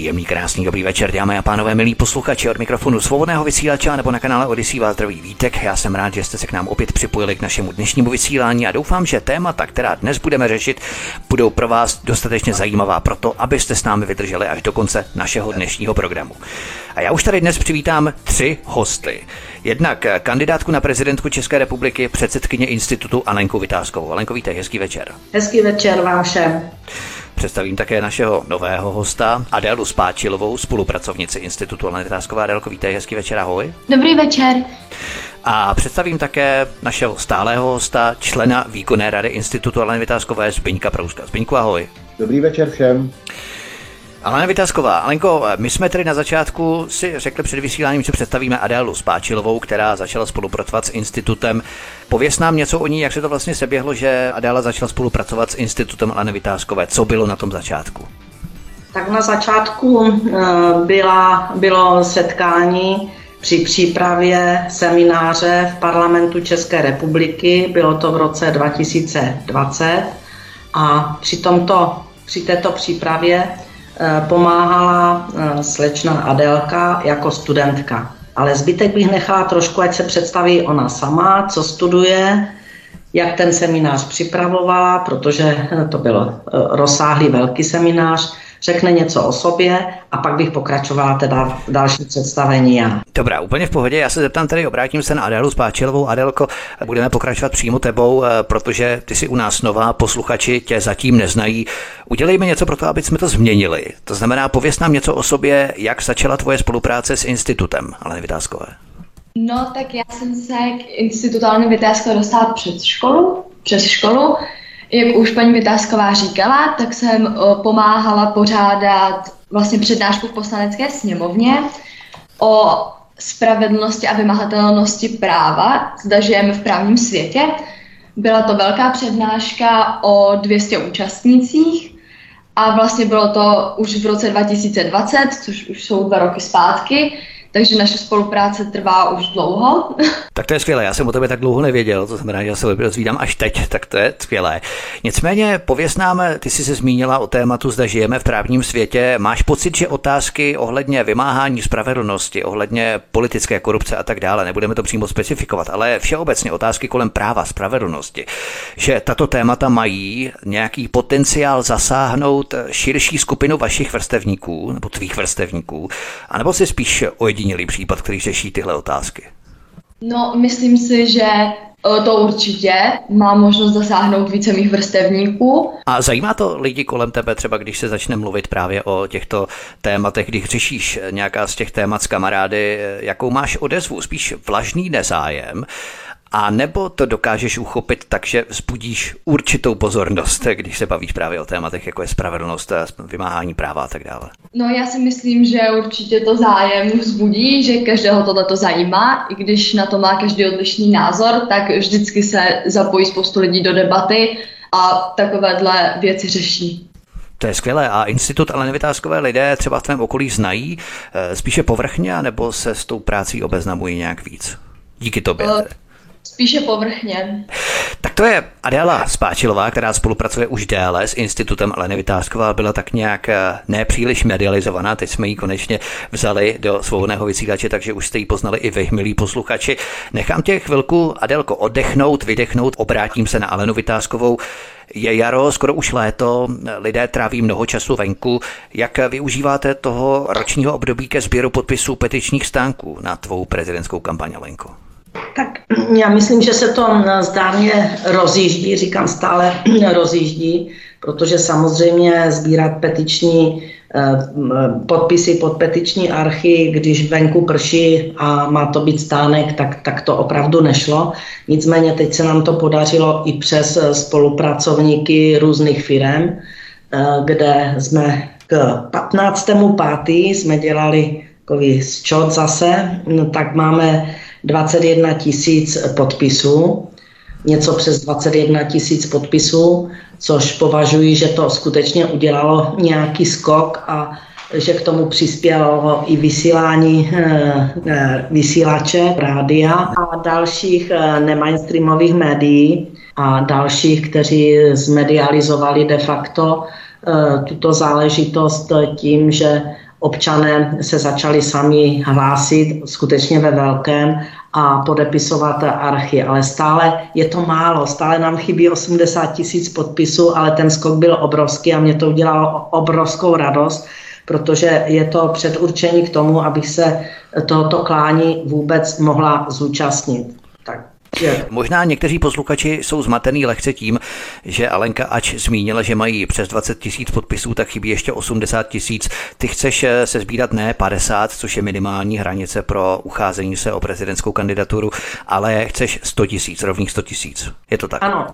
Příjemný, krásný, dobrý večer, dámy a pánové, milí posluchači od mikrofonu svobodného vysílača nebo na kanále Odyssey vás zdraví Vítek. Já jsem rád, že jste se k nám opět připojili k našemu dnešnímu vysílání a doufám, že témata, která dnes budeme řešit, budou pro vás dostatečně zajímavá proto, abyste s námi vydrželi až do konce našeho dnešního programu. A já už tady dnes přivítám tři hosty. Jednak kandidátku na prezidentku České republiky, předsedkyně institutu Alenku Vytázkovou. Alenko, vítej, hezký večer. Hezký večer vám všem. Představím také našeho nového hosta, Adélu Spáčilovou, spolupracovnici Institutu Aleny Vytázkové. Adélko, vítej, hezký večer, ahoj. Dobrý večer. A představím také našeho stálého hosta, člena výkonné rady Institutu Aleny Vytázkové, Zbyňka Prouska. Zbyňku, ahoj. Dobrý večer všem. Alena Vytázková, Alenko, my jsme tedy na začátku si řekli před vysíláním, že představíme Adélu Spáčilovou, která začala spolupracovat s institutem. Pověs nám něco o ní, jak se to vlastně seběhlo, že Adéla začala spolupracovat s institutem Aleny Vytázkové. Co bylo na tom začátku? Tak na začátku eh, byla, bylo setkání při přípravě semináře v parlamentu České republiky, bylo to v roce 2020 a při, tomto, při této přípravě pomáhala eh, slečna Adelka jako studentka. Ale zbytek bych nechala trošku, ať se představí ona sama, co studuje, jak ten seminář připravovala, protože to byl eh, rozsáhlý velký seminář, řekne něco o sobě a pak bych pokračovala teda v další představení já. Dobrá, úplně v pohodě. Já se zeptám tady, obrátím se na Adélu Spáčilovou. Adélko, budeme pokračovat přímo tebou, eh, protože ty jsi u nás nová, posluchači tě zatím neznají. Udělejme něco pro to, aby jsme to změnili. To znamená, pověs nám něco o sobě, jak začala tvoje spolupráce s institutem, ale Vytázkové. No, tak já jsem se k institutu Aleny Vytázkové dostala před školu, přes školu, jak už paní Vytázková říkala, tak jsem eh, pomáhala pořádat vlastně přednášku v poslanecké sněmovně o spravedlnosti a vymahatelnosti práva, zda žijeme v právním světě. Byla to velká přednáška o 200 účastnících a vlastně bylo to už v roce 2020, což už jsou dva roky zpátky takže naše spolupráce trvá už dlouho. Tak to je skvělé, já jsem o tebe tak dlouho nevěděl, to znamená, že já se dozvídám až teď, tak to je skvělé. Nicméně pověs nám, ty jsi se zmínila o tématu, zda žijeme v právním světě. Máš pocit, že otázky ohledně vymáhání spravedlnosti, ohledně politické korupce a tak dále, nebudeme to přímo specifikovat, ale všeobecně otázky kolem práva spravedlnosti, že tato témata mají nějaký potenciál zasáhnout širší skupinu vašich vrstevníků nebo tvých vrstevníků, anebo si spíš ojedinělý ojedinělý případ, který řeší tyhle otázky? No, myslím si, že e, to určitě má možnost zasáhnout více mých vrstevníků. A zajímá to lidi kolem tebe třeba, když se začne mluvit právě o těchto tématech, když řešíš nějaká z těch témat s kamarády, jakou máš odezvu? Spíš vlažný nezájem, a nebo to dokážeš uchopit tak, že vzbudíš určitou pozornost, když se bavíš právě o tématech, jako je spravedlnost, vymáhání práva a tak dále? No já si myslím, že určitě to zájem vzbudí, že každého tohle zajímá, i když na to má každý odlišný názor, tak vždycky se zapojí spoustu lidí do debaty a takovéhle věci řeší. To je skvělé. A institut ale nevytázkové lidé třeba v tvém okolí znají eh, spíše povrchně, nebo se s tou prácí obeznamují nějak víc? Díky tobě. Uh, Spíše povrchně. Tak to je Adela Spáčilová, která spolupracuje už déle s institutem Aleny Vytázková. Byla tak nějak eh, nepříliš medializovaná. Teď jsme ji konečně vzali do svobodného vysílače, takže už jste ji poznali i vy, milí posluchači. Nechám tě chvilku, Adelko, oddechnout, vydechnout, obrátím se na Alenu Vytázkovou. Je jaro, skoro už léto, lidé tráví mnoho času venku. Jak využíváte toho ročního období ke sběru podpisů petičních stánků na tvou prezidentskou kampaň, Alenko? Tak já myslím, že se to zdárně rozjíždí, říkám stále rozjíždí, protože samozřejmě sbírat petiční eh, podpisy pod petiční archy, když venku prší a má to být stánek, tak, tak to opravdu nešlo. Nicméně teď se nám to podařilo i přes spolupracovníky různých firm, eh, kde jsme k 15. pátý jsme dělali takový zčot zase, no, tak máme 21 tisíc podpisů něco přes 21 tisíc podpisů, což považuji, že to skutečně udělalo nějaký skok a že k tomu přispělo i vysílání eh, eh, vysílače, rádia a dalších eh, nemainstreamových médií a dalších, kteří zmedializovali de facto tuto záležitost tím, že občané se začali sami hlásit skutečně ve velkém a podepisovat archy, ale stále je to málo, stále nám chybí 80 tisíc podpisů, ale ten skok byl obrovský a mě to udělalo obrovskou radost, protože je to předurčení k tomu, abych se tohoto klání vůbec mohla zúčastnit. Možná někteří posluchači jsou zmatený lehce tím, že Alenka Ač zmínila, že mají přes 20 tisíc podpisů, tak chybí ještě 80 tisíc. Ty chceš eh, se sbírat ne 50, což je minimální hranice pro ucházení se o prezidentskou kandidaturu, ale chceš 100 tisíc, rovných 100 tisíc. Je to tak? Ano,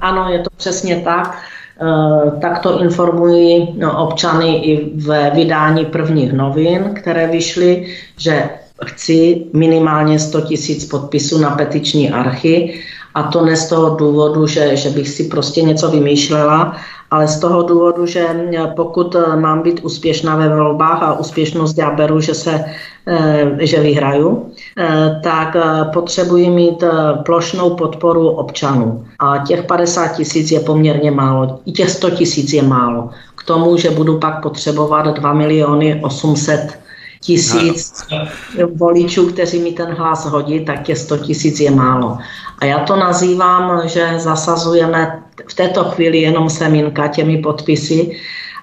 ano, je to přesně tak. Eh, tak to informují no, občany i ve vydání prvních novin, které vyšly, že chci minimálně 100 tisíc podpisů na petiční archy a to ne z toho důvodu, že, že bych si prostě něco vymýšlela, ale z toho důvodu, že pokud mám být úspěšná ve volbách a úspěšnost já beru, že, se, eh, že vyhraju, eh, tak eh, potřebuji mít plošnou podporu občanů. A těch 50 tisíc je poměrně málo, i těch 100 tisíc je málo. K tomu, že budu pak potřebovat 2 miliony 800 tisíc voličů, kteří mi ten hlas hodí, tak těch 100 tisíc je málo. A já to nazývám, že zasazujeme v této chvíli jenom semínka těmi podpisy,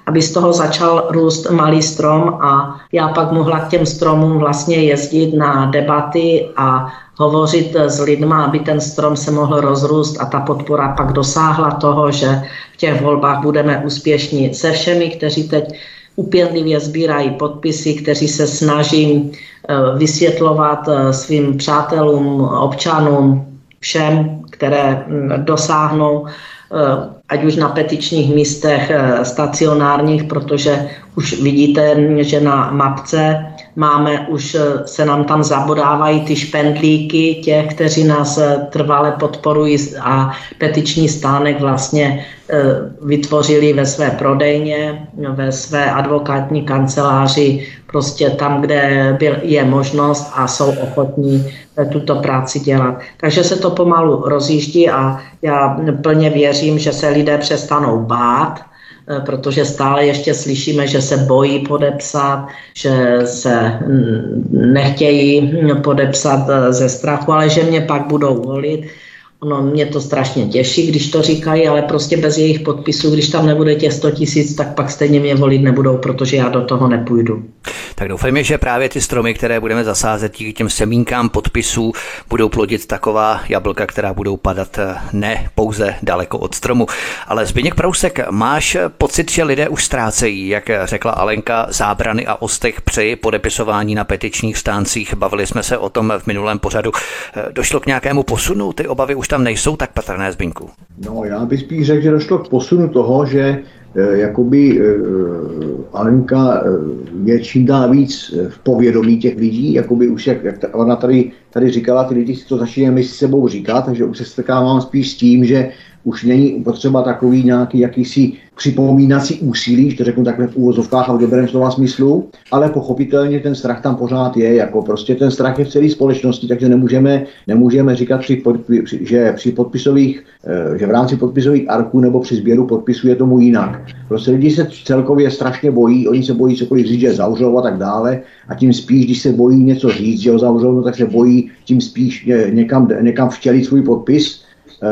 aby z toho začal růst malý strom a já pak mohla k těm stromům vlastně jezdit na debaty a hovořit s lidma, aby ten strom se mohl rozrůst a ta podpora pak dosáhla toho, že v těch volbách budeme úspěšní se všemi, kteří teď upěnlivě sbírají podpisy, kteří se snaží eh, vysvětlovat eh, svým přátelům, občanům, všem, které hm, dosáhnou, eh, ať už na petičních místech stacionárních, protože už vidíte, že na mapce máme, už se nám tam zabodávají ty špendlíky těch, kteří nás trvale podporují a petiční stánek vlastně Eh, vytvořili ve své prodejně, ve své advokátní kanceláři, prostě tam, kde je možnost a jsou ochotní eh, tuto práci dělat. Takže se to pomalu rozjíždí a já plně věřím, že se lidé přestanou bát, eh, protože stále ještě slyšíme, že se bojí podepsat, že se mm, nechtějí podepsat ze strachu, ale že mě pak budou volit. Ono mě to strašně těší, když to říkají, ale prostě bez jejich podpisů, když tam nebude těch 100 tisíc, tak pak stejně mě volit nebudou, protože já do toho nepůjdu. Tak doufejme, že právě ty stromy, které budeme zasázet díky těm semínkám podpisů, budou plodit taková jablka, která budou padat eh, ne pouze daleko od stromu. Ale Zbigněk Prousek, máš pocit, že lidé už ztrácejí, jak řekla Alenka, zábrany a ostech při podepisování na petičních stáncích. Bavili jsme se o tom v minulém pořadu. Eh, došlo k nějakému posunu? Ty obavy už tam nejsou tak patrné, Zbinku? No, já bych spíš řekl, že došlo k posunu toho, že jakoby eh, Alenka eh, je čím dál víc v povědomí těch lidí, jakoby už jak, jak ona tady, tady říkala, ty lidi si to začínají mezi sebou říkat, takže už se setkávám spíš s tím, že už není potřeba takový nějaký jakýsi připomínací úsilí, že to řeknu takhle v úvozovkách a v dobrém slova smyslu, ale pochopitelně ten strach tam pořád je, jako prostě ten strach je v celé společnosti, takže nemůžeme, nemůžeme říkat, při podpi, že při podpisových, eh, že v rámci podpisových arků nebo při sběru podpisů je tomu jinak. Prostě lidi se celkově strašně bojí, oni se bojí cokoliv říct, že zavřou a tak dále a tím spíš, když se bojí něco říct, že ho zavřou, no, tak se bojí tím spíš někam, někam vtělit svůj podpis, Eh,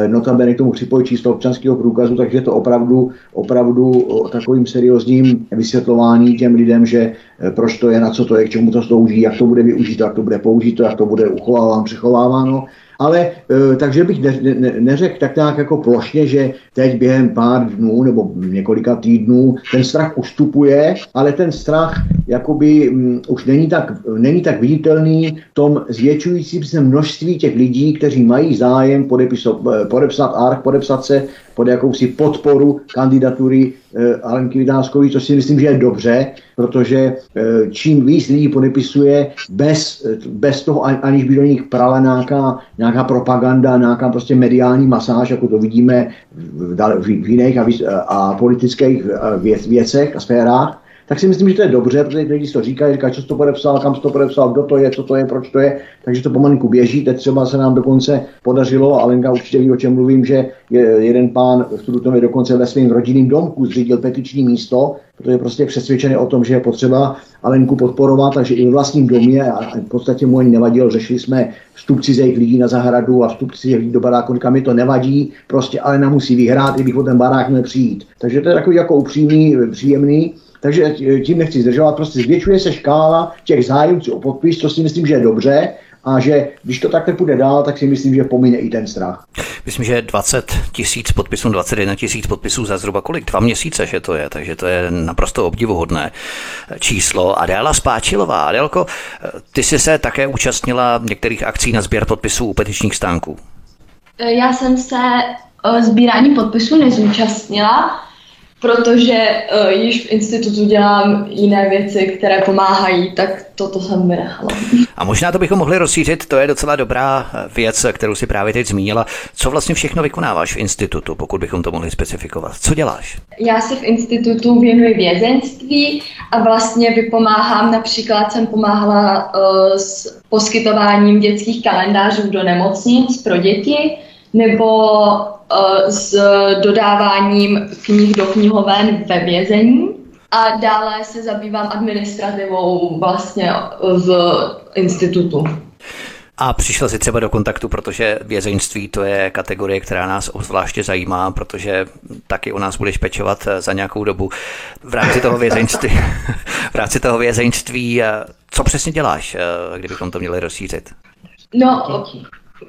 notabene k tomu připojit číslo občanského průkazu, takže je to opravdu, opravdu takovým seriózním vysvětlování těm lidem, že eh, proč to je, na co to je, k čemu to slouží, jak to bude využito, jak to bude použito, jak to bude uchováváno, přechováváno ale e, takže bych ne, ne, neřekl tak nějak jako plošně, že teď během pár dnů nebo několika týdnů ten strach ustupuje, ale ten strach jakoby um, už není tak, není tak viditelný v tom zvětšujícím se množství těch lidí, kteří mají zájem podepiso, e, podepsat ARC, podepsat se pod jakousi podporu kandidatury eh, Alenky Vidánskové, což si myslím, že je dobře, protože eh, čím víc lidí podepisuje bez, bez toho, aniž by do nich prala nějaká, nějaká propaganda, nějaká prostě mediální masáž, jako to vidíme v, v, v jiných a, a politických věc, věcech a sférách, tak si myslím, že to je dobře, protože lidi to říkají, říkají, co to podepsal, kam jsi to podepsal, kdo to je, co to je, proč to je, takže to pomalinku běží. Teď třeba se nám dokonce podařilo, a Lenka určitě ví, o čem mluvím, že je jeden pán v Trutově dokonce ve svém rodinném domku zřídil petiční místo, protože je prostě přesvědčený o tom, že je potřeba Alenku podporovat, takže i v vlastním domě a v podstatě mu ani nevadilo, řešili jsme vstup cizích lidí na zahradu a vstup cizích lidí do baráku, mi to nevadí, prostě Alena musí vyhrát, i bych o ten barák měl přijít. Takže to je takový jako upřímný, příjemný. Takže tím nechci zdržovat, prostě zvětšuje se škála těch zájemců o podpis, to si myslím, že je dobře a že když to takhle půjde dál, tak si myslím, že pomine i ten strach. Myslím, že 20 tisíc podpisů, 21 tisíc podpisů za zhruba kolik? Dva měsíce, že to je, takže to je naprosto obdivuhodné číslo. Adéla Spáčilová, Adélko, ty jsi se také účastnila některých akcí na sběr podpisů u petičních stánků. Já jsem se sbírání podpisů nezúčastnila, protože uh, již v institutu dělám jiné věci, které pomáhají, tak toto jsem vynechala. A možná to bychom mohli rozšířit, to je docela dobrá eh, věc, kterou si právě teď zmínila. Co vlastně všechno vykonáváš v institutu, pokud bychom to mohli specifikovat? Co děláš? Já se v institutu věnuji vězenství a vlastně vypomáhám, například jsem pomáhala uh, s poskytováním dětských kalendářů do nemocnic pro děti, nebo s dodáváním knih do knihoven ve vězení. A dále se zabývám administrativou vlastně v institutu. A přišel si třeba do kontaktu, protože vězeňství to je kategorie, která nás obzvláště zajímá, protože taky u nás budeš pečovat za nějakou dobu. V rámci toho vězeňství, v rámci toho vězeňství eh, co přesně děláš, eh, kdybychom to měli rozšířit? No,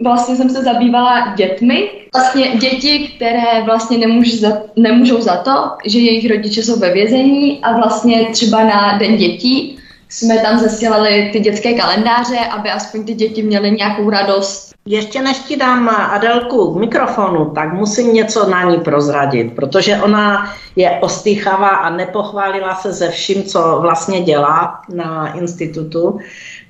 vlastně jsem se zabývala dětmi. Vlastně děti, které vlastně nemůžou za, nemůžou za to, že jejich rodiče jsou ve vězení a vlastně třeba na Den dětí jsme tam zasílali ty dětské kalendáře, aby aspoň ty děti měly nějakou radost. Ještě než ti dám Adelku k mikrofonu, tak musím něco na ní prozradit, protože ona je ostýchavá a nepochválila se ze vším, co vlastně dělá na institutu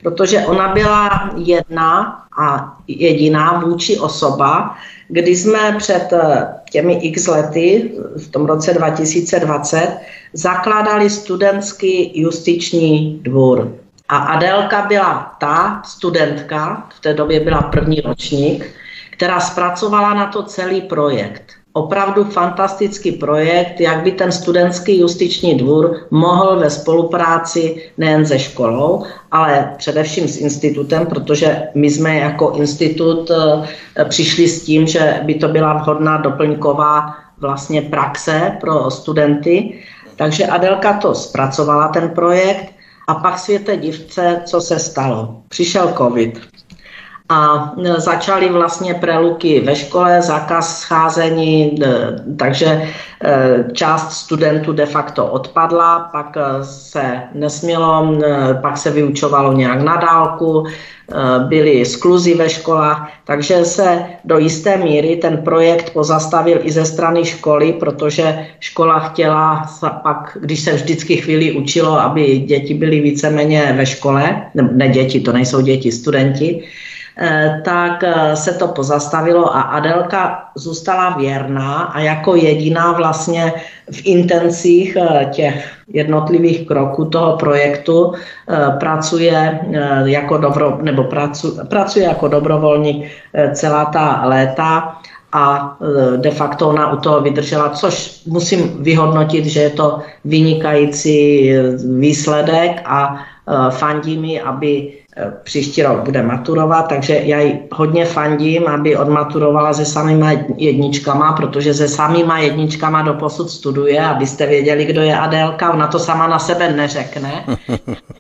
protože ona byla jedna a jediná vůči osoba, kdy jsme před eh, těmi x lety, v tom roce 2020, zakládali studentský justiční dvůr. A Adelka byla ta studentka, v té době byla první ročník, která zpracovala na to celý projekt opravdu fantastický projekt, jak by ten studentský justiční dvůr mohl ve spolupráci nejen se školou, ale především s institutem, protože my jsme jako institut eh, přišli s tím, že by to byla vhodná doplňková vlastně praxe pro studenty. Takže Adelka to zpracovala, ten projekt, a pak světe divce, co se stalo. Přišel covid a e, začaly vlastně preluky ve škole, zákaz scházení, e, takže e, část studentů de facto odpadla, pak se nesmělo, pak se vyučovalo nějak na dálku, byly skluzy ve školách, takže se do jisté míry ten projekt pozastavil i ze strany školy, protože škola chtěla pak, když se vždycky chvíli učilo, aby děti byly víceméně ve škole, ne děti, to nejsou děti, studenti, tak eh, se to pozastavilo a Adelka zůstala věrná a jako jediná vlastně v intencích eh, těch jednotlivých kroků toho projektu pracuje jako, dobro, nebo pracu, pracuje jako dobrovolník celá ta léta a de facto ona u toho vydržela, což musím vyhodnotit, že je to vynikající výsledek a fandí mi, aby Eh, příští rok bude maturovat, takže já ji hodně fandím, aby odmaturovala se samýma jedničkama, protože se samýma jedničkama do posud studuje, abyste věděli, kdo je Adélka, ona to sama na sebe neřekne.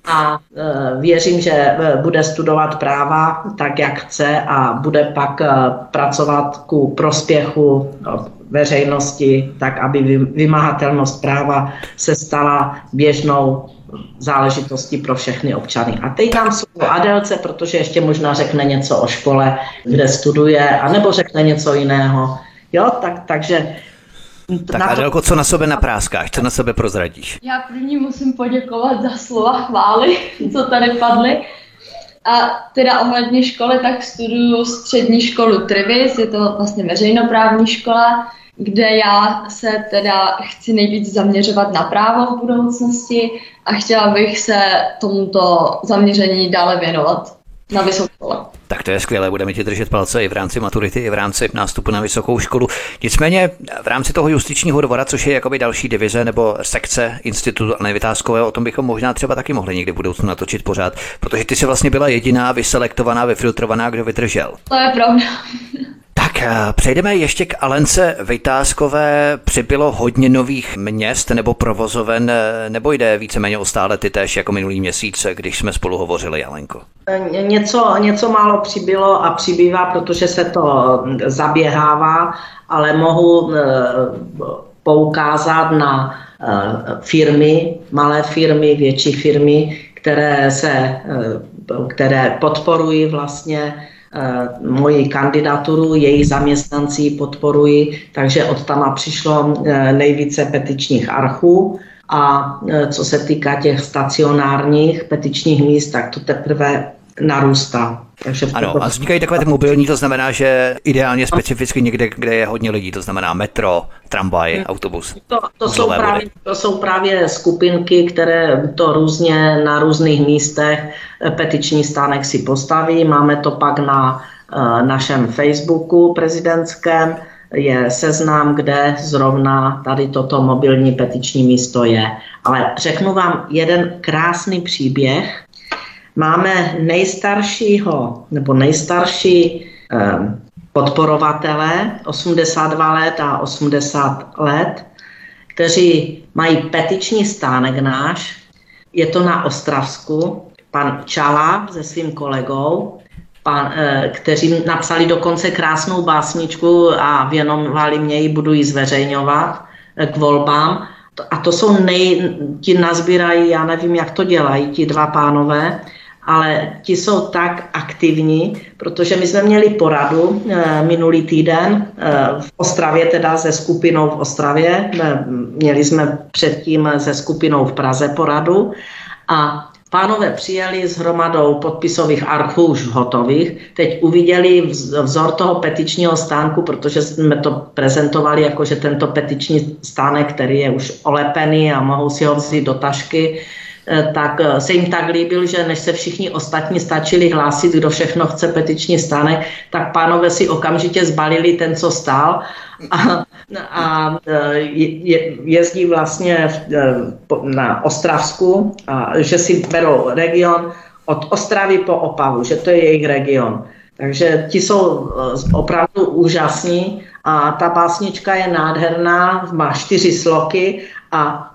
A e, věřím, že eh, bude studovat práva tak, jak chce a bude pak pracovat ku prospěchu no, veřejnosti, tak aby vymahatelnost práva se stala běžnou záležitosti pro všechny občany. A teď dám slovo Adelce, protože ještě možná řekne něco o škole, kde studuje, anebo řekne něco jiného. Jo, tak, takže tak na Adelko, co na sebe napráskáš, co na sebe prozradíš? Já první musím poděkovat za slova chvály, co tady padly. A teda ohledně školy, tak studuju střední školu Trivis, je to vlastně veřejnoprávní škola, kde já se teda chci nejvíc zaměřovat na právo v budoucnosti a chtěla bych se tomuto zaměření dále věnovat na vysoké škole. Tak to je skvělé, budeme ti držet palce i v rámci maturity, i v rámci nástupu na vysokou školu. Nicméně v rámci toho justičního dvora, což je jakoby další divize nebo sekce institutu nevytázkového, o tom bychom možná třeba taky mohli někdy v budoucnu natočit pořád, protože ty jsi vlastně byla jediná vyselektovaná, vyfiltrovaná, kdo vydržel. To je pravda. Tak eh, přejdeme ještě k Alence Vytázkové. Přibylo hodně nových měst nebo provozoven, eh, nebo jde víceméně o stále ty též jako minulý měsíc, když jsme spolu hovořili, Alenko? Eh, něco, něco málo přibylo a přibývá, protože se to zaběhává, ale mohu poukázat na firmy, malé firmy, větší firmy, které, se, které podporují vlastně moji kandidaturu, její zaměstnanci podporují, takže od tam přišlo eh, nejvíce petičních archů. A eh, co se týká těch stacionárních petičních míst, tak to teprve narůstá. Takže ano, a vznikají takové ty mobilní, to znamená, že ideálně specificky někde, kde je hodně lidí, to znamená metro, tramvaj, hmm. autobus. To, to, jsou právě, to jsou právě skupinky, které to různě na různých místech eh, petiční stánek si postaví. Máme to pak na uh, našem Facebooku prezidentském, je seznam, kde zrovna tady toto mobilní petiční místo je. Ale řeknu vám jeden krásný příběh, Máme nejstaršího nebo nejstarší eh, podporovatele 82 let a 80 let, kteří mají petiční stánek náš. Je to na Ostravsku. Pan Čala se svým kolegou, pan, eh, kteří napsali dokonce krásnou básničku a věnovali mě ji, budu ji zveřejňovat eh, k volbám. A to jsou nej, ti nazbírají, já nevím, jak to dělají, ti dva pánové, ale ti jsou tak aktivní, protože my jsme měli poradu e, minulý týden e, v Ostravě, teda se skupinou v Ostravě, e, měli jsme předtím se skupinou v Praze poradu a Pánové přijeli s hromadou podpisových archů už hotových. Teď uviděli vzor toho petičního stánku, protože jsme to prezentovali jako, že tento petiční stánek, který je už olepený a mohou si ho vzít do tašky, Eh, tak eh, se jim tak líbil, že než se všichni ostatní stačili hlásit, kdo všechno chce petiční stánek, tak pánové si okamžitě zbalili ten, co stál a, a eh, je, jezdí vlastně na Ostravsku, a že si berou region od Ostravy po Opavu, že to je jejich region. Takže ti jsou opravdu úžasní a ta básnička je nádherná, má čtyři sloky a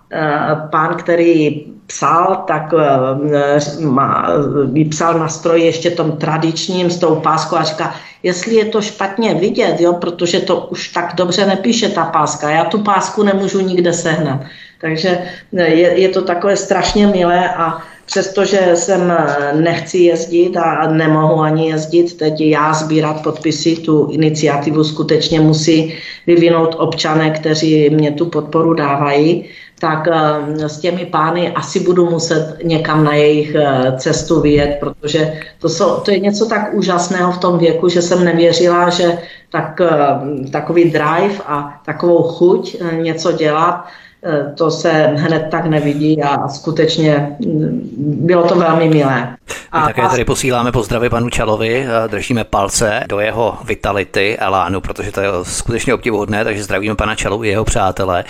pán, který psal, tak eh, má, vypsal na stroji ještě tom tradičním s tou páskou a říká, jestli je to špatně vidět, jo, protože to už tak dobře nepíše ta páska, já tu pásku nemůžu nikde sehnat. Takže eh, je, je to takové strašně milé a přestože jsem eh, nechci jezdit a nemohu ani jezdit, teď já sbírat podpisy, tu iniciativu skutečně musí vyvinout občané, kteří mě tu podporu dávají, tak eh, s těmi pány asi budu muset někam na jejich eh, cestu vyjet, protože to, jsou, to je něco tak úžasného v tom věku, že jsem nevěřila, že tak, eh, takový drive a takovou chuť něco dělat, to se hned tak nevidí a skutečně mm, bylo to velmi milé. A My také tady posíláme pozdravy panu Čalovi, držíme palce do jeho vitality, elánu, protože to je skutečně obdivuhodné, takže zdravíme pana Čalu i jeho přátelé.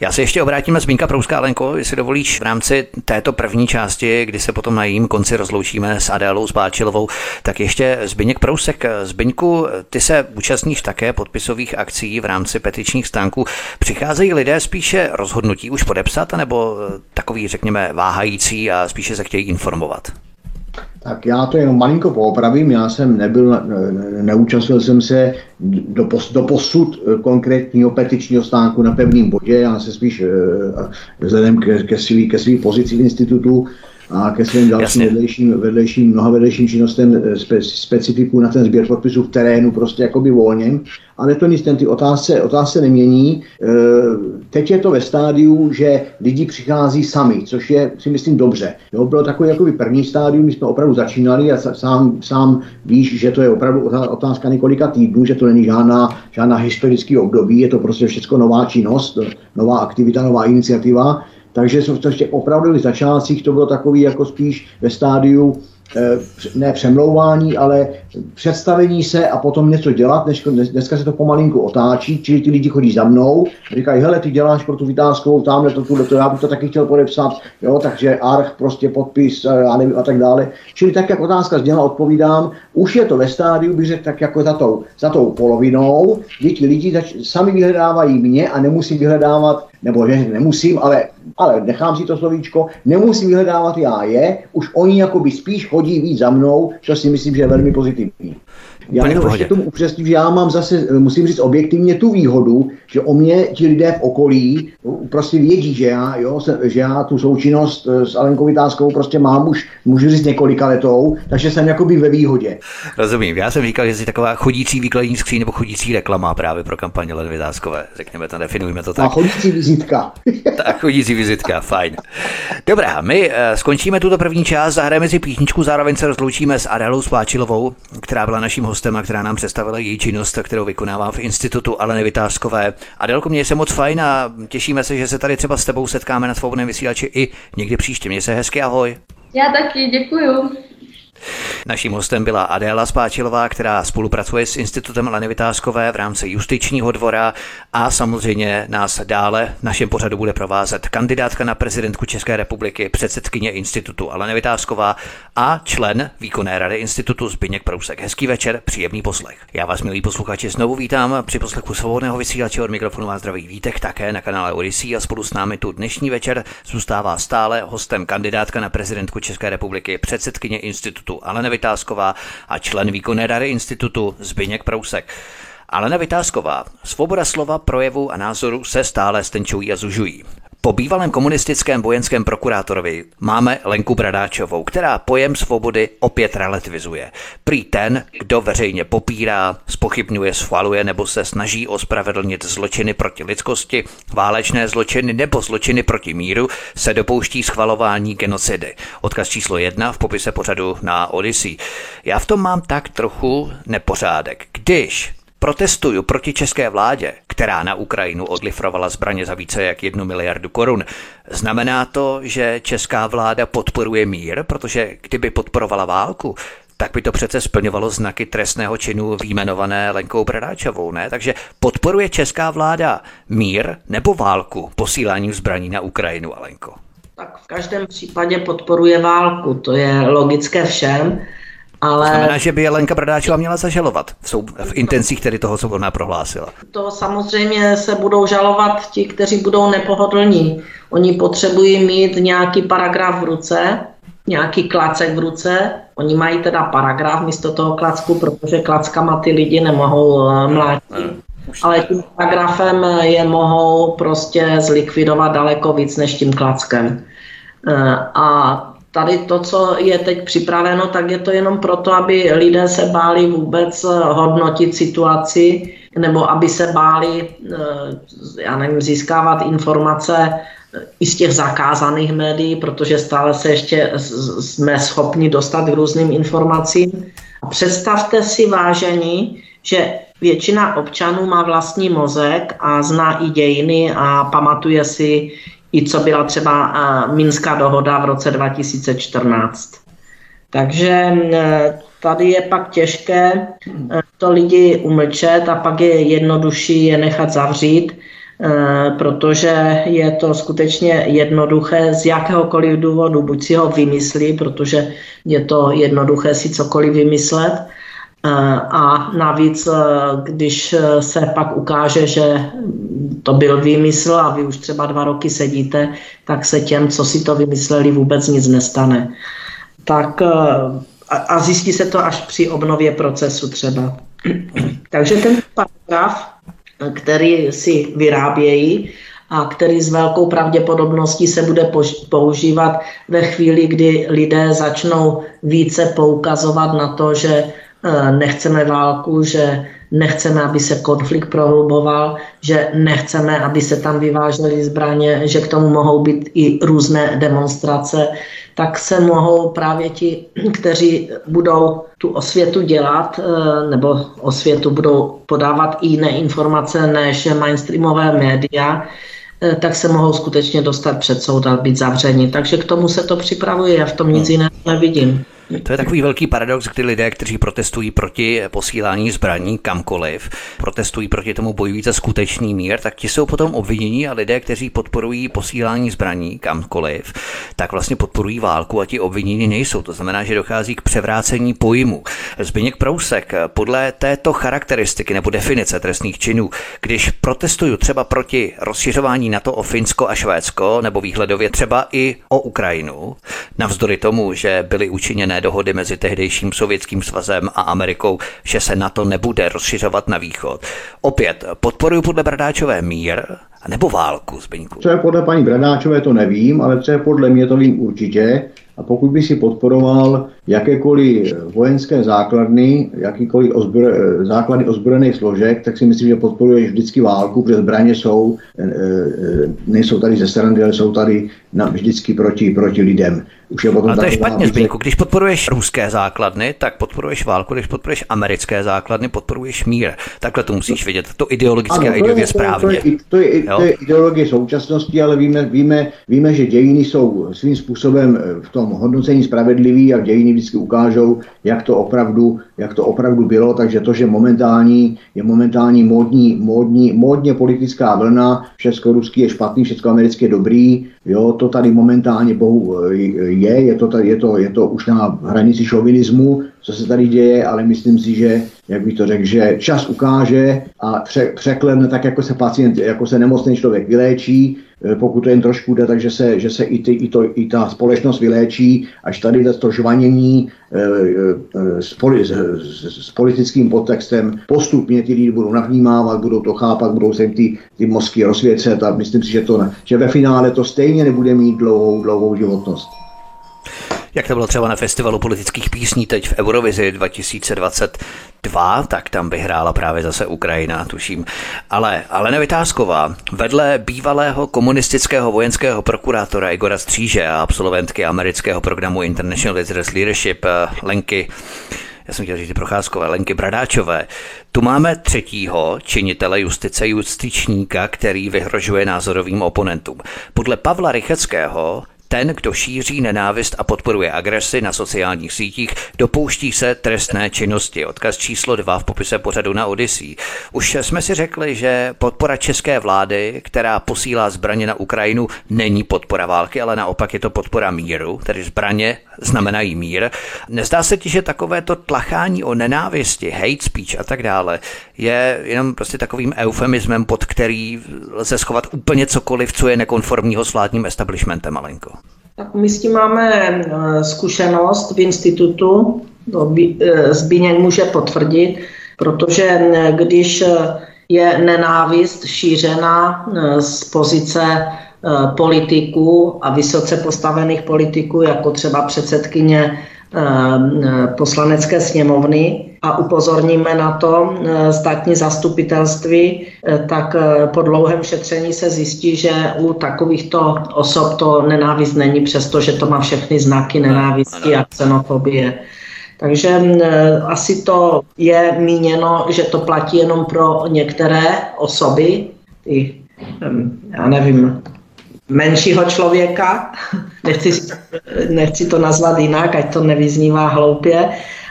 Já se ještě obrátím na Zbínka Prouská, Lenko, jestli dovolíš v rámci této první části, kdy se potom na jejím konci rozloučíme s Adélou Spáčilovou, tak ještě Zbyněk Prousek. Zbyňku, ty se účastníš také podpisových akcí v rámci petičních stánků. Přicházejí lidé spíše rozhodnutí už podepsat, nebo takový, řekněme, váhající a spíše se chtějí informovat? Tak já to jenom malinko poopravím. Já jsem nebyl, neúčastnil jsem se do, pos, do posud konkrétního petičního stánku na pevném bodě. Já se spíš eh, vzhledem ke, ke, svý, ke pozici v institutu a ke svým dalším vedlejším, vedlejším, mnoha vedlejším činnostem eh, spe, specifiku na ten sběr podpisů v terénu prostě jakoby volně. Ale to nic, ten ty otázce, otázce nemění. E, teď je to ve stádiu, že lidi přichází sami, což je si myslím dobře. Jo, bylo takový jakoby první stádium, my jsme opravdu začínali a sám, sám víš, že to je opravdu otázka několika týdnů, že to není žádná, žádná historický období, je to prostě všechno nová činnost, nová aktivita, nová iniciativa. Takže v těch opravdových začátcích to bylo takový jako spíš ve stádiu Eh, ne přemlouvání, ale představení se a potom něco dělat. Dnes, dneska se to pomalinku otáčí, čili ti lidi chodí za mnou, říkají, hele, ty děláš pro tu vytázkovou, tamhle to, tuhle, to, já bych to taky chtěl podepsat, jo, takže arch, prostě podpis eh, a, nevím, a tak dále. Čili tak, jak otázka zněla, odpovídám, už je to ve stádiu, bych řekl, tak jako za tou, za tou polovinou, kdy ti lidi zač- sami vyhledávají mě a nemusí vyhledávat nebo že nemusím, ale, ale nechám si to slovíčko, nemusím vyhledávat já je, už oni jakoby spíš chodí víc za mnou, co si myslím, že je velmi pozitivní. Já jenom ještě tomu upřesním, že já mám zase, musím říct objektivně tu výhodu, že o mě ti lidé v okolí prostě vědí, že já, jo, že já tu součinnost eh, s Alenkou Vytázkovou prostě mám už, můžu říct několika letou, takže jsem jakoby ve výhodě. Rozumím, já jsem říkal, že jsi taková chodící výkladní skříň nebo chodící reklama právě pro kampaně Len Vytázkové, řekněme to, definujeme to tak. A chodící vizitka. tak, chodící vizitka, fajn. Dobrá, my uh, skončíme tuto první část, zahrajeme si píchničku, zároveň se rozloučíme s Adélou Spáčilovou, která byla naším hostem která nám představila její činnost, kterou vykonává v institutu Aleny Vytázkové. Adelko, mě se moc fajn a těšíme se, že se tady třeba s tebou setkáme na svobodném vysílači i někdy příště. Měj se hezky, ahoj. Já taky, děkuju. Naším hostem byla Adéla Spáčilová, která spolupracuje s Institutem Leny Vytázkové v rámci justičního dvora a samozřejmě nás dále v našem pořadu bude provázet kandidátka na prezidentku České republiky, předsedkyně Institutu Alena Vytázková a člen výkonné rady Institutu Zbyněk Prousek. Hezký večer, příjemný poslech. Já vás, milí posluchači, znovu vítám při poslechu svobodného vysílače od mikrofonu vás zdraví Vítek také na kanále Odyssey a spolu s námi tu dnešní večer zůstává stále hostem kandidátka na prezidentku České republiky, předsedkyně Institutu institutu Alena Vytázková a člen výkonné rady institutu Zbyněk Prousek. Alena Vytázková, svoboda slova, projevu a názoru se stále stenčují a zužují. Po bývalém komunistickém vojenském prokurátorovi máme Lenku Bradáčovou, která pojem svobody opět relativizuje. Prý ten, kdo veřejně popírá, spochybňuje, schvaluje nebo se snaží ospravedlnit zločiny proti lidskosti, válečné zločiny nebo zločiny proti míru, se dopouští schvalování genocidy. Odkaz číslo jedna v popise pořadu na Odyssey. Já v tom mám tak trochu nepořádek. Když protestuju proti české vládě, která na Ukrajinu odlifrovala zbraně za více jak jednu miliardu korun. Znamená to, že česká vláda podporuje mír, protože kdyby podporovala válku, tak by to přece splňovalo znaky trestného činu výjmenované Lenkou Bradáčovou, ne? Takže podporuje česká vláda mír nebo válku posíláním zbraní na Ukrajinu, Alenko? Tak v každém případě podporuje válku, to je logické všem. Ale... To znamená, že by Lenka Bradáčová měla zažalovat v, sou, v intencích, které toho, co ona prohlásila. To samozřejmě se budou žalovat ti, kteří budou nepohodlní. Oni potřebují mít nějaký paragraf v ruce, nějaký klacek v ruce. Oni mají teda paragraf místo toho klacku, protože klackama ty lidi nemohou eh, mlátit. Ale tím paragrafem je mohou prostě zlikvidovat daleko víc než tím klackem. Eh, a tady to, co je teď připraveno, tak je to jenom proto, aby lidé se báli vůbec eh, hodnotit situaci, nebo aby se báli, eh, já nevím, získávat informace eh, i z těch zakázaných médií, protože stále se ještě jsme schopni dostat k různým informacím. A představte si, vážení, že většina občanů má vlastní mozek a zná i dějiny a pamatuje si i co byla třeba Minská dohoda v roce 2014. Takže tady je pak těžké e, to lidi umlčet a pak je jednodušší je nechat zavřít, e, protože je to skutečně jednoduché z jakéhokoliv důvodu. Buď si ho vymyslí, protože je to jednoduché si cokoliv vymyslet, a navíc, eh, když eh, se pak ukáže, že to byl výmysl a vy už třeba dva roky sedíte, tak se těm, co si to vymysleli, vůbec nic nestane. Tak eh, a zjistí se to až při obnově procesu třeba. Takže ten paragraf, který si vyrábějí, a který s velkou pravděpodobností se bude používat ve chvíli, kdy lidé začnou více poukazovat na to, že eh, nechceme válku, že nechceme, aby se konflikt prohluboval, že nechceme, aby se tam vyvážely zbraně, že k tomu mohou být i různé demonstrace, tak se mohou právě ti, kteří budou tu osvětu dělat, eh, nebo osvětu budou podávat i jiné informace než mainstreamové média, eh, tak se mohou skutečně dostat před soud a být zavřeni. Takže k tomu se to připravuje, já v tom nic hmm. jiného nevidím. To je takový velký paradox, kdy lidé, kteří protestují proti posílání zbraní kamkoliv, protestují proti tomu bojují za skutečný mír, tak ti jsou potom obvinění a lidé, kteří podporují posílání zbraní kamkoliv, tak vlastně podporují válku a ti obvinění nejsou. To znamená, že dochází k převrácení pojmu. Zbyněk Prousek, podle této charakteristiky nebo definice trestných činů, když protestuju třeba proti rozšiřování NATO o Finsko a Švédsko, nebo výhledově třeba i o Ukrajinu, navzdory tomu, že byly učiněné tajné dohody mezi tehdejším Sovětským svazem a Amerikou, že se na to nebude rozšiřovat na východ. Opět, podporuji podle Bradáčové mír, nebo válku, Zbyňku? Co je podle paní Bradáčové, to nevím, ale co je podle mě, to vím určitě. A pokud by si podporoval jakékoliv vojenské základny, jakýkoliv ozbro, základy ozbrojených složek, tak si myslím, že podporuješ vždycky válku, protože zbraně jsou, e, e, nejsou tady ze strany, ale jsou tady na, vždycky proti, proti lidem. Už je potom Ale to je špatně, Zbyňku. Když podporuješ ruské základny, tak podporuješ válku, když podporuješ americké základny, podporuješ mír. Takhle to musíš vidět. To ideologicky ano, a ideově správně. To je, to, je, to, je, to je ideologie současnosti, ale víme, víme, víme, že dějiny jsou svým způsobem v tom hodnocení spravedlivý a dějiny vždycky ukážou, jak to opravdu, jak to opravdu bylo, takže to, že momentální, je momentální módní, módní, módně politická vlna, všechno-ruský je špatný, všechno americké je dobrý, jo, to tady momentálně bohu je, je to, je, to, je to už na hranici šovinismu, co se tady děje, ale myslím si, že, jak bych to řekl, že čas ukáže a pře, překlene tak, jako se pacient, jako se nemocný člověk vyléčí, e, pokud to jen trošku jde, takže se, že se i, ty, i, to, i ta společnost vyléčí, až tady to žvanění e, e, s, poli, s, s politickým podtextem postupně ty lidi budou navnímávat, budou to chápat, budou se jim ty, ty mozky rozsvěcet a myslím si, že, to, že ve finále to stejně nebude mít dlouhou, dlouhou životnost jak to bylo třeba na festivalu politických písní teď v Eurovizi 2022, tak tam vyhrála právě zase Ukrajina, tuším. Ale, ale Nevytázková, vedle bývalého komunistického vojenského prokurátora Igora Stříže a absolventky amerického programu International Leaders Leadership eh, Lenky já jsem chtěl říct Procházkové, Lenky Bradáčové. Tu máme třetího činitele justice, justičníka, který vyhrožuje názorovým oponentům. Podle Pavla Rycheckého ten, kdo šíří nenávist a podporuje agresi na sociálních sítích, dopouští se trestné činnosti. Odkaz číslo 2 v popise pořadu na Odyssey. Už jsme si řekli, že podpora české vlády, která posílá zbraně na Ukrajinu, není podpora války, ale naopak je to podpora míru, tedy zbraně znamenají mír. Nezdá se ti, že takovéto tlachání o nenávisti, hate speech a tak dále je jenom prostě takovým eufemismem, pod který lze schovat úplně cokoliv, co je nekonformního s vládním establishmentem, malinko? Tak my s tím máme eh, zkušenost v institutu, eh, Zbíněk může potvrdit, protože eh, když je nenávist šířena z pozice politiků a vysoce postavených politiků, jako třeba předsedkyně poslanecké sněmovny, a upozorníme na to eh, státní zastupitelství, eh, tak po dlouhém šetření se zjistí, že u takovýchto osob to nenávist není, přestože to má všechny znaky nenávisti a xenofobie. Takže asi to je míněno, že to platí jenom pro některé osoby, ty, já nevím, menšího člověka, nechci, nechci to nazvat jinak, ať to nevyznívá hloupě,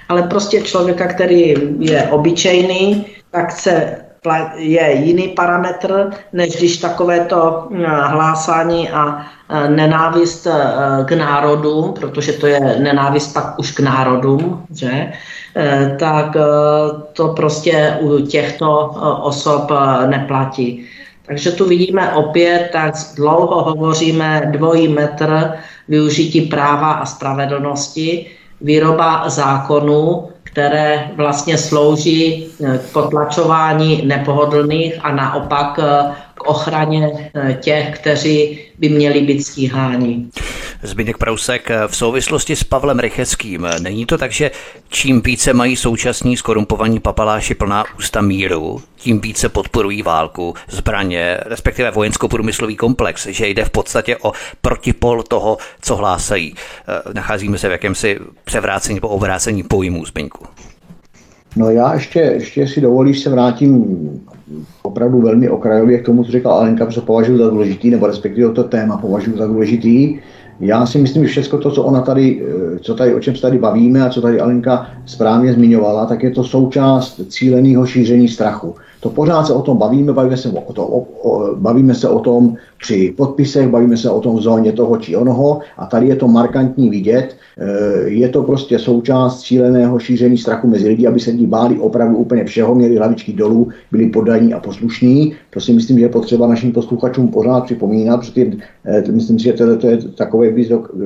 ale prostě člověka, který je obyčejný, tak se je jiný parametr, než když takovéto hm, hlásání a nenávist e, k národům, protože to je nenávist pak už k národům, že? E, tak e, to prostě u těchto osob neplatí. Takže tu vidíme opět, tak dlouho hovoříme dvojí metr využití práva a spravedlnosti, výroba zákonů, které vlastně slouží k potlačování nepohodlných a naopak k ochraně eh, těch, kteří by měli být stíháni. Zbigněk Prousek, v souvislosti s Pavlem Rycheckým, není to tak, že čím více mají současní skorumpovaní papaláši plná ústa míru, tím více podporují válku, zbraně, respektive vojensko-průmyslový komplex, že jde v podstatě o protipol toho, co hlásají. Eh, nacházíme se v jakémsi převrácení nebo obrácení pojmů Zbyňku. No já ještě, ještě si dovolíš se vrátím opravdu velmi okrajově k tomu, co řekla Alenka, protože považuji za důležitý, nebo respektive to téma považuji za důležitý. Já si myslím, že všechno to, co ona tady, eh, co tady, o čem se tady bavíme a co tady Alenka správně zmiňovala, tak je to součást cíleného šíření strachu. To pořád se o tom bavíme, bavíme se o, to, o, o, bavíme se o tom při podpisech, bavíme se o tom v zóně toho či onoho a tady je to markantní vidět. E, je to prostě součást cíleného šíření strachu mezi lidi, aby se lidi báli opravdu úplně všeho, měli hlavičky dolů, byli podaní a poslušní. To si myslím, že je potřeba našim posluchačům pořád připomínat, protože e, myslím si, že to, je takové,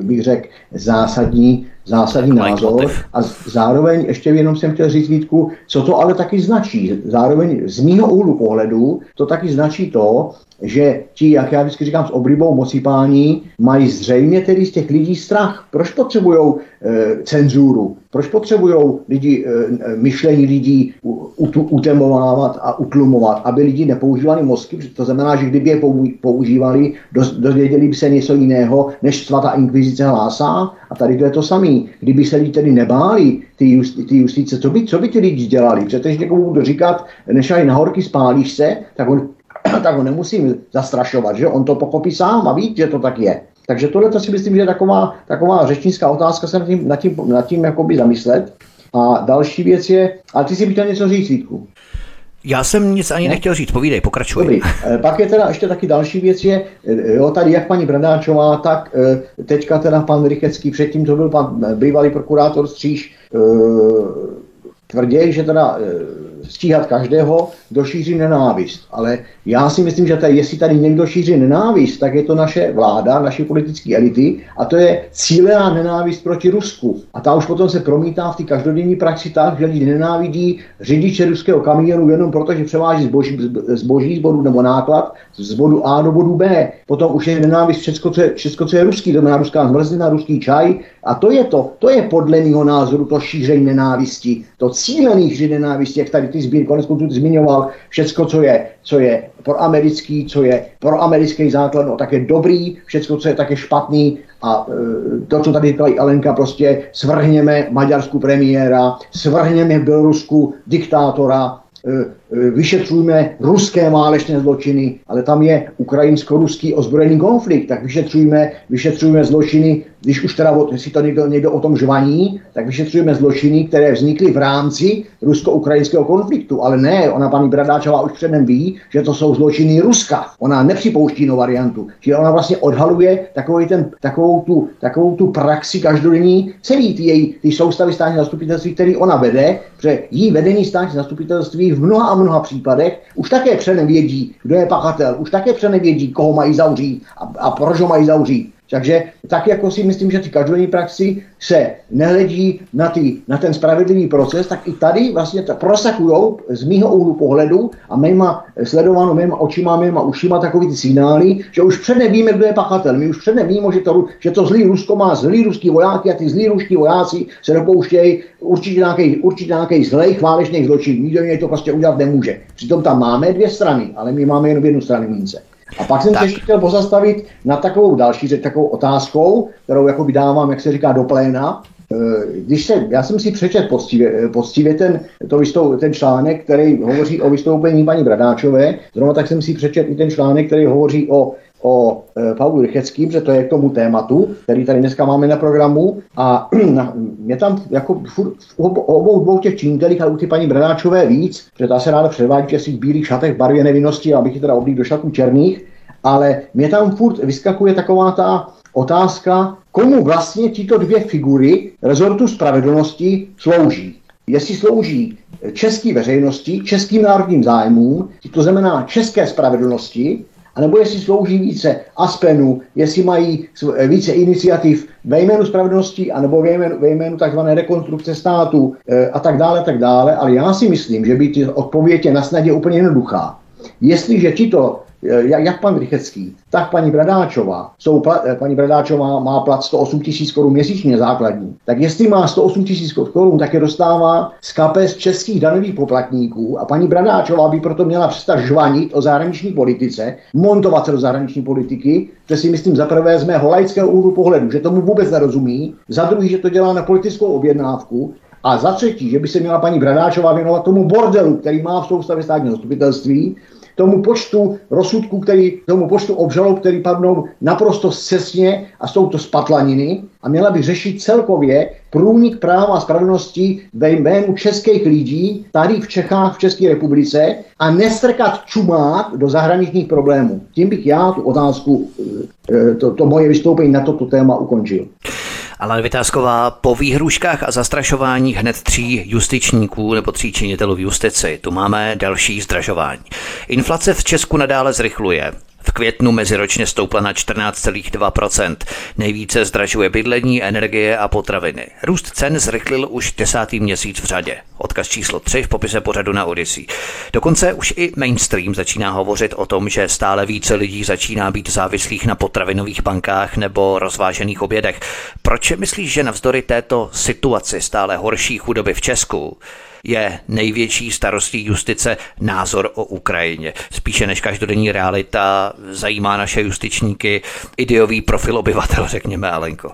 bych řekl, zásadní zásadní názor. A zároveň ještě jenom jsem chtěl říct Vítku, co to ale taky značí. Zároveň z mýho úhlu pohledu to taky značí to, že ti, jak já vždycky říkám, s oblibou mocipání, mají zřejmě tedy z těch lidí strach. Proč potřebují e, cenzuru? Proč potřebují lidi, e, myšlení lidí utemovávat a utlumovat, aby lidi nepoužívali mozky? To znamená, že kdyby je používali, dozvěděli by se něco jiného, než svatá inkvizice hlásá. A tady to je to samé. Kdyby se lidi tedy nebáli, ty, justi, ty justice, co by, co by ty lidi dělali? Protože někomu budu říkat, než na horky spálíš se, tak on tak ho nemusím zastrašovat, že on to pochopí sám a ví, že to tak je. Takže tohle to si myslím, že je taková, taková řečnická otázka se nad tím, nad tím, nad tím jakoby zamyslet. A další věc je, ale ty si bych chtěl něco říct, Vítku. Já jsem nic ani no. nechtěl říct, povídej, pokračuj. Dobrý. Eh, pak je teda ještě taky další věc je, eh, jo, tady jak paní Bradáčová, tak eh, teďka teda pan Rychecký, předtím to byl pan bývalý prokurátor Stříž, tvrdí, že teda stíhat každého, kdo šíří nenávist. Ale já si myslím, že tady, jestli tady někdo šíří nenávist, tak je to naše vláda, naše politické elity a to je cílená nenávist proti Rusku. A ta už potom se promítá v té každodenní praxi tak, že lidi nenávidí řidiče ruského kamionu jenom proto, že převáží zboží, zboží z bodu nebo náklad z bodu A do bodu B. Potom už je nenávist všechno, co je, všechno, co je ruský, to znamená ruská zmrzlina, ruský čaj. A to je to, to je podle mého názoru to šíření nenávisti, to cílený šíření nenávisti, jak tady ty zbír, konec konců zmiňoval, všecko, co je, co je pro americký, co je pro americký základ, no tak je dobrý, všecko, co je také špatný, a e, to, co tady říkala Alenka, prostě svrhněme maďarskou premiéra, svrhněme v Bělorusku diktátora, vyšetřujme ruské válečné zločiny, ale tam je ukrajinsko-ruský ozbrojený konflikt, tak vyšetřujme, vyšetřujme zločiny když už teda, jestli to někdo, někdo o tom žvaní, tak vyšetřujeme zločiny, které vznikly v rámci rusko-ukrajinského konfliktu. Ale ne, ona paní Bradáčová už předem ví, že to jsou zločiny Ruska. Ona nepřipouští no variantu. Čili ona vlastně odhaluje takový ten, takovou, tu, takovou tu praxi každodenní celý ty její ty soustavy státní zastupitelství, který ona vede, protože jí vedení státní zastupitelství v mnoha a mnoha případech už také předem vědí, kdo je pachatel, už také předem vědí, koho mají zavřít a, a proč ho mají zavřít. Takže tak jako si myslím, že ty každodenní praxi se nehledí na, ty, na ten spravedlivý proces, tak i tady vlastně prosakují z mýho úhlu pohledu a mýma sledováno mýma očima, mýma ušima takový ty signály, že už předne víme, kdo je pachatel. My už předne víme, že to, že to zlý Rusko má zlý ruský vojáky a ty zlý ruský vojáci se dopouštějí určitě nějaký, určitě nějaký zlej válečných zločin. Nikdo jiný to prostě udělat nemůže. Přitom tam máme dvě strany, ale my máme jenom jednu stranu mince. A pak jsem tak. se ještě chtěl pozastavit na takovou další takovou otázkou, kterou jako vydávám, jak se říká, do pléna. E, když se, já jsem si přečet poctivě, poctivě ten, to vystou, ten článek, který hovoří o vystoupení paní Bradáčové, zrovna tak jsem si přečet i ten článek, který hovoří o o e, Pavlu Rycheckým, že to je k tomu tématu, který tady dneska máme na programu a mě tam jako furt, v obou dvou těch činitelích, ale u ty paní Bradáčové víc, že ta se ráda předvádí v svých bílých šatech barvě nevinnosti, abych ji teda oblík do šatů černých, ale mě tam furt vyskakuje taková ta otázka, komu vlastně tyto dvě figury rezortu spravedlnosti slouží. Jestli slouží české veřejnosti, českým národním zájmům, to znamená české spravedlnosti, anebo jestli slouží více Aspenu, jestli mají více iniciativ ve jménu spravedlnosti, anebo ve jménu, ve jménu tzv. rekonstrukce státu e, a tak dále, tak dále. Ale já si myslím, že by ty odpověď je na snadě úplně jednoduchá. Jestliže tito Eh, jak pan Rychecký, tak paní Bradáčová, jsou, eh, paní Bradáčová má plat 108 tisíc korun měsíčně základní, tak jestli má 108 tisíc korun, tak je dostává z kapes českých daňových poplatníků a paní Bradáčová by proto měla přestat žvanit o zahraniční politice, montovat se do zahraniční politiky, že si myslím za prvé z mého laického úhlu pohledu, že tomu vůbec nerozumí, za druhý, že to dělá na politickou objednávku. A za třetí, že by se měla paní Bradáčová věnovat tomu bordelu, který má v soustavě státního zastupitelství, tomu počtu rozsudků, který, tomu počtu obžalob, který padnou naprosto cestně a jsou to spatlaniny a měla by řešit celkově průnik práva a spravedlnosti ve jménu českých lidí tady v Čechách, v České republice a nestrkat čumák do zahraničních problémů. Tím bych já tu otázku, eh, to, to moje vystoupení na toto téma ukončil. Ale Vytázková po výhruškách a zastrašování hned tří justičníků nebo tří činitelů v justici. Tu máme další zdražování. Inflace v Česku nadále zrychluje. V květnu meziročně stoupla na 14,2%. Nejvíce zdražuje bydlení, energie a potraviny. Růst cen zrychlil už desátý měsíc v řadě. Odkaz číslo 3 v popise pořadu na Odyssey. Dokonce už i mainstream začíná hovořit o tom, že stále více lidí začíná být závislých na potravinových bankách nebo rozvážených obědech. Proč myslíš, že navzdory této situaci stále horší chudoby v Česku je největší starostí justice názor o Ukrajině. Spíše než každodenní realita zajímá naše justičníky ideový profil obyvatel, řekněme, Alenko.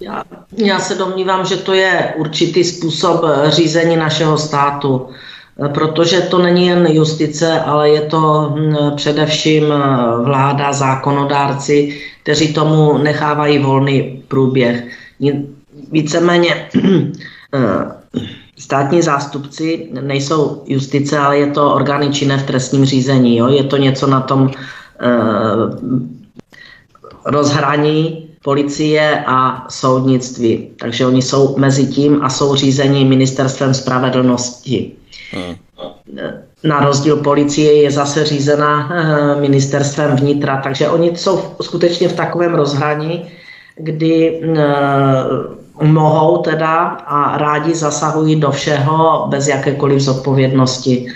Já, já se domnívám, že to je určitý způsob řízení našeho státu, protože to není jen justice, ale je to hm, především vláda, zákonodárci, kteří tomu nechávají volný průběh. Víceméně státní zástupci nejsou justice, ale je to orgány činné v trestním řízení. Jo? Je to něco na tom eh, rozhraní policie a soudnictví. Takže oni jsou mezi tím a jsou řízení ministerstvem spravedlnosti. Hmm. Na rozdíl policie je zase řízena eh, ministerstvem vnitra, takže oni jsou skutečně v takovém rozhraní, kdy eh, mohou teda a rádi zasahují do všeho bez jakékoliv zodpovědnosti.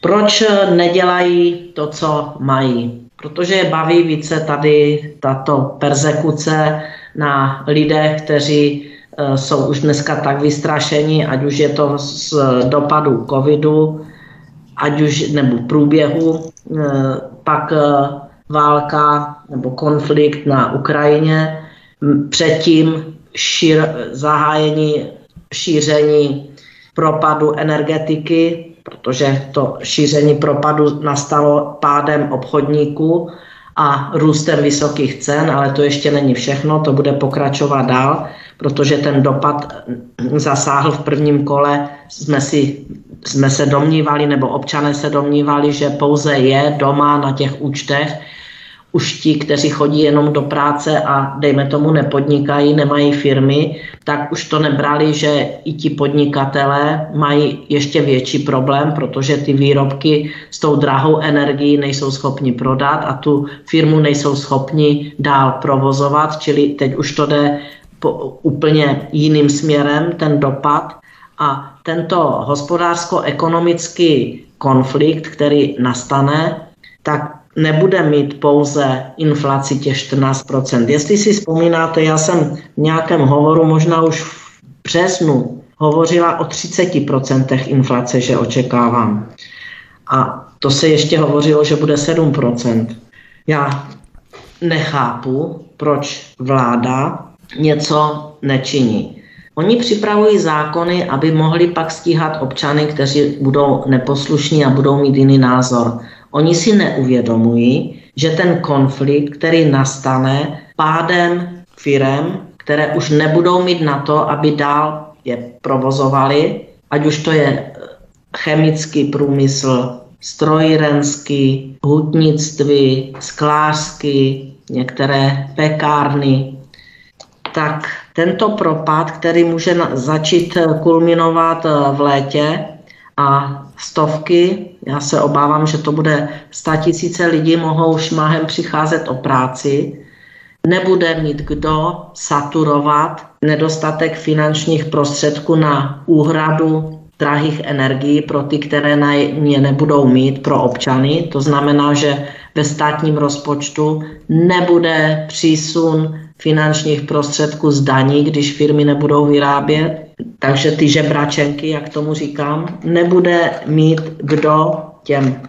Proč nedělají to, co mají? Protože je baví více tady tato persekuce na lidech, kteří e, jsou už dneska tak vystrašení, ať už je to z dopadu covidu, ať už nebo průběhu, e, pak e, válka nebo konflikt na Ukrajině, předtím šír, zahájení šíření propadu energetiky, protože to šíření propadu nastalo pádem obchodníků a růstem vysokých cen, ale to ještě není všechno, to bude pokračovat dál, protože ten dopad zasáhl v prvním kole, jsme, si, jsme se domnívali, nebo občané se domnívali, že pouze je doma na těch účtech, už ti, kteří chodí jenom do práce a dejme tomu nepodnikají, nemají firmy, tak už to nebrali, že i ti podnikatelé mají ještě větší problém, protože ty výrobky s tou drahou energií nejsou schopni prodat a tu firmu nejsou schopni dál provozovat, čili teď už to jde po úplně jiným směrem, ten dopad. A tento hospodářsko-ekonomický konflikt, který nastane, tak nebude mít pouze inflaci těch 14%. Jestli si vzpomínáte, já jsem v nějakém hovoru, možná už v březnu, hovořila o 30% inflace, že očekávám. A to se ještě hovořilo, že bude 7%. Já nechápu, proč vláda něco nečiní. Oni připravují zákony, aby mohli pak stíhat občany, kteří budou neposlušní a budou mít jiný názor. Oni si neuvědomují, že ten konflikt, který nastane pádem firem, které už nebudou mít na to, aby dál je provozovali, ať už to je chemický průmysl, strojírenský, hutnictví, sklářský, některé pekárny, tak tento propad, který může začít kulminovat v létě a stovky, já se obávám, že to bude tisíce lidí mohou šmahem přicházet o práci, nebude mít kdo saturovat nedostatek finančních prostředků na úhradu drahých energií pro ty, které na ně nebudou mít, pro občany. To znamená, že ve státním rozpočtu nebude přísun finančních prostředků z daní, když firmy nebudou vyrábět. Takže ty žebračenky, jak tomu říkám, nebude mít kdo těm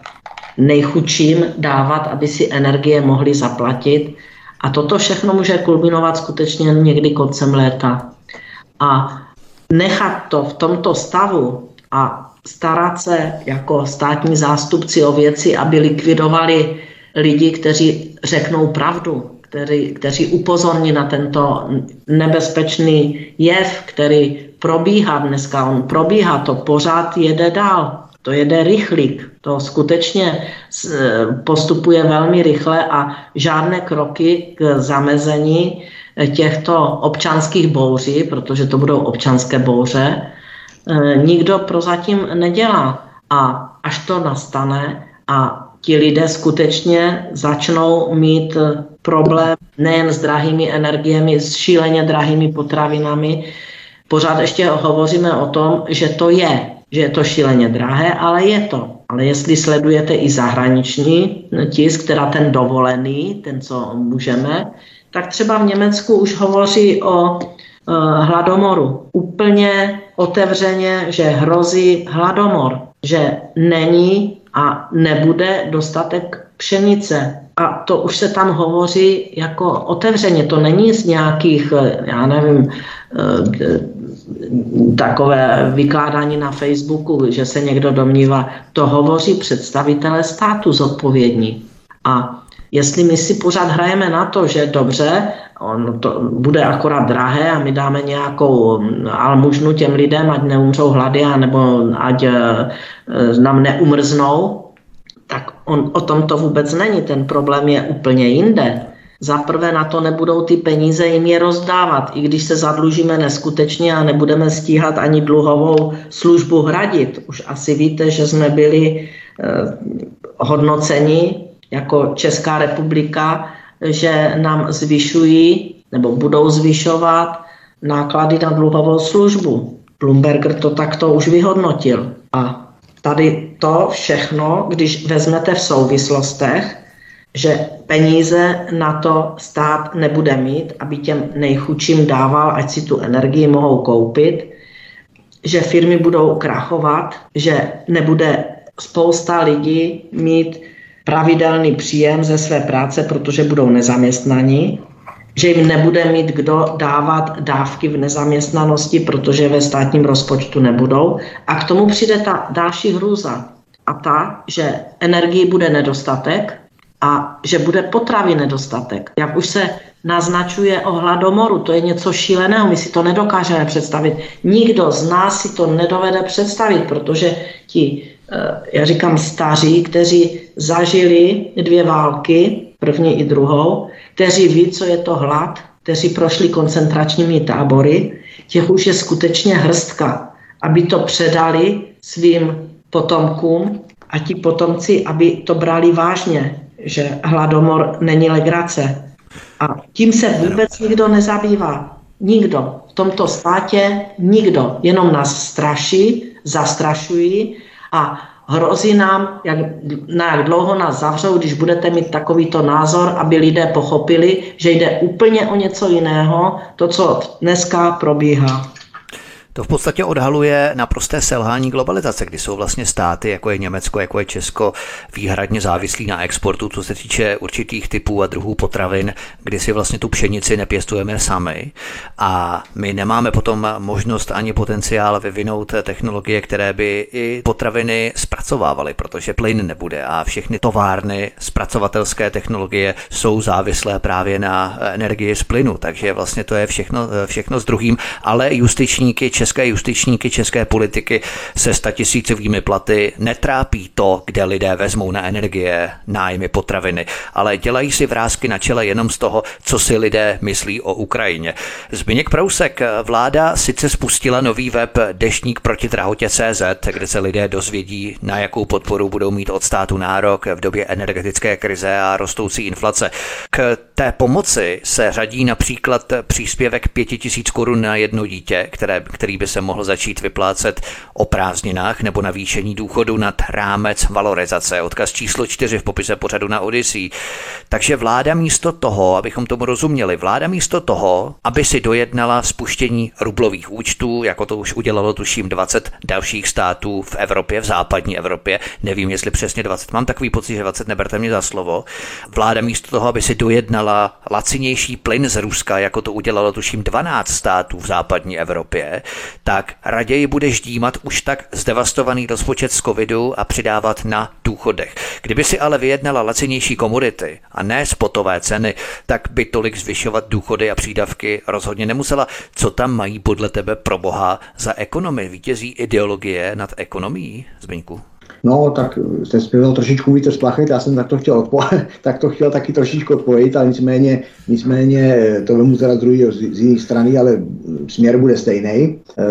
nejchudším dávat, aby si energie mohli zaplatit. A toto všechno může kulminovat skutečně někdy koncem léta. A nechat to v tomto stavu a starat se jako státní zástupci o věci, aby likvidovali lidi, kteří řeknou pravdu, kteří, kteří upozorní na tento nebezpečný jev, který probíhá dneska. On probíhá, to pořád jede dál. To jede rychlík. To skutečně postupuje velmi rychle a žádné kroky k zamezení těchto občanských bouří, protože to budou občanské bouře, eh, nikdo prozatím nedělá. A až to nastane a ti lidé skutečně začnou mít problém nejen s drahými energiemi, s šíleně drahými potravinami. Pořád ještě hovoříme o tom, že to je, že je to šíleně drahé, ale je to. Ale jestli sledujete i zahraniční tisk, teda ten dovolený, ten, co můžeme, tak třeba v Německu už hovoří o e, hladomoru. Úplně otevřeně, že hrozí hladomor, že není a nebude dostatek pšenice. A to už se tam hovoří jako otevřeně, to není z nějakých, já nevím, e, takové vykládání na Facebooku, že se někdo domnívá, to hovoří představitelé státu zodpovědní. A Jestli my si pořád hrajeme na to, že dobře, on to bude akorát drahé a my dáme nějakou mm, almužnu těm lidem, ať neumřou hlady, nebo ať e, nám neumrznou, tak on, o tom to vůbec není. Ten problém je úplně jinde. Za prvé na to nebudou ty peníze jim je rozdávat, i když se zadlužíme neskutečně a nebudeme stíhat ani dluhovou službu hradit. Už asi víte, že jsme byli eh, hodnoceni jako Česká republika, že nám zvyšují nebo budou zvyšovat náklady na dluhovou službu. Bloomberg to takto už vyhodnotil. A tady to všechno, když vezmete v souvislostech, že peníze na to stát nebude mít, aby těm nejchudším dával, ať si tu energii mohou koupit, že firmy budou krachovat, že nebude spousta lidí mít pravidelný příjem ze své práce, protože budou nezaměstnaní, že jim nebude mít kdo dávat dávky v nezaměstnanosti, protože ve státním rozpočtu nebudou. A k tomu přijde ta další hrůza. A ta, že energii bude nedostatek a že bude potravy nedostatek. Jak už se naznačuje o hladomoru, to je něco šíleného, my si to nedokážeme představit. Nikdo z nás si to nedovede představit, protože ti Eh, já říkám staří, kteří zažili dvě války, první i druhou, kteří ví, co je to hlad, kteří prošli koncentračními tábory, těch už je skutečně hrstka, aby to předali svým potomkům a ti potomci, aby to brali vážně, že hladomor není legrace. A tím se vůbec nikdo nezabývá. Nikdo. V tomto státě nikdo. Jenom nás straší, zastrašují a hrozí nám, jak, na jak dlouho nás zavřou, když budete mít takovýto názor, aby lidé pochopili, že jde úplně o něco jiného, to, co dneska probíhá. To v podstatě odhaluje naprosté selhání globalizace, kdy jsou vlastně státy, jako je Německo, jako je Česko, výhradně závislí na exportu, co se týče určitých typů a druhů potravin, kdy si vlastně tu pšenici nepěstujeme sami. A my nemáme potom možnost ani potenciál vyvinout technologie, které by i potraviny zpracovávaly, protože plyn nebude a všechny továrny zpracovatelské technologie jsou závislé právě na energii z plynu, takže vlastně to je všechno, všechno s druhým, ale justičníky české justičníky, české politiky se statisícovými platy netrápí to, kde lidé vezmou na energie, nájmy, potraviny, ale dělají si vrázky na čele jenom z toho, co si lidé myslí o Ukrajině. Zbigněk Prousek, vláda sice spustila nový web Deštník proti drahotě CZ, kde se lidé dozvědí, na jakou podporu budou mít od státu nárok v době energetické krize a rostoucí inflace. K té pomoci se řadí například příspěvek 5000 korun na jedno dítě, které, který který by se mohl začít vyplácet o prázdninách nebo navýšení důchodu nad rámec valorizace. Odkaz číslo čtyři v popise pořadu na Odyssey. Takže vláda místo toho, abychom tomu rozuměli, vláda místo toho, aby si dojednala spuštění rublových účtů, jako to už udělalo tuším 20 dalších států v Evropě, v západní Evropě, nevím jestli přesně 20, mám takový pocit, že 20 neberte mě za slovo. Vláda místo toho, aby si dojednala lacinější plyn z Ruska, jako to udělalo tuším 12 států v západní Evropě, tak raději bude ždímat už tak zdevastovaný rozpočet z covidu a přidávat na důchodech. Kdyby si ale vyjednala lacinější komodity a ne spotové ceny, tak by tolik zvyšovat důchody a přídavky rozhodně nemusela. Co tam mají podle tebe pro boha za ekonomii? Vítězí ideologie nad ekonomií, Zbyňku? No, tak jste zpěval trošičku víc splachit, já jsem tak to chtěl odpo- tak to chtěl taky trošičku odpojit, ale nicméně, nicméně to vemu teda druhý z, z jiné strany, ale směr bude stejný. Eh,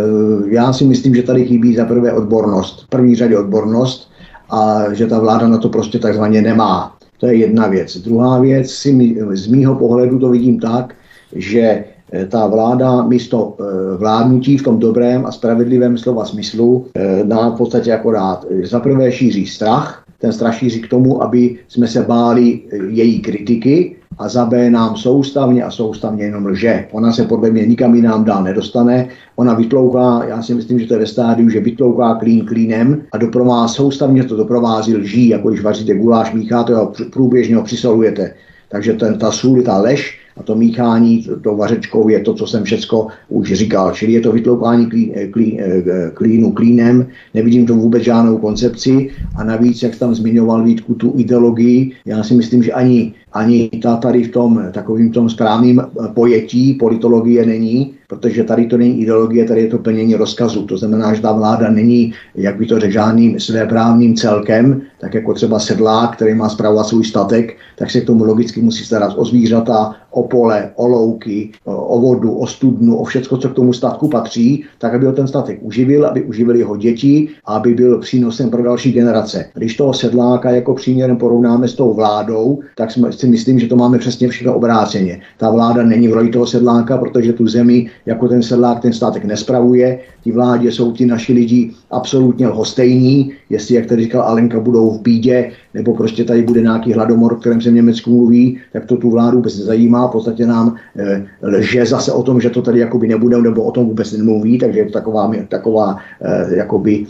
já si myslím, že tady chybí za prvé odbornost, v první řadě odbornost a že ta vláda na to prostě takzvaně nemá. To je jedna věc. Druhá věc, si, z mýho pohledu to vidím tak, že Eh, ta vláda místo eh, vládnutí v tom dobrém a spravedlivém slova smyslu eh, dá v podstatě akorát za prvé šíří strach, ten strach šíří k tomu, aby jsme se báli její kritiky a za B nám soustavně a soustavně jenom lže. Ona se podle mě nikam jinam dál nedostane. Ona vytlouká, já si myslím, že to je ve stádiu, že vytlouká klín klínem a doprovází, soustavně to doprovází lží, jako když vaříte guláš, mícháte a průběžně ho přisolujete. Takže ten, ta sůl, ta lež a to míchání to vařečkou je to, co jsem všecko už říkal. Čili je to vytloukání klí, eh, klí, eh, klínu klínem, nevidím to vůbec žádnou koncepci a navíc, jak tam zmiňoval Vítku, tu ideologii, já si myslím, že ani, ani ta tady v tom takovým tom správným pojetí politologie není, protože tady to není ideologie, tady je to plnění rozkazu. To znamená, že ta vláda není, jak by to řekl, žádným svéprávným celkem, tak jako třeba sedlák, který má zpravovat svůj statek, tak se k tomu logicky musí starat o zvířata, o pole, o louky, o vodu, o studnu, o všecko, co k tomu statku patří, tak aby ho ten statek uživil, aby uživili jeho děti a aby byl přínosem pro další generace. Když toho sedláka jako příměrem porovnáme s tou vládou, tak si myslím, že to máme přesně všechno obráceně. Ta vláda není v roli toho sedláka, protože tu zemi jako ten sedlák ten státek nespravuje. Ti vládě jsou ti naši lidi absolutně lhostejní, jestli, jak tady říkal Alenka, budou v bídě, nebo prostě tady bude nějaký hladomor, o kterém se v Německu mluví, tak to tu vládu vůbec nezajímá. V podstatě nám e, lže zase o tom, že to tady jakoby nebude, nebo o tom vůbec nemluví, takže je to taková, taková e, jakoby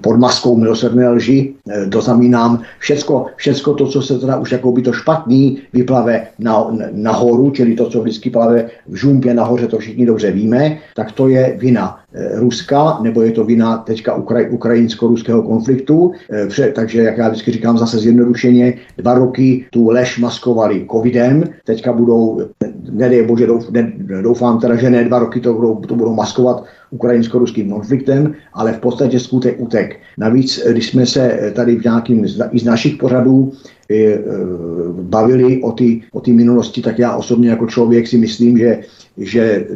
pod maskou milosrdné lži, e, dozamínám všecko, všecko to, co se teda už jako by to špatný vyplave na, nahoru, čili to, co vždycky plave v žumpě nahoře, to všichni dobře víme, tak to je vina Ruska, nebo je to vina teďka Ukraj, ukrajinsko-ruského konfliktu. E, takže, jak já vždycky říkám zase zjednodušeně, dva roky tu lež maskovali covidem, teďka budou, nedej bože, doufám teda, že ne dva roky to budou, to budou maskovat ukrajinsko-ruským konfliktem, ale v podstatě skutek utek. Navíc, když jsme se tady v nějakým i z našich pořadů bavili o ty, o minulosti, tak já osobně jako člověk si myslím, že, že,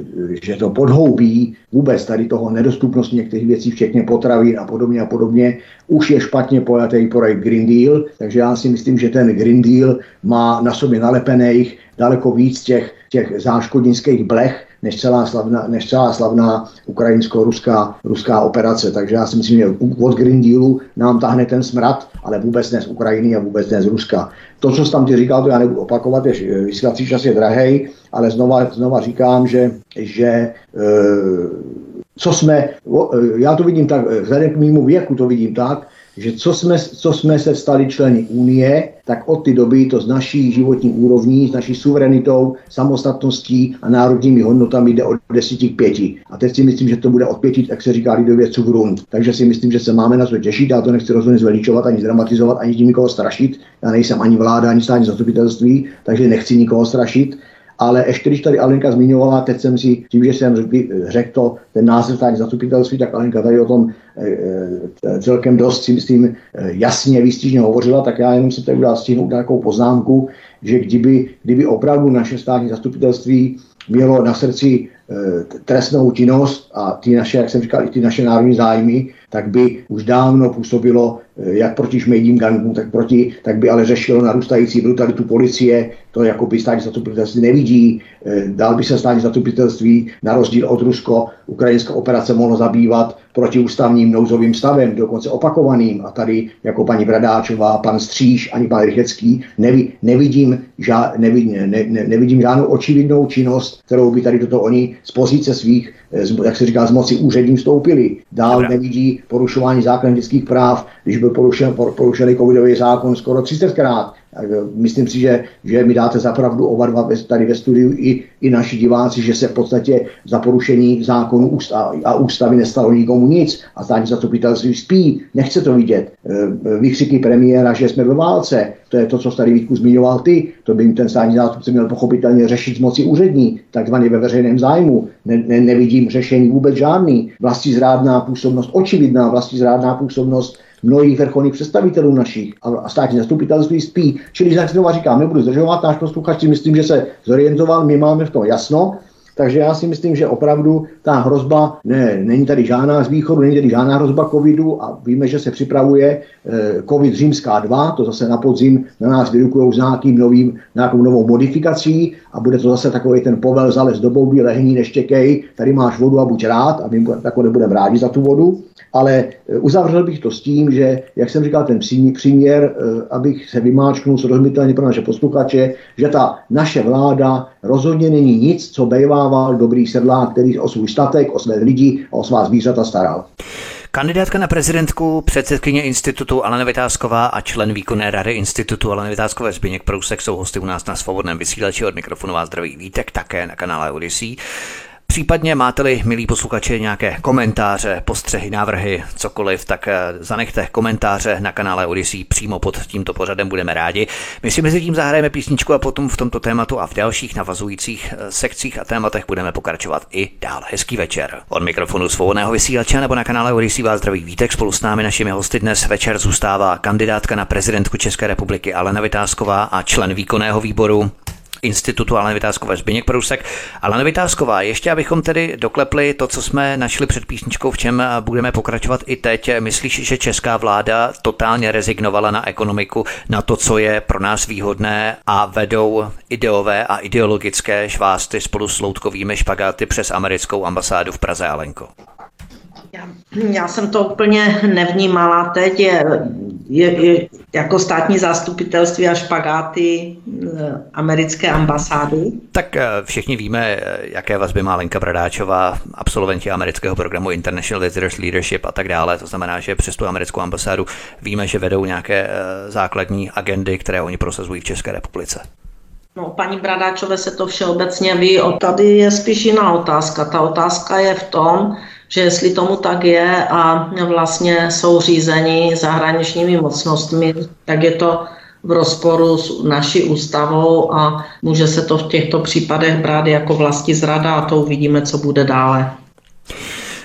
že to podhoubí vůbec tady toho nedostupnosti některých věcí, včetně potravin a podobně a podobně, už je špatně pojatý projekt Green Deal, takže já si myslím, že ten Green Deal má na sobě nalepených daleko víc těch, těch záškodnických blech, než celá slavná, než celá slavná ukrajinsko-ruská ruská operace. Takže já si myslím, že od Green Dealu nám tahne ten smrad, ale vůbec ne z Ukrajiny a vůbec ne z Ruska. To, co jsi tam ty říkal, to já nebudu opakovat, je, vysílací čas je drahej, ale znova, znova říkám, že, že e, co jsme, e, já to vidím tak, vzhledem k mému věku to vidím tak, že co jsme, co jsme se stali členy Unie, tak od té doby to z naší životní úrovní, s naší suverenitou, samostatností a národními hodnotami jde od 10 k 5. A teď si myslím, že to bude od 5, jak se říká lidově, cugrund. Takže si myslím, že se máme na to těšit, já to nechci rozhodně zveličovat, ani dramatizovat, ani tím nikoho strašit. Já nejsem ani vláda, ani státní zastupitelství, takže nechci nikoho strašit ale ještě když tady Alenka zmiňovala, teď jsem si, tím, že jsem řekl to, ten název státní zastupitelství, tak Alenka tady o tom e, e, celkem dost si myslím e, jasně, výstižně hovořila, tak já jenom si tady udělal stihnout nějakou poznámku, že kdyby, kdyby opravdu naše státní zastupitelství mělo na srdci trestnou činnost a ty naše, jak jsem říkal, i ty naše národní zájmy, tak by už dávno působilo Eh, jak proti šmejdím gangům, tak proti, tak by ale řešilo narůstající brutalitu policie, to jako by státní zastupitelství nevidí, eh, dál by se státní zastupitelství na rozdíl od Rusko, ukrajinská operace mohlo zabývat protiústavním nouzovým stavem, dokonce opakovaným. A tady jako paní Bradáčová, pan Stříž, ani pan Rychecký, nevi, nevidím, ža, nevidím, ne, ne, nevidím žádnou očividnou činnost, kterou by tady toto oni z pozice svých, eh, jak se říká, z moci úředním vstoupili. Dál nevidí porušování základních lidských práv, když byl porušen, porušený covidový zákon skoro 30krát. Myslím si, že, že mi dáte zapravdu oba dva tady ve studiu i, i naši diváci, že se v podstatě za porušení zákonu a ústavy nestalo nikomu nic a státní zastupitelství spí, nechce to vidět. E, výkřiky premiéra, že jsme ve válce, to je to, co tady Vítku zmiňoval ty, to by ten státní zástupce měl pochopitelně řešit z moci úřední, takzvaně ve veřejném zájmu. Ne, ne, nevidím řešení vůbec žádný. Vlastní zrádná působnost, očividná vlastní zrádná působnost mnohých vrcholných představitelů našich a státní zastupitelství spí. Čili jak znova říkám, nebudu zdržovat, náš posluchač si myslím, že se zorientoval, my máme v tom jasno, takže já si myslím, že opravdu ta hrozba, ne, není tady žádná z východu, není tady žádná hrozba covidu a víme, že se připravuje eh, covid římská 2, to zase na podzim na nás vyrukují s nějakým novým, nějakou novou modifikací a bude to zase takový ten povel zalez do boudy, lehní, neštěkej, tady máš vodu a buď rád a my jako nebudeme rádi za tu vodu ale eh, uzavřel bych to s tím, že, jak jsem říkal, ten příměr, eh, abych se vymáčknul srozumitelně pro naše posluchače, že ta naše vláda rozhodně není nic, co bejvával dobrý sedlák, který o svůj statek, o své lidi a o svá zvířata staral. Kandidátka na prezidentku, předsedkyně institutu Alena Vytázková a člen výkonné rady institutu Alena Vytázkové Zběněk Prousek jsou hosty u nás na svobodném vysílači od mikrofonu vás zdraví Vítek, také na kanále Odyssey. Případně máte-li, milí posluchači, nějaké komentáře, postřehy, návrhy, cokoliv, tak eh, zanechte komentáře na kanále Odyssey přímo pod tímto pořadem, budeme rádi. My si mezi tím zahrajeme písničku a potom v tomto tématu a v dalších navazujících eh, sekcích a tématech budeme pokračovat i dál. Hezký večer. Od mikrofonu svobodného vysílače nebo na kanále Odyssey vás zdraví Vítek. Spolu s námi našimi hosty dnes večer zůstává kandidátka na prezidentku České republiky Alena Vytázková a člen výkonného výboru institutu Aleny Vytázkové Zbyněk Prusek. Alena Vytázková, ještě abychom tedy doklepli to, co jsme našli před písničkou, v čem budeme pokračovat i teď. Myslíš, že česká vláda totálně rezignovala na ekonomiku, na to, co je pro nás výhodné a vedou ideové a ideologické švásty spolu s loutkovými špagáty přes americkou ambasádu v Praze, Alenko? Já, já jsem to úplně nevnímala. Teď je, je, je jako státní zastupitelství a špagáty eh, americké ambasády. Tak eh, všichni víme, eh, jaké vazby má Lenka Bradáčová, absolventi amerického programu International Visitors Leadership a tak dále. To znamená, že přes tu americkou ambasádu víme, že vedou nějaké základní agendy, které oni prosazují v České republice. No, paní Bradáčové se to všeobecně ví. O tady je spíš jiná otázka. Ta otázka je v tom, že jestli tomu tak je a vlastně jsou řízeni zahraničními mocnostmi, tak je to v rozporu s naší ústavou a může se to v těchto případech brát jako vlasti zrada a to uvidíme, co bude dále.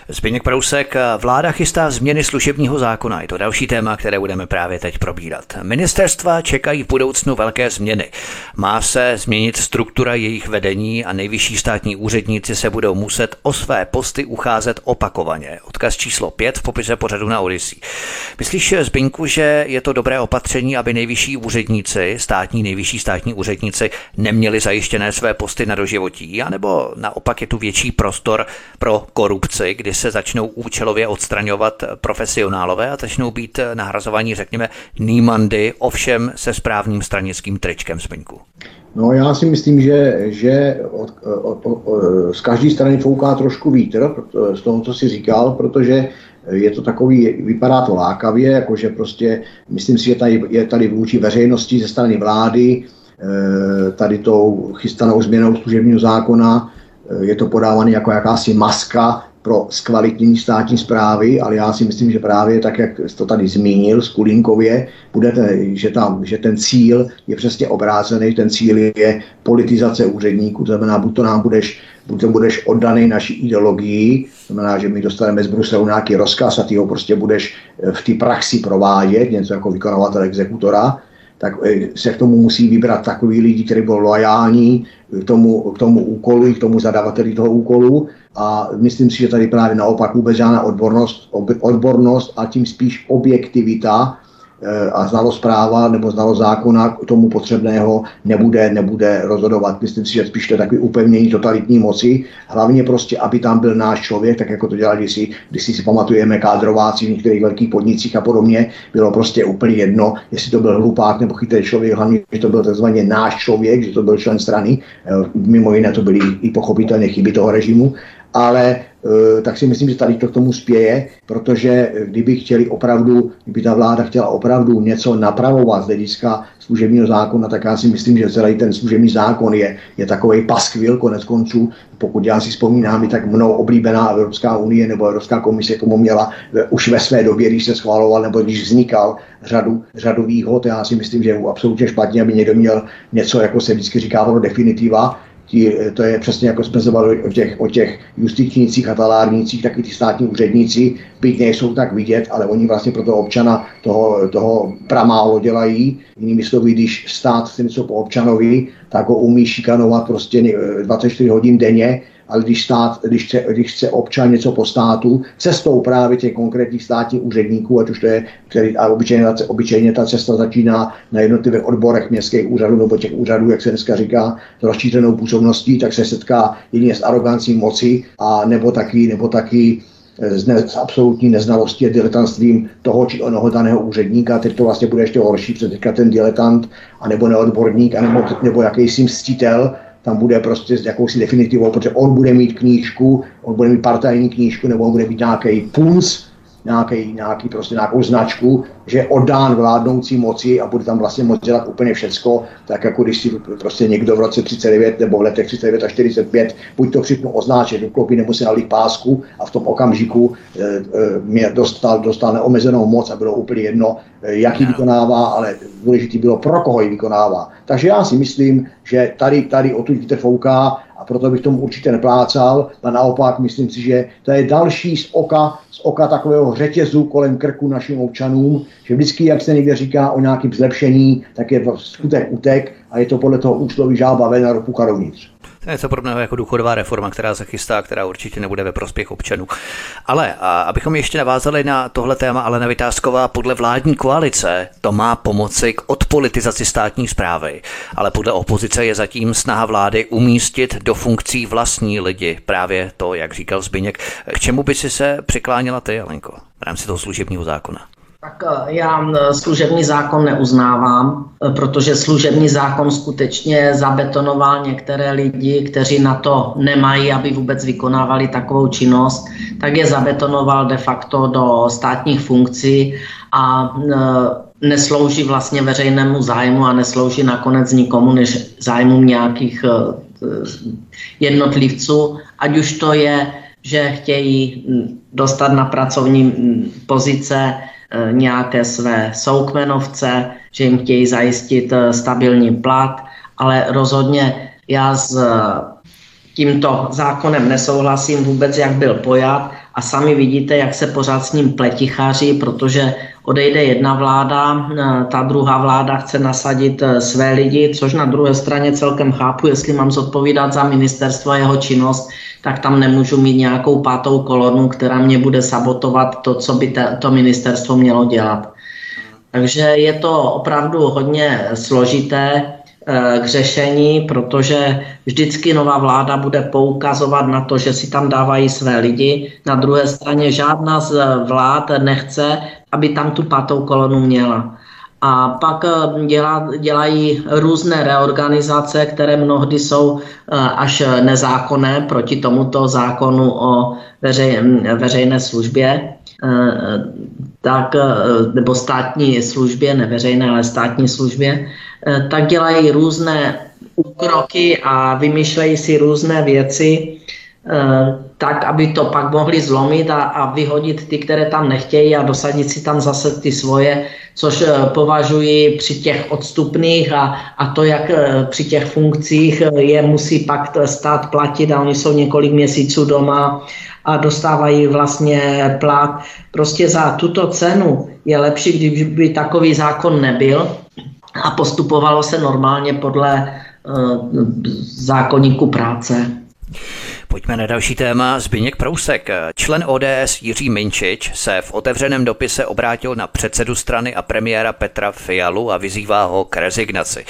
Zbigněk Prousek, vláda chystá změny služebního zákona. Je to další téma, které budeme právě teď probírat. Ministerstva čekají v budoucnu velké změny. Má se změnit struktura jejich vedení a nejvyšší státní úředníci se budou muset o své posty ucházet opakovaně. Odkaz číslo 5 v popise pořadu na Odyssey. Myslíš, Zbinku, že je to dobré opatření, aby nejvyšší úředníci, státní nejvyšší státní úředníci, neměli zajištěné své posty na doživotí, anebo naopak je tu větší prostor pro korupci, kdy se začnou účelově odstraňovat profesionálové a začnou být nahrazovaní, řekněme, nímandy, ovšem se správným stranickým tričkem Zbyňku? No já si myslím, že, že od, od, od, od, z každé strany fouká trošku vítr z toho, co si říkal, protože je to takový, vypadá to lákavě, jakože prostě, myslím si, že tady, je tady vůči veřejnosti ze strany vlády, eh, tady tou chystanou změnou služebního zákona, eh, je to podávané jako jakási maska pro zkvalitnění státní zprávy, ale já si myslím, že právě tak, jak to tady zmínil z Kulínkově, budete, že, tam, že ten cíl je přesně obrácený, ten cíl je politizace úředníků, to znamená, buď to nám budeš, buď to budeš oddaný naší ideologii, to znamená, že my dostaneme z Bruselu nějaký rozkaz a ty ho prostě budeš v té praxi provádět, něco jako vykonávatel exekutora, tak se k tomu musí vybrat takový lidi, kteří byl loajální k tomu, k tomu úkolu, k tomu zadavateli toho úkolu. A myslím si, že tady právě naopak vůbec žádná odbornost, odbornost a tím spíš objektivita Eh, a znalost práva nebo znalost zákona k tomu potřebného nebude, nebude rozhodovat. Myslím si, že spíš to je takový upevnění totalitní moci. Hlavně prostě, aby tam byl náš člověk, tak jako to dělali kdysi, když si pamatujeme kádrováci v některých velkých podnicích a podobně, bylo prostě úplně jedno, jestli to byl hlupák nebo chytrý člověk, hlavně, že to byl takzvaně náš člověk, že to byl člen strany. Eh, mimo jiné to byly i pochopitelně chyby toho režimu ale eh, tak si myslím, že tady to k tomu spěje, protože kdyby chtěli opravdu, kdyby ta vláda chtěla opravdu něco napravovat z hlediska služebního zákona, tak já si myslím, že celý ten služební zákon je, je takový paskvil konec konců. Pokud já si vzpomínám, i tak mnou oblíbená Evropská unie nebo Evropská komise tomu měla eh, už ve své době, když se schvaloval nebo když vznikal řadu, řadu výhod. Já si myslím, že je absolutně špatně, aby někdo měl něco, jako se vždycky říkávalo, definitiva, Tí, to je přesně jako jsme se o těch, o těch justičnících a talárnících, taky ty státní úředníci, byť nejsou tak vidět, ale oni vlastně pro toho občana toho, toho pramálo dělají. Jinými slovy, když stát chce něco po občanovi, tak ho umí šikanovat prostě 24 hodin denně, ale když, stát, když, chce, když chce občan něco po státu, cestou právě těch konkrétních státních úředníků, ať už to je, který, a obyčejně, obyčejně ta cesta začíná na jednotlivých odborech městských úřadů nebo těch úřadů, jak se dneska říká, s rozšířenou působností, tak se setká jedině s arogancí moci a nebo taky, nebo taky s, ne, s absolutní neznalostí a diletantstvím toho či onoho daného úředníka, teď to vlastně bude ještě horší, protože teďka ten diletant, anebo neodborník, anebo, nebo jakýsi mstitel, tam bude prostě s jakousi definitivou, protože on bude mít knížku, on bude mít partajní knížku, nebo on bude mít nějaký puls, nějaký, nějaký prostě nějakou značku, že je oddán vládnoucí moci a bude tam vlastně moct dělat úplně všecko, tak jako když si prostě někdo v roce 39 nebo v letech 39 a 45 buď to všechno označit do klopy nebo si nalít pásku a v tom okamžiku e, e, mě dostal, dostal neomezenou moc a bylo úplně jedno, e, jak ji vykonává, ale důležitý bylo, pro koho ji vykonává. Takže já si myslím, že tady, tady odtud vítr fouká proto bych tomu určitě neplácal, a naopak myslím si, že to je další z oka, z oka takového řetězu kolem krku našim občanům, že vždycky, jak se někde říká o nějakém zlepšení, tak je skutek utek a je to podle toho úsloví žába ven a ropu karovnitř. To je něco podobného jako důchodová reforma, která se chystá, která určitě nebude ve prospěch občanů. Ale a abychom ještě navázali na tohle téma, ale na Vytázková, podle vládní koalice to má pomoci k odpolitizaci státní zprávy, ale podle opozice je zatím snaha vlády umístit do funkcí vlastní lidi. Právě to, jak říkal Zbyněk. K čemu by si se přikláněla ty, Alenko, v rámci toho služebního zákona? Tak eh, já eh, služební zákon neuznávám, eh, protože služební zákon skutečně zabetonoval některé lidi, kteří na to nemají, aby vůbec vykonávali takovou činnost, tak je zabetonoval de facto do státních funkcí a neslouží vlastně veřejnému zájmu a neslouží nakonec nikomu než zájmům nějakých jednotlivců, ať už to je, že chtějí hm, dostat na pracovní hm, pozice nějaké své soukmenovce, že jim chtějí zajistit e, stabilní plat, ale rozhodně já s e, tímto zákonem nesouhlasím vůbec, jak byl pojat. A sami vidíte, jak se pořád s ním pleticháří, protože odejde jedna vláda, ta druhá vláda chce nasadit své lidi, což na druhé straně celkem chápu, jestli mám zodpovídat za ministerstvo a jeho činnost, tak tam nemůžu mít nějakou pátou kolonu, která mě bude sabotovat to, co by to ministerstvo mělo dělat. Takže je to opravdu hodně složité eh, k řešení, protože vždycky nová vláda bude poukazovat na to, že si tam dávají své lidi. Na druhé straně žádná z vlád nechce, aby tam tu pátou kolonu měla. A pak eh, dělá, dělají různé reorganizace, které mnohdy jsou eh, až nezákonné proti tomuto zákonu o veřej, veřejné službě, eh, tak, nebo státní službě, ne veřejné, ale státní službě, tak dělají různé úkroky a vymýšlejí si různé věci, tak, aby to pak mohli zlomit a, a vyhodit ty, které tam nechtějí a dosadit si tam zase ty svoje, což eh, považuji při těch odstupných a, a to, jak eh, při těch funkcích je musí pak stát platit a oni jsou několik měsíců doma a dostávají vlastně plat. Prostě za tuto cenu je lepší, kdyby takový zákon nebyl, a postupovalo se normálně podle zákonníku práce. Pojďme na další téma. Zbyněk Prousek, člen ODS Jiří Minčič, se v otevřeném dopise obrátil na předsedu strany a premiéra Petra Fialu a vyzývá ho k rezignaci.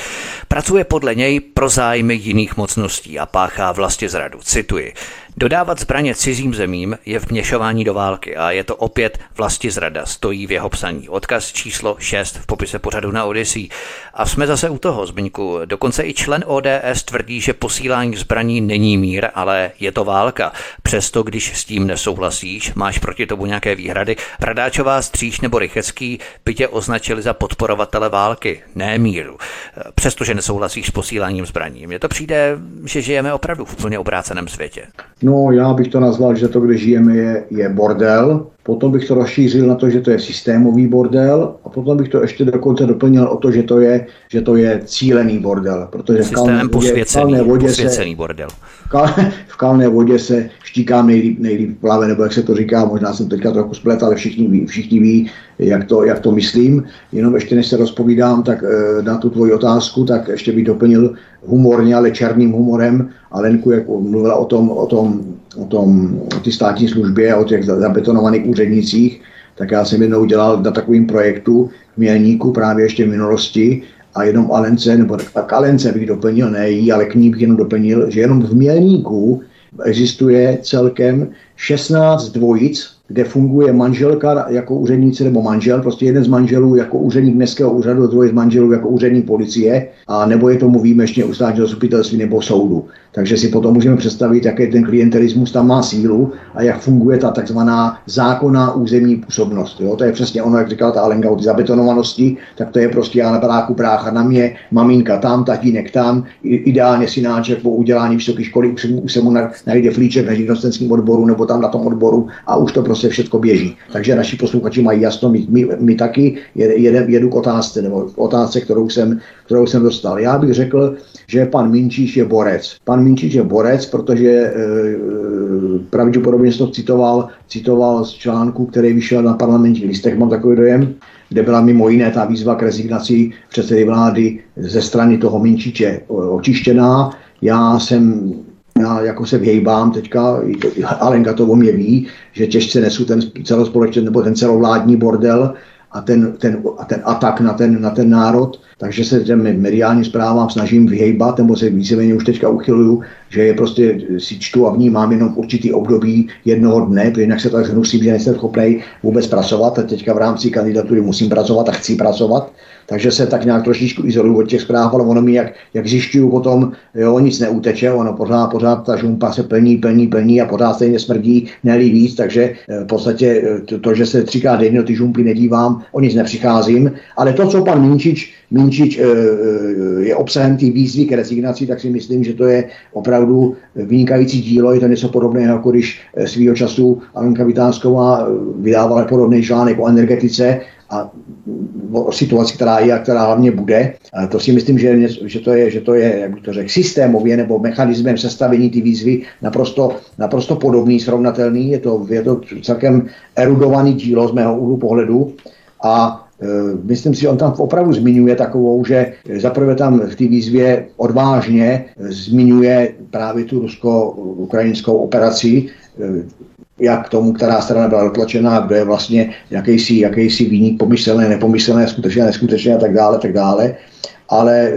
Pracuje podle něj pro zájmy jiných mocností a páchá vlastně zradu. Cituji. Dodávat zbraně cizím zemím je vměšování do války a je to opět vlasti zrada, stojí v jeho psaní. Odkaz číslo 6 v popise pořadu na Odyssey. A jsme zase u toho, Zbyňku. Dokonce i člen ODS tvrdí, že posílání zbraní není mír, ale je to válka. Přesto, když s tím nesouhlasíš, máš proti tomu nějaké výhrady. Bradáčová, Stříž nebo Rychecký by tě označili za podporovatele války, ne míru. Přestože nesouhlasíš s posíláním zbraní. Mně to přijde, že žijeme opravdu v úplně obráceném světě. No, já bych to nazval, že to, kde žijeme, je, je bordel. Potom bych to rozšířil na to, že to je systémový bordel a potom bych to ještě dokonce doplnil o to, že to je, že to je cílený bordel. Protože v kalné vodě, v kalné vodě se, bordel. V, kal, v kalné vodě se štíkám nejlíp, nejlíp plave, nebo jak se to říká, možná jsem teďka trochu splet, ale všichni ví, všichni ví jak, to, jak to myslím. Jenom ještě než se rozpovídám tak eh, na tu tvoji otázku, tak ještě bych doplnil humorně, ale černým humorem. A Lenku, jak mluvila o tom, o tom, o tom o ty státní službě o těch zabetonovaných úřednicích, tak já jsem jednou dělal na takovým projektu v Mělníku právě ještě v minulosti a jenom Alence, nebo tak Alence bych doplnil, ne jí, ale k ní bych jenom doplnil, že jenom v Mělníku existuje celkem 16 dvojic kde funguje manželka jako úředníci nebo manžel, prostě jeden z manželů jako úředník městského úřadu, druhý z manželů jako úředník policie, a nebo je tomu výjimečně u státního zastupitelství nebo soudu. Takže si potom můžeme představit, jaký ten klientelismus tam má sílu a jak funguje ta takzvaná zákonná územní působnost. Jo? To je přesně ono, jak říkala ta Alenka o zabetonovanosti, tak to je prostě já na baráku brácha na mě, maminka tam, tatínek tam, ideálně synáček po udělání vysoké školy už se mu najde flíček na živnostenském odboru nebo tam na tom odboru a už to prostě všechno běží. Takže naši posluchači mají jasno, my, my, my taky jedem, jedu k otázce, nebo k otázce, kterou jsem, kterou jsem dostal. Já bych řekl, že pan Minčíš je borec. Pan Minčíš je borec, protože e, pravděpodobně to citoval, citoval z článku, který vyšel na parlamentních listech, mám takový dojem, kde byla mimo jiné ta výzva k rezignaci předsedy vlády ze strany toho Minčíče očištěná. Já jsem já jako se vyhejbám teďka, Alenka to o mě ví, že těžce nesu ten celospolečný nebo ten celovládní bordel a ten, ten, a ten atak na ten, na ten národ, takže se těm mediálním zprávám snažím vyhejbat, nebo se víceméně už teďka uchyluju, že je prostě si čtu a vnímám jenom určitý období jednoho dne, protože jinak se tak hnusím, že nejsem schopný vůbec pracovat. A teďka v rámci kandidatury musím pracovat a chci pracovat, takže se tak nějak trošičku izoluju od těch zpráv, ale ono mi, jak, jak zjišťuju potom, jo, nic neuteče, ono pořád, pořád ta žumpa se plní, plní, plní a pořád stejně smrdí, nelí víc, takže eh, v podstatě eh, to, to že se třikrát denně do ty žumpy nedívám, o nic nepřicházím, ale to, co pan Minčič, Minčič eh, je obsahem té výzvy k rezignaci, tak si myslím, že to je opravdu vynikající dílo, je to něco podobného, jako když svýho času Alenka Vitánsková vydávala podobný článek o energetice, a o situaci, která je a která hlavně bude. A to si myslím, že, že, to je, že to je, jak bych to řekl, systémově nebo mechanismem sestavení ty výzvy naprosto, naprosto podobný, srovnatelný. Je to, je to celkem erudovaný dílo z mého úhlu pohledu a Myslím si, že on tam opravdu zmiňuje takovou, že zaprvé tam v té výzvě odvážně zmiňuje právě tu rusko-ukrajinskou operaci, e, jak tomu, která strana byla dotlačená, kdo je vlastně jakýsi, jakýsi výnik pomyslné, nepomyslné, skutečně, neskutečně a tak dále, tak dále. Ale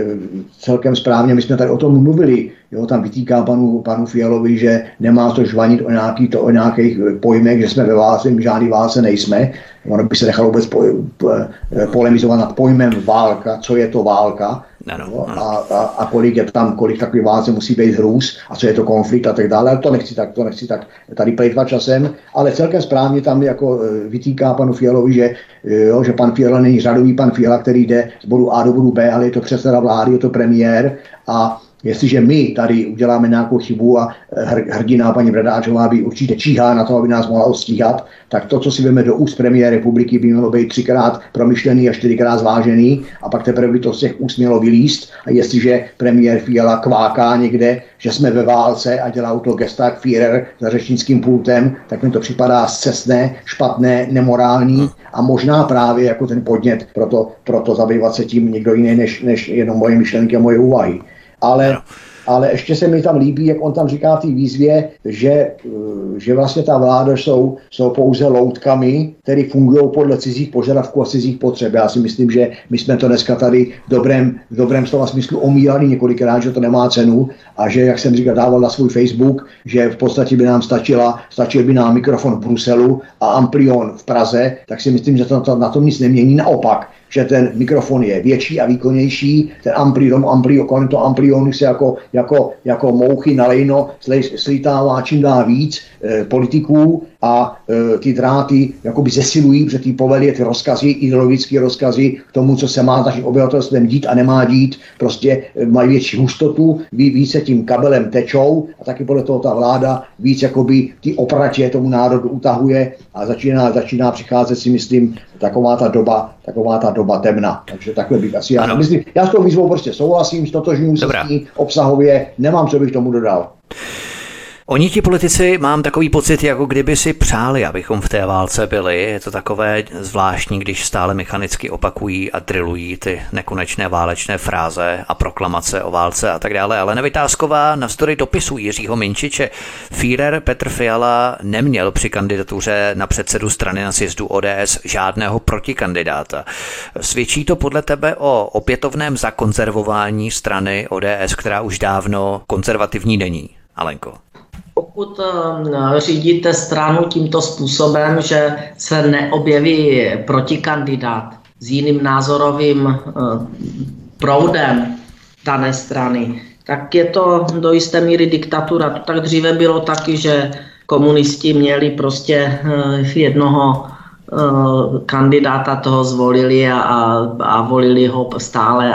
celkem správně, my jsme tady o tom mluvili, jo, tam vytýká panu, panu Fialovi, že nemá to žvanit o, nějaký, to, o nějakých pojmech, že jsme ve válce, my žádný válce nejsme. Ono by se nechalo vůbec po, po, polemizovat nad pojmem válka, co je to válka. Ano, ano. A, a, a, kolik je tam, kolik takový válce musí být hrůz a co je to konflikt a tak dále. Ale to nechci tak, to nechci tak tady plejtvat časem, ale celkem správně tam jako e, vytýká panu Fialovi, že, jo, že pan Fiala není řadový pan Fiala, který jde z bodu A do bodu B, ale je to předseda vlády, je to premiér a Jestliže my tady uděláme nějakou chybu a hrdina paní Bradáčová by určitě číhá na to, aby nás mohla ostíhat, tak to, co si veme do úst premiér republiky, by mělo být třikrát promyšlený a čtyřikrát zvážený a pak teprve by to z těch úst mělo vylíst. A jestliže premiér Fiala kváká někde, že jsme ve válce a dělá to gesta jak Führer za řečnickým pultem, tak mi to připadá scesné, špatné, nemorální a možná právě jako ten podnět pro to, pro to zabývat se tím někdo jiný než, než jenom moje myšlenky a moje úvahy. Ale ale ještě se mi tam líbí, jak on tam říká té výzvě, že, eh, že vlastně ta vláda jsou, jsou pouze loutkami, které fungují podle cizích požadavků a cizích potřeb. Já si myslím, že my jsme to dneska tady v dobrém, v dobrém slova smyslu omílali několikrát, že to nemá cenu a že, jak jsem říkal, dával na svůj Facebook, že v podstatě by nám stačila, stačil by nám mikrofon v Bruselu a amplion v Praze, tak si myslím, že to, to na tom nic nemění. Naopak, že ten mikrofon je větší a výkonnější, ten ampli, tomu ampli, kolem toho amplionu se jako, jako, jako mouchy na lejno slítává čím dá víc e, politiků a e, ty dráty jakoby zesilují, protože ty povely, ty rozkazy, ideologické rozkazy k tomu, co se má s naším obyvatelstvem dít a nemá dít, prostě e, mají větší hustotu, ví, více tím kabelem tečou a taky podle toho ta vláda víc jakoby ty opratě tomu národu utahuje a začíná, začíná přicházet si myslím taková ta doba, taková ta doba temna. Takže takhle bych asi já myslím, já s tou výzvou prostě souhlasím, stotožňuji se s ní obsahově, nemám, co bych tomu dodal. Oni ti politici, mám takový pocit, jako kdyby si přáli, abychom v té válce byli. Je to takové zvláštní, když stále mechanicky opakují a drillují ty nekonečné válečné fráze a proklamace o válce a tak dále. Ale Nevytázková navzdory dopisu Jiřího Minčiče Führer Petr Fiala neměl při kandidatuře na předsedu strany na sjezdu ODS žádného protikandidáta. Svědčí to podle tebe o opětovném zakonzervování strany ODS, která už dávno konzervativní není? Alenko. Pokud eh, řídíte stranu tímto způsobem, že se neobjeví protikandidát s jiným názorovým eh, proudem dané strany, tak je to do jisté míry diktatura. To tak dříve bylo taky, že komunisti měli prostě eh, jednoho kandidáta, toho zvolili a, a volili ho stále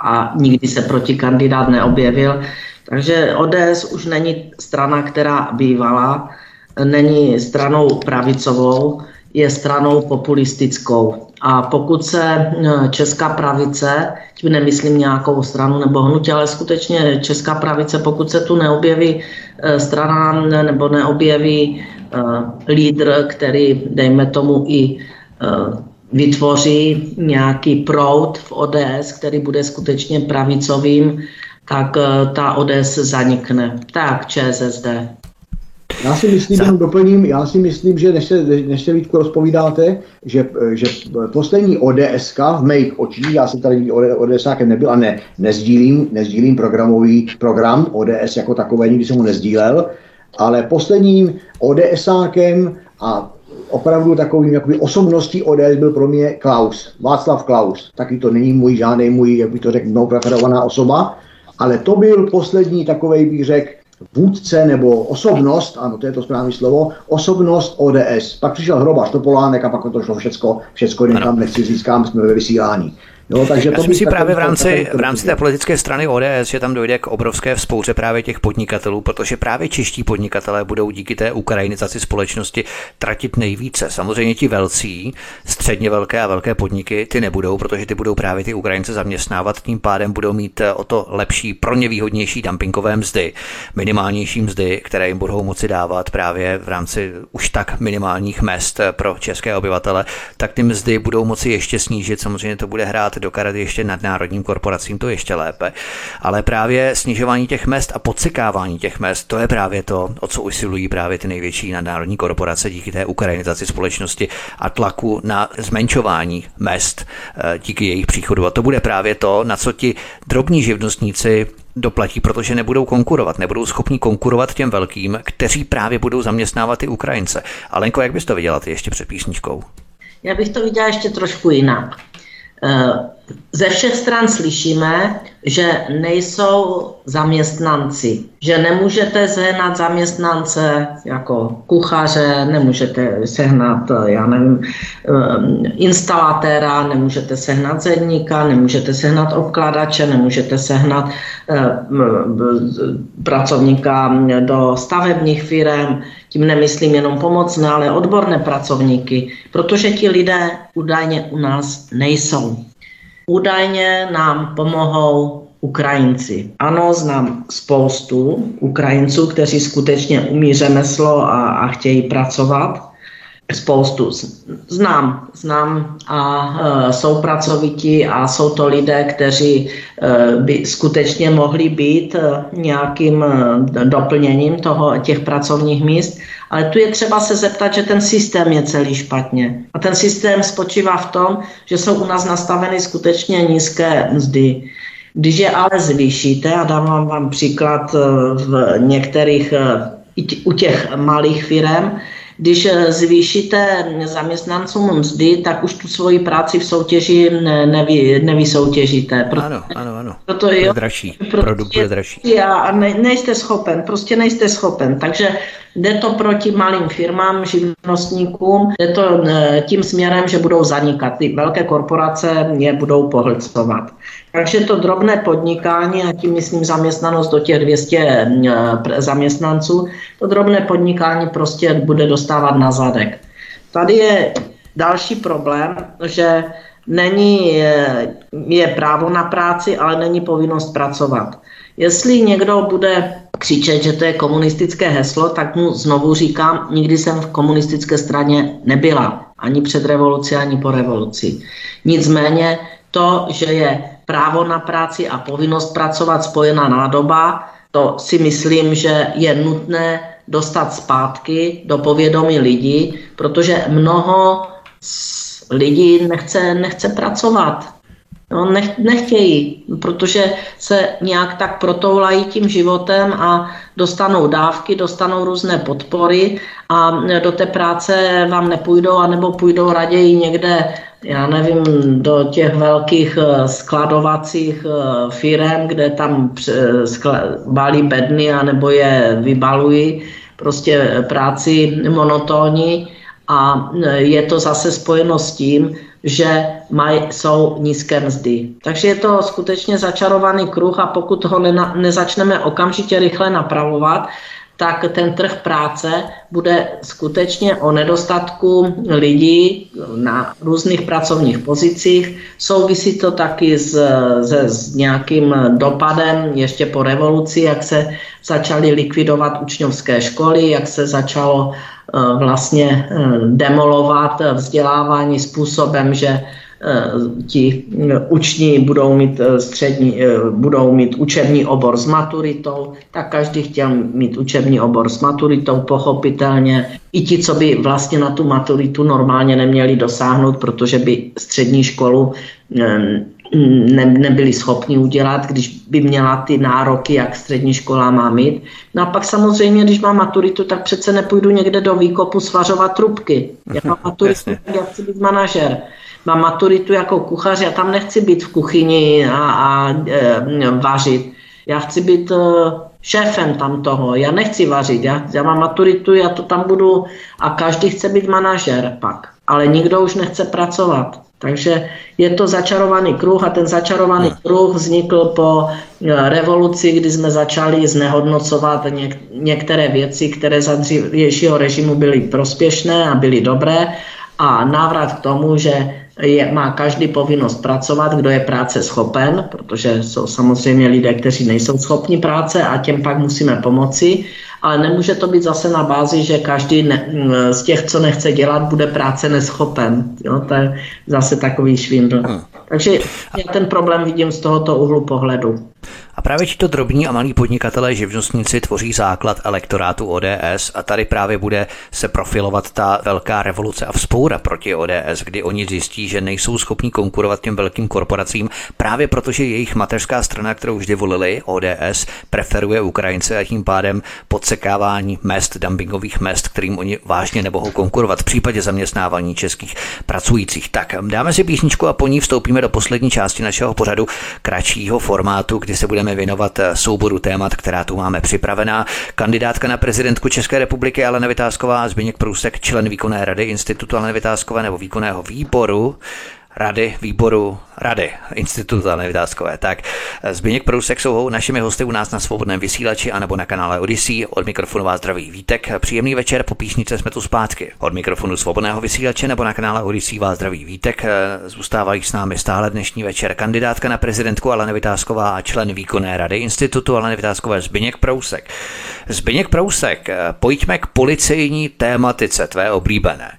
a nikdy se protikandidát neobjevil. Takže ODS už není strana, která bývala, není stranou pravicovou, je stranou populistickou. A pokud se eh, česká pravice, tím nemyslím nějakou stranu nebo hnutí, ale skutečně česká pravice, pokud se tu neobjeví eh, strana nebo neobjeví eh, lídr, který, dejme tomu, i vytvoří nějaký proud v ODS, který bude skutečně pravicovým, tak eh, ta ODS zanikne. Tak, ČSSD. Já si myslím, jenom doplním, já si myslím, že než se, než se Vítku rozpovídáte, že, že poslední ODS v mých očích, já jsem tady ODS nebyl a ne, nezdílím, nezdílím programový program ODS jako takové, nikdy jsem ho nezdílel, ale posledním ODSákem a opravdu takovým jakoby osobností ODS byl pro mě Klaus, Václav Klaus. Taky to není můj žádný můj, jak by to řekl, mnou preferovaná osoba, ale to byl poslední takový, bych řekl, vůdce nebo osobnost, ano, to je to správné slovo, osobnost ODS. Pak přišel Hrobaš, Topolánek a pak to šlo všecko, všecko někam nechci říct, jsme ve vysílání. Jo, takže Já to si myslím právě v rámci, v rámci té politické strany ODS, že tam dojde k obrovské vzpouře právě těch podnikatelů, protože právě čeští podnikatelé budou díky té ukrajinizaci společnosti tratit nejvíce. Samozřejmě ti velcí, středně velké a velké podniky, ty nebudou, protože ty budou právě ty Ukrajince zaměstnávat, tím pádem budou mít o to lepší, pro ně výhodnější dumpingové mzdy, minimálnější mzdy, které jim budou moci dávat právě v rámci už tak minimálních mest pro české obyvatele, tak ty mzdy budou moci ještě snížit. Samozřejmě to bude hrát do karet ještě nadnárodním korporacím, to ještě lépe. Ale právě snižování těch mest a podsekávání těch mest, to je právě to, o co usilují právě ty největší nadnárodní korporace díky té ukrajinizaci společnosti a tlaku na zmenšování mest eh, díky jejich příchodu. A to bude právě to, na co ti drobní živnostníci doplatí, protože nebudou konkurovat, nebudou schopni konkurovat těm velkým, kteří právě budou zaměstnávat ty Ukrajince. Alenko, jak bys to viděla ty ještě před písničkou? Já bych to viděla ještě trošku jinak. Ze všech stran slyšíme, že nejsou zaměstnanci, že nemůžete sehnat zaměstnance jako kuchaře, nemůžete sehnat, já nevím, eh, instalatéra, nemůžete sehnat zedníka, nemůžete sehnat obkladače, nemůžete sehnat eh, pracovníka do stavebních firm, tím nemyslím jenom pomocné, ale odborné pracovníky, protože ti lidé údajně u nás nejsou. Údajně nám pomohou Ukrajinci. Ano, znám spoustu Ukrajinců, kteří skutečně umí řemeslo a, a chtějí pracovat. Spoustu znám, znám a e, jsou pracovití a jsou to lidé, kteří e, by skutečně mohli být e, nějakým e, doplněním toho, těch pracovních míst. Ale tu je třeba se zeptat, že ten systém je celý špatně. A ten systém spočívá v tom, že jsou u nás nastaveny skutečně nízké mzdy. Když je ale zvýšíte, a dám vám příklad e, v některých, e, u těch malých firm, když eh, zvýšíte zaměstnancům mzdy, tak už tu svoji práci v soutěži nevy, nevysoutěžíte. Proto, ano, ano, ano. Proto, jo, dražší. Produkt bude dražší. A ne, nejste schopen, prostě nejste schopen. Takže jde to proti malým firmám, živnostníkům, jde to eh, tím směrem, že budou zanikat. Ty velké korporace je budou pohlcovat. Takže to drobné podnikání, a tím myslím zaměstnanost do těch 200 eh, zaměstnanců, to drobné podnikání prostě bude dostávat na zadek. Tady je další problém, že není, je, je právo na práci, ale není povinnost pracovat. Jestli někdo bude křičet, že to je komunistické heslo, tak mu znovu říkám, nikdy jsem v komunistické straně nebyla. Ani před revolucí, ani po revoluci. Nicméně to, že je právo na práci a povinnost pracovat spojená nádoba, to si myslím, že je nutné dostat zpátky do povědomí lidí, protože mnoho lidí nechce, nechce pracovat. No, nech, nechtějí, protože se nějak tak protoulají tím životem a dostanou dávky, dostanou různé podpory a do té práce vám nepůjdou, anebo půjdou raději někde, já nevím, do těch velkých eh, skladovacích eh, firm, kde tam balí bedny, anebo je vybalují, prostě práci monotónní a eh, je to zase spojeno s tím, že maj, jsou nízké mzdy. Takže je to skutečně začarovaný kruh a pokud ho nena, nezačneme okamžitě rychle napravovat, tak ten trh práce bude skutečně o nedostatku lidí na různých pracovních pozicích. Souvisí to taky s, se, s nějakým dopadem ještě po revoluci, jak se začaly likvidovat učňovské školy, jak se začalo Eh, vlastně eh, demolovat vzdělávání způsobem, že ti uční budou mít střední, budou mít učební obor s maturitou, tak každý chtěl mít učební obor s maturitou, pochopitelně. I ti, co by vlastně na tu maturitu normálně neměli dosáhnout, protože by střední školu ne, nebyli schopni udělat, když by měla ty nároky, jak střední škola má mít. No a pak samozřejmě, když mám maturitu, tak přece nepůjdu někde do výkopu svařovat trubky. Já mám maturitu, tak já chci být manažer. Mám maturitu jako kuchař, já tam nechci být v kuchyni a, a e, vařit. Já chci být e, šéfem tam toho, já nechci vařit, já, já mám maturitu, já to tam budu a každý chce být manažer pak, ale nikdo už nechce pracovat. Takže je to začarovaný kruh a ten začarovaný kruh vznikl po eh, revoluci, kdy jsme začali znehodnocovat něk- některé věci, které za dřívějšího režimu byly prospěšné a byly dobré a návrat k tomu, že je, má každý povinnost pracovat, kdo je práce schopen, protože jsou samozřejmě lidé, kteří nejsou schopni práce a těm pak musíme pomoci ale nemůže to být zase na bázi, že každý ne, z těch, co nechce dělat, bude práce neschopen. Jo? To je zase takový švindl. Hmm. Takže já ten problém vidím z tohoto úhlu pohledu. A právě to drobní a malí podnikatelé živnostníci tvoří základ elektorátu ODS a tady právě bude se profilovat ta velká revoluce a vzpoura proti ODS, kdy oni zjistí, že nejsou schopni konkurovat těm velkým korporacím právě protože jejich mateřská strana, kterou vždy volili, ODS, preferuje Ukrajince a tím pádem podsekávání mest, dumpingových mest, kterým oni vážně nemohou konkurovat v případě zaměstnávání českých pracujících. Tak dáme si písničku a po ní vstoupíme do poslední části našeho pořadu kratšího formátu, kdy se budeme věnovat souboru témat, která tu máme připravená. Kandidátka na prezidentku České republiky Alena Vytázková Zbigněk Průsek, člen výkonné rady Institutu Alena Vytázkové nebo výkonného výboru rady, výboru, rady, institutu Vytázkové. Tak Zbigněk Prousek jsou našimi hosty u nás na svobodném vysílači anebo na kanále Odyssey. Od mikrofonu vás zdraví Vítek. Příjemný večer, po píšnice jsme tu zpátky. Od mikrofonu svobodného vysílače nebo na kanále Odyssey vás zdraví Vítek. Zůstávají s námi stále dnešní večer kandidátka na prezidentku Alena Vytázková a člen výkonné rady institutu Alena Vytázkové Zbigněk Prousek. Zbigněk Prousek, pojďme k policejní tématice, tvé oblíbené.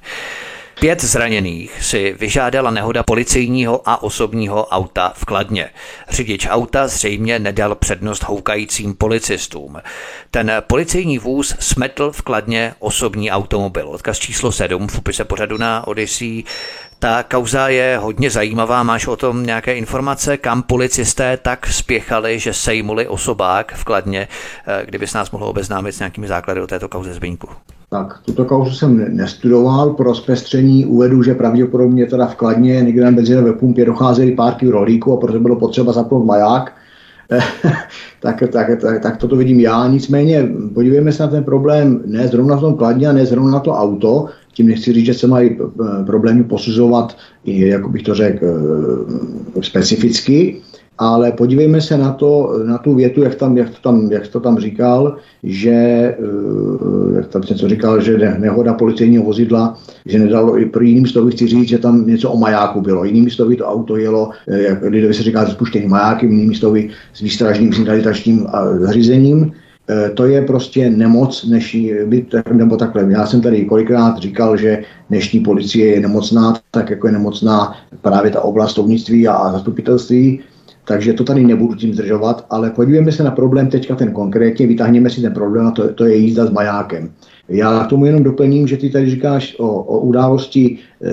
Pět zraněných si vyžádala nehoda policejního a osobního auta v Kladně. Řidič auta zřejmě nedal přednost houkajícím policistům. Ten policejní vůz smetl v Kladně osobní automobil. Odkaz číslo 7 v popise pořadu na Odyssey. Ta kauza je hodně zajímavá. Máš o tom nějaké informace, kam policisté tak spěchali, že sejmuli osobák v Kladně? Eh, kdybys nás mohl obeznámit s nějakými základy o této kauze zbyňku. Tak, tuto kauzu jsem nestudoval, pro zpestření uvedu, že pravděpodobně teda v Kladně někde na benzinové pumpě docházely párky rohlíků a proto bylo potřeba zapnout maják. tak, tak, tak, tak toto vidím já. Nicméně podívejme se na ten problém ne zrovna v tom Kladně a ne zrovna na to auto. Tím nechci říct, že se mají eh, problémy posuzovat, jak bych to řekl, eh, specificky, ale podívejme se na, to, na tu větu, jak, tam, jak, to tam, jak to tam říkal, že, eh, jak tam něco říkal, že nehoda policejního vozidla, že nedalo, i pro jiným slovy chci říct, že tam něco o majáku bylo. Jinými slovy to auto jelo, eh, jak lidově se říká, s spuštěným majákem, jinými slovy s výstražným signalizačním zařízením. Eh, to je prostě nemoc, než být, nebo takhle. Já jsem tady kolikrát říkal, že dnešní policie je nemocná, tak jako je nemocná právě ta oblast a zastupitelství takže to tady nebudu tím zdržovat, ale podívejme se na problém teďka ten konkrétně, vytáhněme si ten problém a to, to je jízda s majákem. Já k tomu jenom doplním, že ty tady říkáš o, o události e,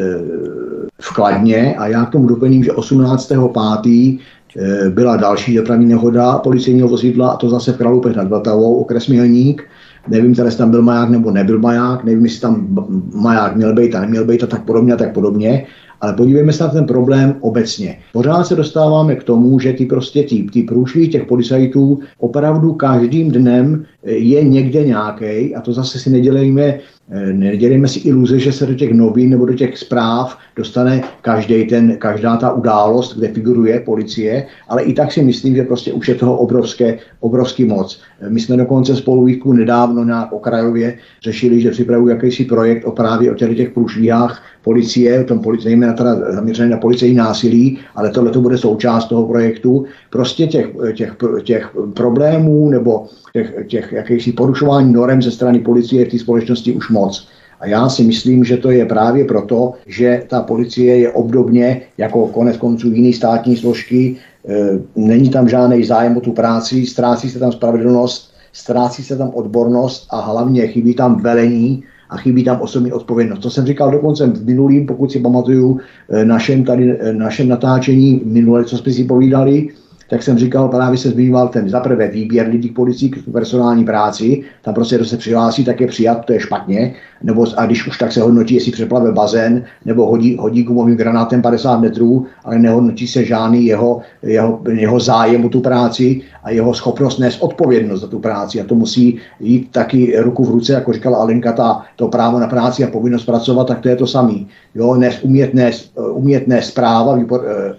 v Kladně a já k tomu doplním, že 18.5. E, byla další dopravní nehoda policejního vozidla a to zase v Kralupech nad Vltavou, okres Milník. Nevím, jestli tam byl maják nebo nebyl maják, nevím, jestli tam maják měl být a neměl být a tak podobně a tak podobně. Ale podívejme se na ten problém obecně. Pořád se dostáváme k tomu, že ty prostě ty, ty průšvy těch policajtů opravdu každým dnem je někde nějaký a to zase si nedělejme Eh, nedělejme si iluze, že se do těch novin nebo do těch zpráv dostane každý ten, každá ta událost, kde figuruje policie, ale i tak si myslím, že prostě už je toho obrovské, obrovský moc. Eh, my jsme dokonce spolu nedávno na okrajově řešili, že připravují jakýsi projekt o právě o těch, těch průšvihách policie, o tom policie, nejména teda zaměřené na policejní násilí, ale tohle to bude součást toho projektu. Prostě těch, těch, těch problémů nebo těch, těch jakýchsi porušování norem ze strany policie v té společnosti už moc. A já si myslím, že to je právě proto, že ta policie je obdobně jako konec konců jiný státní složky, e, není tam žádný zájem o tu práci, ztrácí se tam spravedlnost, ztrácí se tam odbornost a hlavně chybí tam velení a chybí tam osobní odpovědnost. To jsem říkal dokonce v minulým, pokud si pamatuju, e, našem, tady, e, našem natáčení minule, co jsme si povídali, tak jsem říkal, právě se zbýval ten zaprvé výběr lidí k policii k personální práci, tam prostě, kdo se přihlásí, tak je přijat, to je špatně, nebo a když už tak se hodnotí, jestli přeplave bazén, nebo hodí, hodí gumovým granátem 50 metrů, ale nehodnotí se žádný jeho, jeho, jeho zájem o tu práci a jeho schopnost nést odpovědnost za tu práci. A to musí jít taky ruku v ruce, jako říkala Alenka, ta, to právo na práci a povinnost pracovat, tak to je to samý. Jo, nes, umět, nést, umět nést práva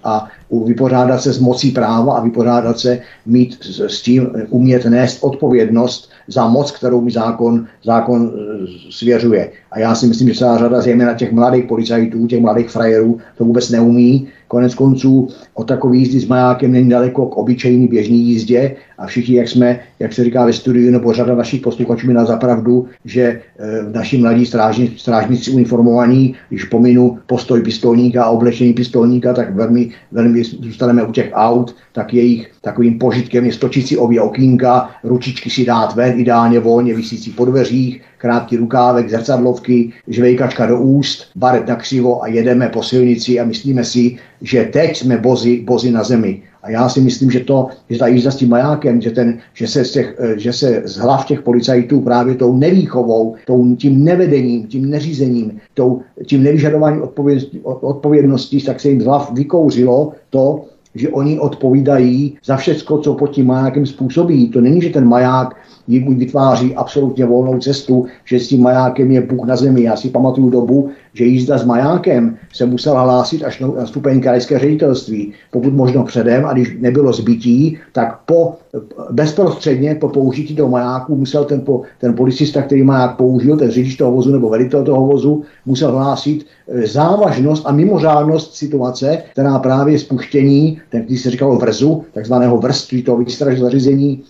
a vypořádat se s mocí práva a vypořádat se, mít s tím, umět nést odpovědnost za moc, kterou mi zákon, zákon e, svěřuje. A já si myslím, že celá řada zejména těch mladých policajtů, těch mladých frajerů to vůbec neumí, Konec konců o takové jízdy s majákem není daleko k obyčejný běžný jízdě a všichni, jak jsme, jak se říká ve studiu, nebo řada našich posluchačů mi na zapravdu, že e, naši mladí strážní, strážníci uniformovaní, když pominu postoj pistolníka a oblečení pistolníka, tak velmi, velmi zůstaneme u těch aut, tak jejich takovým požitkem je stočit si obě okýnka, ručičky si dát ven, ideálně volně vysící po dveřích, krátký rukávek, zrcadlovky, žvejkačka do úst, baret na křivo a jedeme po silnici a myslíme si, že teď jsme bozy, bozy na zemi. A já si myslím, že to, že ta jízda s tím majákem, že, ten, že, se z těch, eh, že se z hlav těch policajtů právě tou nevýchovou, tou, tím nevedením, tím neřízením, tou, tím nevyžadováním odpovědnosti, odpovědnosti, tak se jim z hlav vykouřilo to, že oni odpovídají za všecko, co pod tím majákem způsobí. To není, že ten maják jim vytváří absolutně volnou cestu, že s tím majákem je Bůh na zemi. Já si pamatuju dobu, že jízda s majákem se musela hlásit až na stupeň krajské ředitelství, pokud možno předem, a když nebylo zbytí, tak po, bezprostředně po použití toho majáku musel ten, po, ten policista, který maják použil, ten řidič toho vozu nebo velitel toho vozu, musel hlásit e, závažnost a mimořádnost situace, která právě spuštění, ten, když se říkalo vrzu, takzvaného vrství toho výstraž zařízení,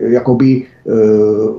jakoby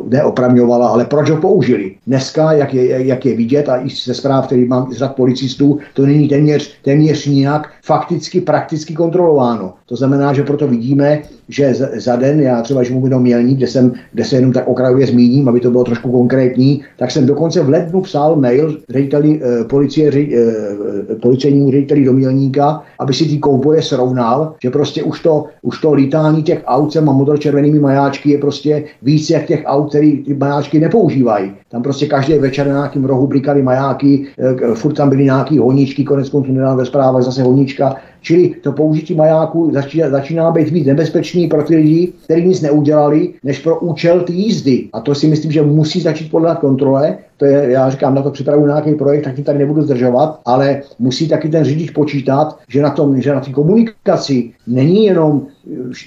neopravňovala, ale proč ho použili. Dneska, jak je, jak je vidět, a i ze zpráv, který mám z řad policistů, to není téměř, téměř nijak fakticky, prakticky kontrolováno. To znamená, že proto vidíme, že za den, já třeba, že mluvím o Mělní, kde, jsem, kde se jenom tak okrajově zmíním, aby to bylo trošku konkrétní, tak jsem dokonce v lednu psal mail řediteli eh, policie, ři, eh, policejnímu řediteli do Mělníka, aby si ty kouboje srovnal, že prostě už to, už to lítání těch aut a modročervenými majáčky je prostě víc jak těch aut, který ty majáčky nepoužívají. Tam prostě každý večer na nějakým rohu blikaly majáky, eh, furt tam byly nějaký honíčky, konec konců nedám ve zprávách zase honíčka, Čili to použití majáku začíná, začíná být víc nebezpečný pro ty lidi, kteří nic neudělali, než pro účel té jízdy. A to si myslím, že musí začít podle kontrole. To je, já říkám, na to připravu nějaký projekt, tak tím tady nebudu zdržovat, ale musí taky ten řidič počítat, že na tom, že na té komunikaci není jenom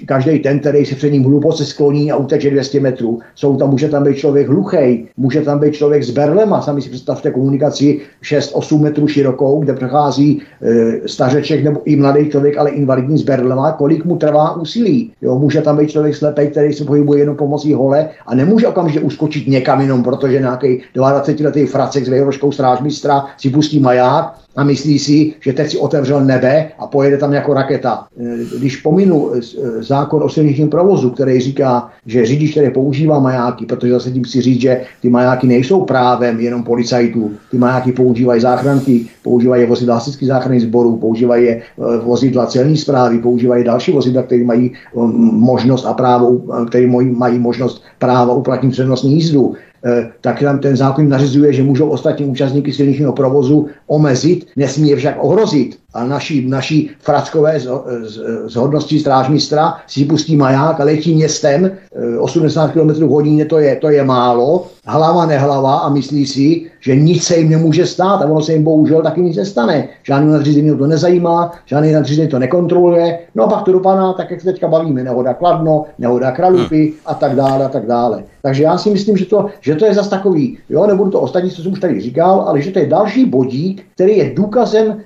každý ten, který se před ním hluboce skloní a uteče 200 metrů. Jsou tam, může tam být člověk hluchý, může tam být člověk s berlema, sami si představte komunikaci 6-8 metrů širokou, kde přechází e, stařeček nebo i mladý člověk, ale invalidní s berlema, kolik mu trvá úsilí. Jo, může tam být člověk slepý, který se pohybuje jenom pomocí hole a nemůže okamžitě uskočit někam jenom, protože nějaký 22-letý fracek s vejroškou strážmistra si pustí maják a myslí si, že teď si otevřel nebe a pojede tam jako raketa. E, když pominu e, e, zákon o silničním provozu, který říká, že řidič, který používá majáky, protože zase tím si říct, že ty majáky nejsou právem jenom policajtů, ty majáky používají záchranky, používají vozidla hasičských záchranných sborů, používají vozidla celní zprávy, používají další vozidla, které mají možnost a právo, které mají možnost práva uplatnit přednostní jízdu. Eh, tak tam ten zákon nařizuje, že můžou ostatní účastníky silničního provozu omezit, nesmí je však ohrozit a naší, naší frackové z, z, z hodnosti strážmistra si pustí maják a letí městem 80 km hodině, to je, to je málo, hlava nehlava a myslí si, že nic se jim nemůže stát a ono se jim bohužel taky nic nestane. Žádný nadřízený to nezajímá, žádný nadřízený to nekontroluje, no a pak to dopadá tak, jak se teďka bavíme, nehoda Kladno, nehoda Kralupy hmm. a tak dále a tak dále. Takže já si myslím, že to, že to je zas takový, jo, nebudu to ostatní, co jsem už tady říkal, ale že to je další bodík, který je důkazem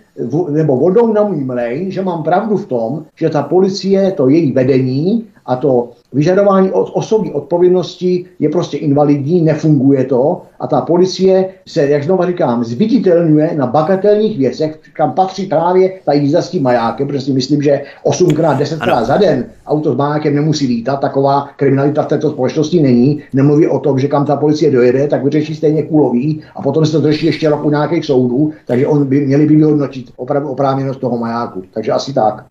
nebo vodou na můj mlej, že mám pravdu v tom, že ta policie, to její vedení a to vyžadování od osobní odpovědnosti je prostě invalidní, nefunguje to a ta policie se, jak znovu říkám, zviditelňuje na bagatelních věcech, kam patří právě ta jízda s tím majákem, protože si myslím, že 8krát, 10krát za den auto s majákem nemusí lítat, taková kriminalita v této společnosti není, nemluví o tom, že kam ta policie dojede, tak vyřeší stejně kůlový a potom se to řeší ještě rok u nějakých soudů, takže on by, měli by vyhodnotit opravdu oprávněnost toho majáku. Takže asi tak.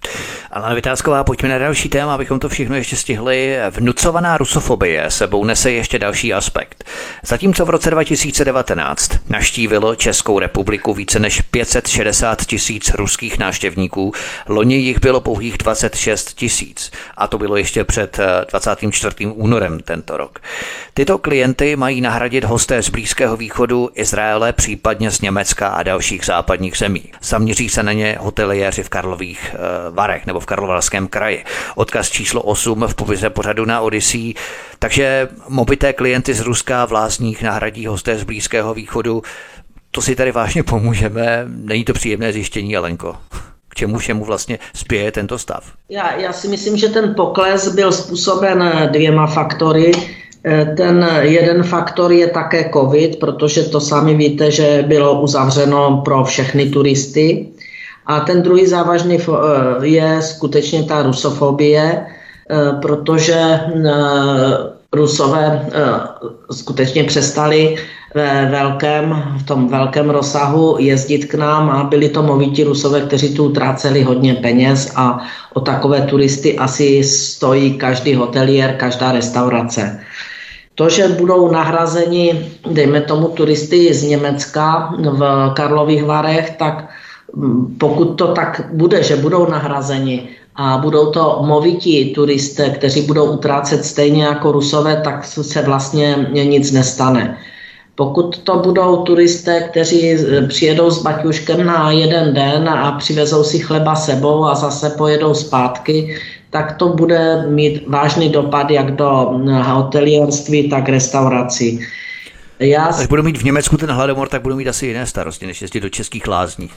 Ale Vytázková, pojďme na další téma, abychom to všechno ještě stihli. Vnucovaná rusofobie sebou nese ještě další aspekt. Zatímco v roce 2019 naštívilo Českou republiku více než 560 tisíc ruských návštěvníků, loni jich bylo pouhých 26 tisíc. A to bylo ještě před 24. Eh, únorem tento rok. Tyto klienty mají nahradit hosté z Blízkého východu, Izraele, případně z Německa a dalších západních zemí. Zaměří se na ně hoteliéři v Karlových uh, Varech nebo v Karlovarském kraji. Odkaz číslo 8 v popize pořadu na Odyssey. Takže mobité klienty z Ruska v Lázních nahradí hosté z Blízkého východu. To si tady vážně pomůžeme. Není to příjemné zjištění, Alenko. K čemu všemu vlastně spěje tento stav? Já, já si myslím, že ten pokles byl způsoben dvěma faktory. Eh, ten jeden faktor je také COVID, protože to sami víte, že bylo uzavřeno pro všechny turisty. A ten druhý závažný eh, je skutečně ta rusofobie, eh, protože Rusové skutečně přestali ve velkém, v tom velkém rozsahu jezdit k nám a byli to movití Rusové, kteří tu utráceli hodně peněz a o takové turisty asi stojí každý hotelier, každá restaurace. To, že budou nahrazeni, dejme tomu, turisty z Německa v Karlových Varech, tak pokud to tak bude, že budou nahrazeni a budou to movití turisté, kteří budou utrácet stejně jako Rusové, tak se vlastně nic nestane. Pokud to budou turisté, kteří přijedou s baťuškem na jeden den a přivezou si chleba sebou a zase pojedou zpátky, tak to bude mít vážný dopad jak do hotelierství, tak restaurací. Já... Až budu mít v Německu ten hladomor, tak budu mít asi jiné starosti, než jezdit do českých lázní.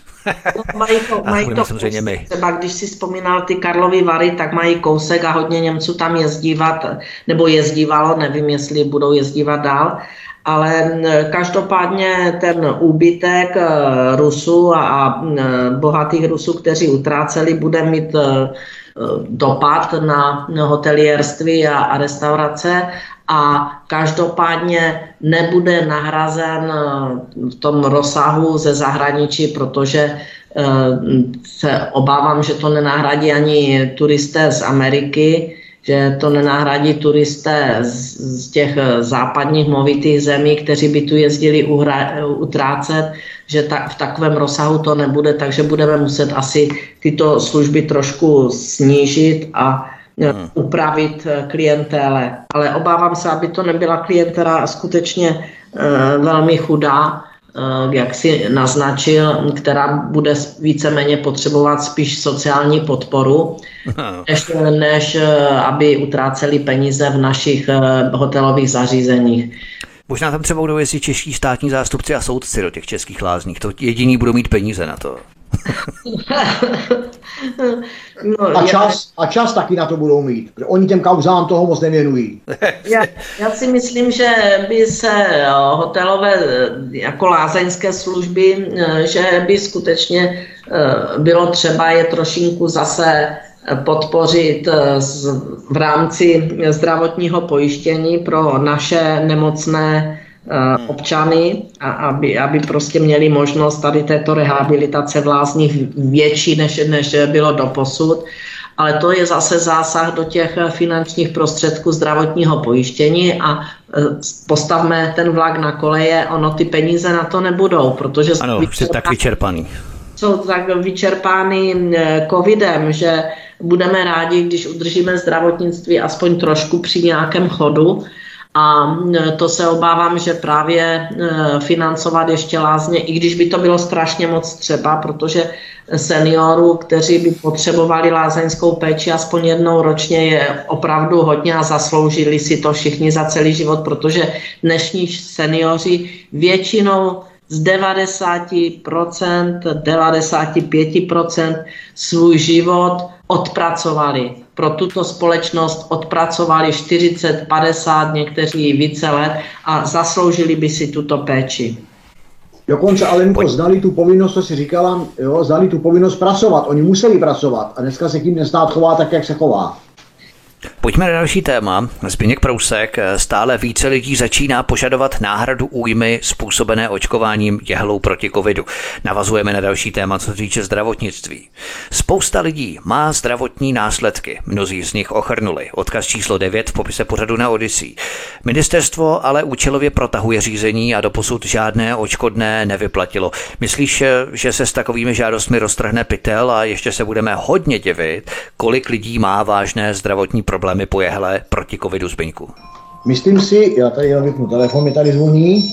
No, mají to, mají to samozřejmě my. Třeba když si vzpomínal ty Karlovy Vary, tak mají kousek a hodně Němců tam jezdívat, nebo jezdívalo, nevím, jestli budou jezdívat dál, ale každopádně ten úbytek e, Rusů a bohatých Rusů, kteří utráceli, bude mít e, dopad na hotelierství a, a restaurace a každopádně nebude nahrazen v tom rozsahu ze zahraničí, protože e, se obávám, že to nenahradí ani turisté z Ameriky, že to nenahradí turisté z, těch západních movitých zemí, kteří by tu jezdili uhra, utrácet, že ta, v takovém rozsahu to nebude, takže budeme muset asi tyto služby trošku snížit a hmm. upravit e, klientele. Ale obávám se, aby to nebyla klientela skutečně e, velmi chudá, jak si naznačil, která bude víceméně potřebovat spíš sociální podporu, než, než aby utráceli peníze v našich hotelových zařízeních. Možná tam třeba budou jezdit čeští státní zástupci a soudci do těch českých lázních. To jediný budou mít peníze na to. no, a, čas, a čas taky na to budou mít, protože oni těm kauzám toho moc nevěnují. já, já si myslím, že by se eh, hotelové eh, jako lázeňské služby, eh, že by skutečně bylo třeba je trošinku zase podpořit v rámci zdravotního pojištění pro naše nemocné. Občany, a aby, aby prostě měli možnost tady této rehabilitace v lázních větší, než, než bylo doposud. Ale to je zase zásah do těch finančních prostředků zdravotního pojištění a eh, postavme ten vlak na koleje, ono ty peníze na to nebudou, protože... Ano, jste tak vyčerpaný. Jsou tak vyčerpány covidem, že budeme rádi, když udržíme zdravotnictví aspoň trošku při nějakém chodu. A e, to se obávám, že právě e, financovat ještě lázně, i když by to bylo strašně moc třeba, protože seniorů, kteří by potřebovali lázeňskou péči aspoň jednou ročně, je opravdu hodně a zasloužili si to všichni za celý život, protože dnešní seniori většinou z 90%, 95% svůj život odpracovali. Pro tuto společnost odpracovali 40, 50, někteří více let a zasloužili by si tuto péči. Dokonce Alenko znali tu povinnost, co si říkala, jo, znali tu povinnost pracovat. Oni museli pracovat a dneska se tím nestát chová tak, jak se chová. Pojďme na další téma. Zbigněk Prousek. Stále více lidí začíná požadovat náhradu újmy způsobené očkováním jehlou proti covidu. Navazujeme na další téma, co týče zdravotnictví. Spousta lidí má zdravotní následky. Mnozí z nich ochrnuli. Odkaz číslo 9 v popise pořadu na Odyssey. Ministerstvo ale účelově protahuje řízení a doposud žádné očkodné nevyplatilo. Myslíš, že se s takovými žádostmi roztrhne pytel a ještě se budeme hodně divit, kolik lidí má vážné zdravotní problémy po jehle proti covidu Zbyňku? Myslím si, já tady vypnu telefon, mi tady zvoní.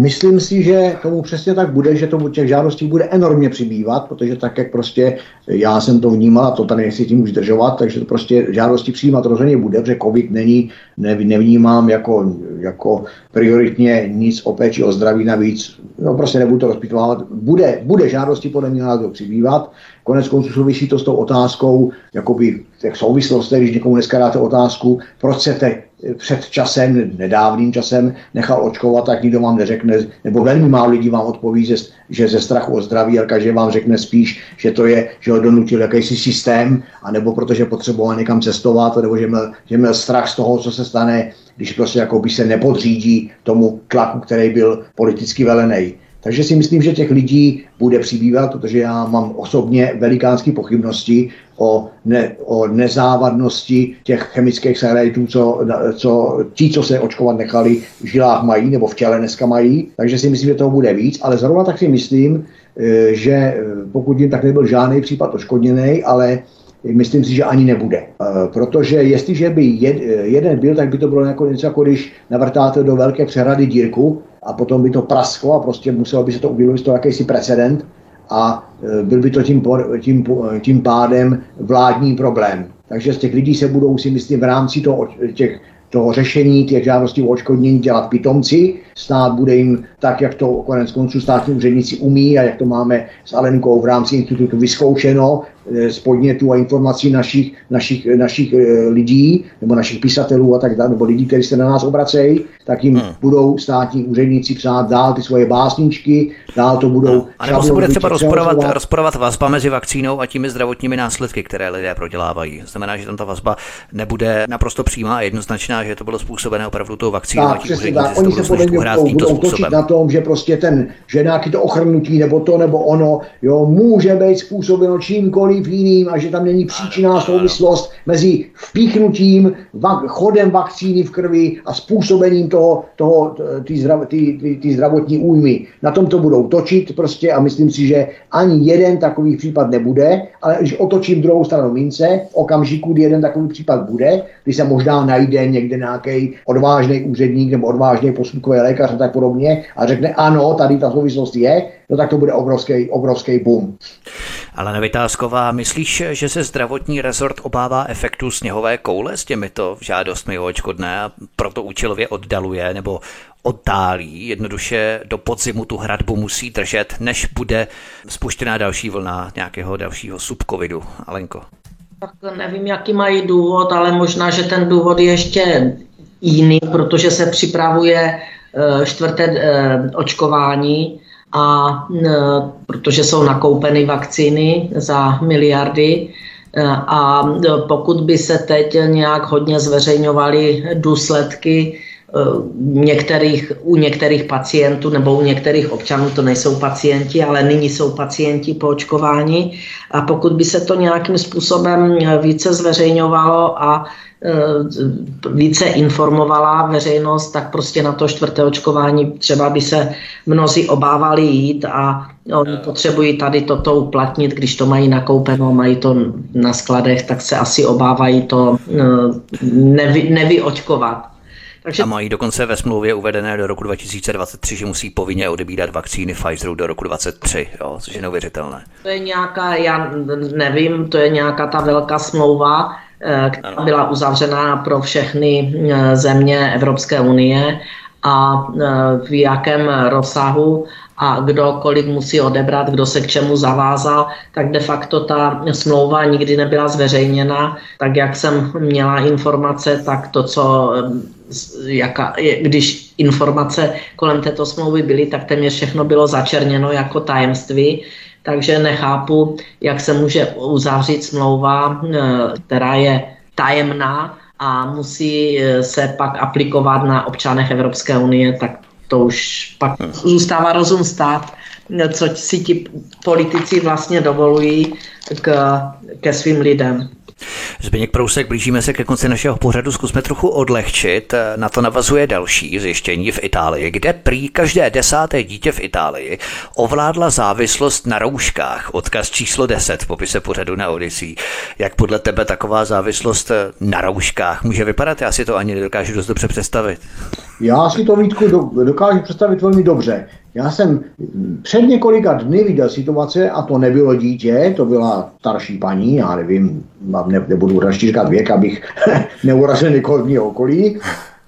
Myslím si, že tomu přesně tak bude, že tomu těch žádostí bude enormně přibývat, protože tak, jak prostě já jsem to vnímal, a to tady nechci tím už držovat, takže to prostě žádosti přijímat rozhodně bude, protože COVID není, nevnímám jako, jako prioritně nic o péči o zdraví navíc, no prostě nebudu to rozpitvávat. Bude, bude žádosti podle mě názoru přibývat, konec konců souvisí to s tou otázkou, jakoby těch souvislostech, když někomu dneska dáte otázku, proč chcete před časem, nedávným časem nechal očkovat, tak nikdo vám neřekne, nebo velmi málo lidí vám odpoví, že ze strachu o zdraví, ale každý vám řekne spíš, že to je, že ho donutil jakýsi systém, anebo protože potřeboval někam cestovat, nebo že měl, že měl strach z toho, co se stane, když prostě jako by se nepodřídí tomu tlaku, který byl politicky velený. Takže si myslím, že těch lidí bude přibývat, protože já mám osobně velikánské pochybnosti o, ne, o nezávadnosti těch chemických satelitů, co, co ti, co se očkovat nechali, v žilách mají nebo v těle dneska mají. Takže si myslím, že toho bude víc, ale zrovna tak si myslím, eh, že eh, pokud jim tak nebyl žádný případ oškodněný, ale myslím si, že ani nebude. Eh, protože jestliže by jeden byl, tak by to bylo jako něco, jako když navrtáte do velké přehrady dírku a potom by to prasklo a prostě muselo by se to z toho jakýsi precedent a e, byl by to tím, tím, tím pádem vládní problém. Takže z těch lidí se budou si myslím v rámci toho, těch, toho řešení těch žádostí o odškodnění dělat pitomci. Stát bude jim tak, jak to konec konců státní úředníci umí a jak to máme s Alenkou v rámci institutu vyzkoušeno, z podnětů a informací našich, našich, našich eh, lidí, nebo našich písatelů a tak dále, nebo lidí, kteří se na nás obracejí, tak jim hmm. budou státní úředníci psát dál ty svoje básničky, dál to budou... Hmm. A nebo se bude třeba rozporovat, rozporovat vazba mezi vakcínou a těmi zdravotními následky, které lidé prodělávají. Znamená, že tam ta vazba nebude naprosto přímá a jednoznačná, že to bylo způsobené opravdu tou vakcínou tak, a tím úředníci tak. Oni se podle mě budou, budou točit na tom, že prostě ten, že nějaký to ochrnutí nebo to nebo ono, jo, může být způsobeno čímkoliv čímkoliv jiným a že tam není příčinná souvislost mezi vpíchnutím, chodem vakcíny v krvi a způsobením toho, toho ty, zdrav, ty, ty, ty zdravotní újmy. Na tom to budou točit prostě a myslím si, že ani jeden takový případ nebude, ale když otočím druhou stranu mince, v okamžiku, kdy jeden takový případ bude, kdy se možná najde někde nějaký odvážný úředník nebo odvážný posudkový lékař a tak podobně a řekne ano, tady ta souvislost je, no tak to bude obrovský, obrovský boom. Ale nevytázková, myslíš, že se zdravotní rezort obává efektu sněhové koule s těmito žádostmi o očkodné a proto účelově oddaluje nebo oddálí, jednoduše do podzimu tu hradbu musí držet, než bude spuštěná další vlna nějakého dalšího subcovidu. Alenko. Tak nevím, jaký mají důvod, ale možná, že ten důvod je ještě jiný, protože se připravuje eh, čtvrté eh, očkování a protože jsou nakoupeny vakcíny za miliardy e, a pokud by se teď nějak hodně zveřejňovaly důsledky e, některých, u některých pacientů nebo u některých občanů, to nejsou pacienti, ale nyní jsou pacienti po očkování. A pokud by se to nějakým způsobem více zveřejňovalo a více informovala veřejnost, tak prostě na to čtvrté očkování třeba by se mnozí obávali jít a oni potřebují tady toto uplatnit, když to mají nakoupeno, mají to na skladech, tak se asi obávají to eh, nevy, nevyočkovat. Takže... A mají dokonce ve smlouvě uvedené do roku 2023, že musí povinně odebírat vakcíny Pfizeru do roku 2023, jo, což je neuvěřitelné. To je nějaká, já nevím, to je nějaká ta velká smlouva, Eh, která byla uzavřena pro všechny eh, země Evropské unie a eh, v jakém rozsahu a kdo kolik musí odebrat, kdo se k čemu zavázal, tak de facto ta smlouva nikdy nebyla zveřejněna. Tak jak jsem měla informace, tak to, co jaka, když informace kolem této smlouvy byly, tak téměř všechno bylo začerněno jako tajemství takže nechápu, jak se může uzavřít smlouva, eh, která je tajemná a musí eh, se pak aplikovat na občanech Evropské unie, tak to už pak zůstává rozum stát, co si ti politici vlastně dovolují k, ke svým lidem. Zběněk Prousek, blížíme se ke konci našeho pořadu, zkusme trochu odlehčit. Na to navazuje další zjištění v Itálii, kde prý každé desáté dítě v Itálii ovládla závislost na rouškách. Odkaz číslo 10 v popise pořadu na Odyssey. Jak podle tebe taková závislost na rouškách může vypadat? Já si to ani nedokážu dost dobře představit. Já si to, Vítku, dokážu představit velmi dobře. Já jsem před několika dny viděl situace, a to nebylo dítě, to byla starší paní, já nevím, ne, nebudu radši říkat věk, abych neurazil někoho v okolí,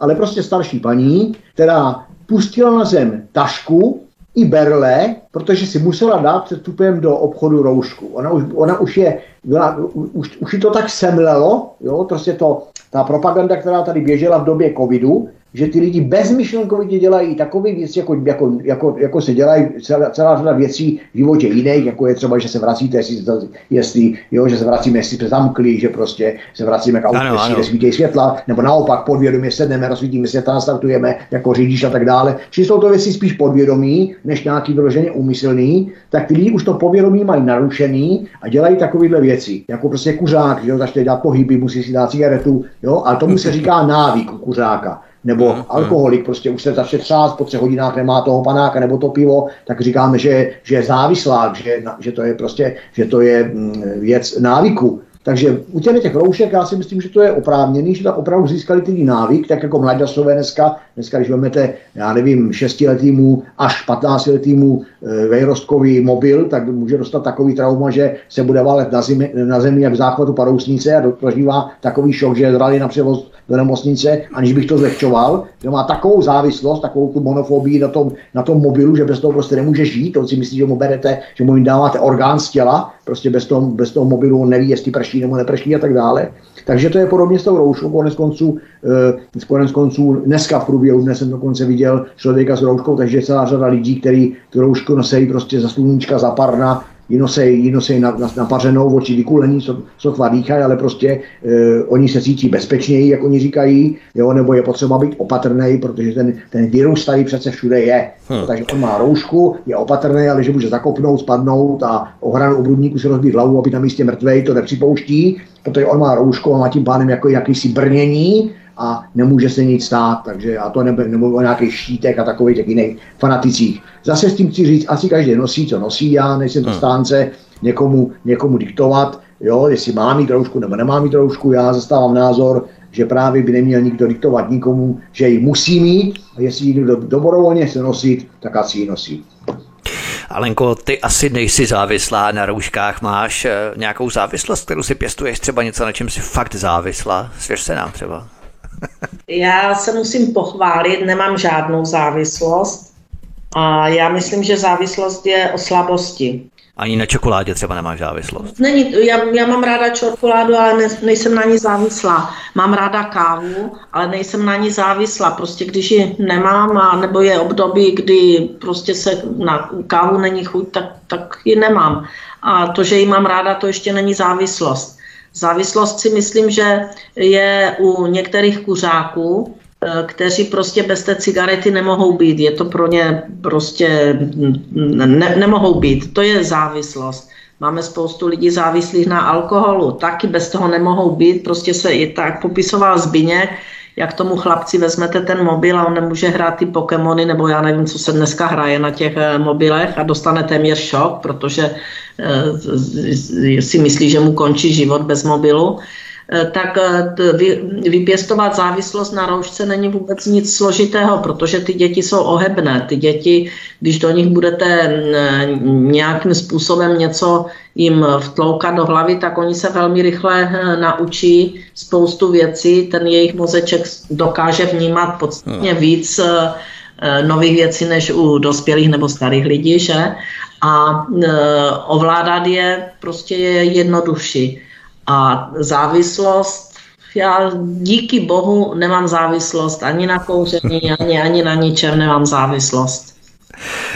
ale prostě starší paní, která pustila na zem tašku i berle, protože si musela dát před vstupem do obchodu roušku. Ona už, ona už je, byla, už, už to tak semlelo, jo, prostě to, ta propaganda, která tady běžela v době covidu, že ty lidi bezmyšlenkovitě dělají takové věci, jako, jako, jako, jako se dělají celá, celá řada věcí v životě jiných, jako je třeba, že se vracíte, jestli, jestli jo, že se vracíme, jestli jsme zamkli, že prostě se vracíme k autu, jestli svítí světla, nebo naopak podvědomě sedneme, rozsvítíme světla, nastartujeme jako řidič a tak dále. Či jsou to věci spíš podvědomí, než nějaký vyloženě úmyslný, tak ty lidi už to podvědomí mají narušený a dělají takovéhle věci, jako prostě kuřák, že jo, začne dělat pohyby, musí si dát cigaretu, jo, a tomu se říká návyk kuřáka nebo mm, alkoholik, prostě už se začne třást, po třech hodinách nemá toho panáka nebo to pivo, tak říkáme, že, že je závislá, že, že to je prostě, že to je mm, věc návyku. Takže u těch, těch roušek já si myslím, že to je oprávněný, že tam opravdu získali ty návyk, tak jako mladasové dneska, dneska když vezmete, já nevím, šestiletýmu až 15 letýmu e, vejrostkový mobil, tak může dostat takový trauma, že se bude valet na, zemi, na zemi jak v záchvatu parousnice a prožívá takový šok, že zrali na převoz do nemocnice, aniž bych to zlehčoval, že má takovou závislost, takovou tu monofobii na tom, na tom mobilu, že bez toho prostě nemůže žít, on si myslí, že mu berete, že mu jim dáváte orgán z těla, prostě bez toho, bez toho mobilu neví, jestli prší nebo neprší a tak dále. Takže to je podobně s tou rouškou, konec konců, eh, konec konců dneska v průběhu dnes jsem dokonce viděl člověka s rouškou, takže celá řada lidí, kteří tu roušku nosí prostě za sluníčka, za parna, ji nosej, ji nosej na, na, napařenou, oči vykulení, so, sotva dýchají, ale prostě e, oni se cítí bezpečněji, jak oni říkají, jo, nebo je potřeba být opatrný, protože ten, ten virus tady přece všude je. Hmm. Takže on má roušku, je opatrný, ale že může zakopnout, spadnout a ochranu obrubníku si rozbít hlavu, aby na místě mrtvej, to nepřipouští, protože on má roušku a má tím pádem jako jakýsi brnění a nemůže se nic stát, takže já to nebudu, nebo o nějakých štítek a takových těch jiných fanaticích. Zase s tím chci říct, asi každý nosí, co nosí, já nejsem to hmm. stánce někomu, někomu diktovat, jo, jestli má mít roušku nebo nemá mít roušku, já zastávám názor, že právě by neměl nikdo diktovat nikomu, že ji musí mít a jestli ji někdo dobrovolně chce nosit, tak asi ji nosí. Alenko, ty asi nejsi závislá na rouškách, máš eh, nějakou závislost, kterou si pěstuješ, třeba něco, na čem jsi fakt závislá? Svěř se nám třeba. Já se musím pochválit, nemám žádnou závislost. A já myslím, že závislost je o slabosti. Ani na čokoládě třeba nemáš závislost? Není, já, já mám ráda čokoládu, ale ne, nejsem na ní závislá. Mám ráda kávu, ale nejsem na ní závislá. Prostě když ji nemám, a nebo je období, kdy prostě se na kávu není chuť, tak, tak ji nemám. A to, že ji mám ráda, to ještě není závislost. Závislost si myslím, že je u některých kuřáků, eh, kteří prostě bez té cigarety nemohou být. Je to pro ně prostě ne, nemohou být. To je závislost. Máme spoustu lidí závislých na alkoholu, taky bez toho nemohou být. Prostě se i tak popisoval Zbyněk, jak tomu chlapci vezmete ten mobil a on nemůže hrát ty Pokémony, nebo já nevím, co se dneska hraje na těch eh, mobilech a dostane téměř šok, protože eh, si myslí, že mu končí život bez mobilu. Eh, tak eh, vypěstovat závislost na roušce není vůbec nic složitého, protože ty děti jsou ohebné. Ty děti, když do nich budete mm, nějakým způsobem něco jim vtloukat do hlavy, tak oni se velmi rychle eh, naučí spoustu věcí. Ten jejich mozeček dokáže vnímat podstatně hmm. víc nových věcí než u dospělých nebo starých lidí, že? A ovládat je prostě je jednodušší. A závislost, já díky bohu nemám závislost ani na kouření, ani, ani na ničem nemám závislost.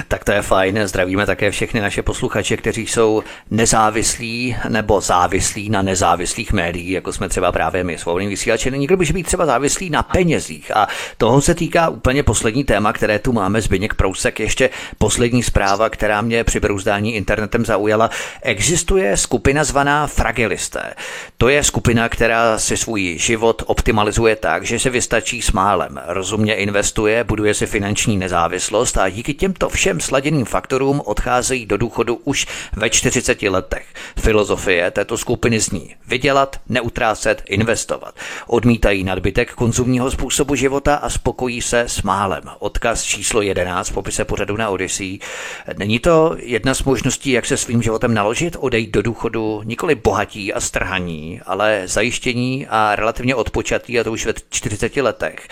Tak to je fajn. Zdravíme také všechny naše posluchače, kteří jsou nezávislí nebo závislí na nezávislých médiích, jako jsme třeba právě my, svobodný vysílači. Někdo může být třeba závislý na penězích a toho se týká úplně poslední téma, které tu máme. Zbyněk Prousek, ještě poslední zpráva, která mě při brouzdání internetem zaujala. Existuje skupina zvaná Fragilisté. To je skupina, která si svůj život optimalizuje tak, že se vystačí s málem. Rozumně investuje, buduje si finanční nezávislost a díky těmto všem sladěným faktorům odcházejí do důchodu už ve 40 letech. Filozofie této skupiny zní vydělat, neutrácet, investovat. Odmítají nadbytek konzumního způsobu života a spokojí se s málem. Odkaz číslo 11 v popise pořadu na Odyssey. Není to jedna z možností, jak se svým životem naložit, odejít do důchodu nikoli bohatí a strhaní, ale zajištění a relativně odpočatý, a to už ve 40 letech.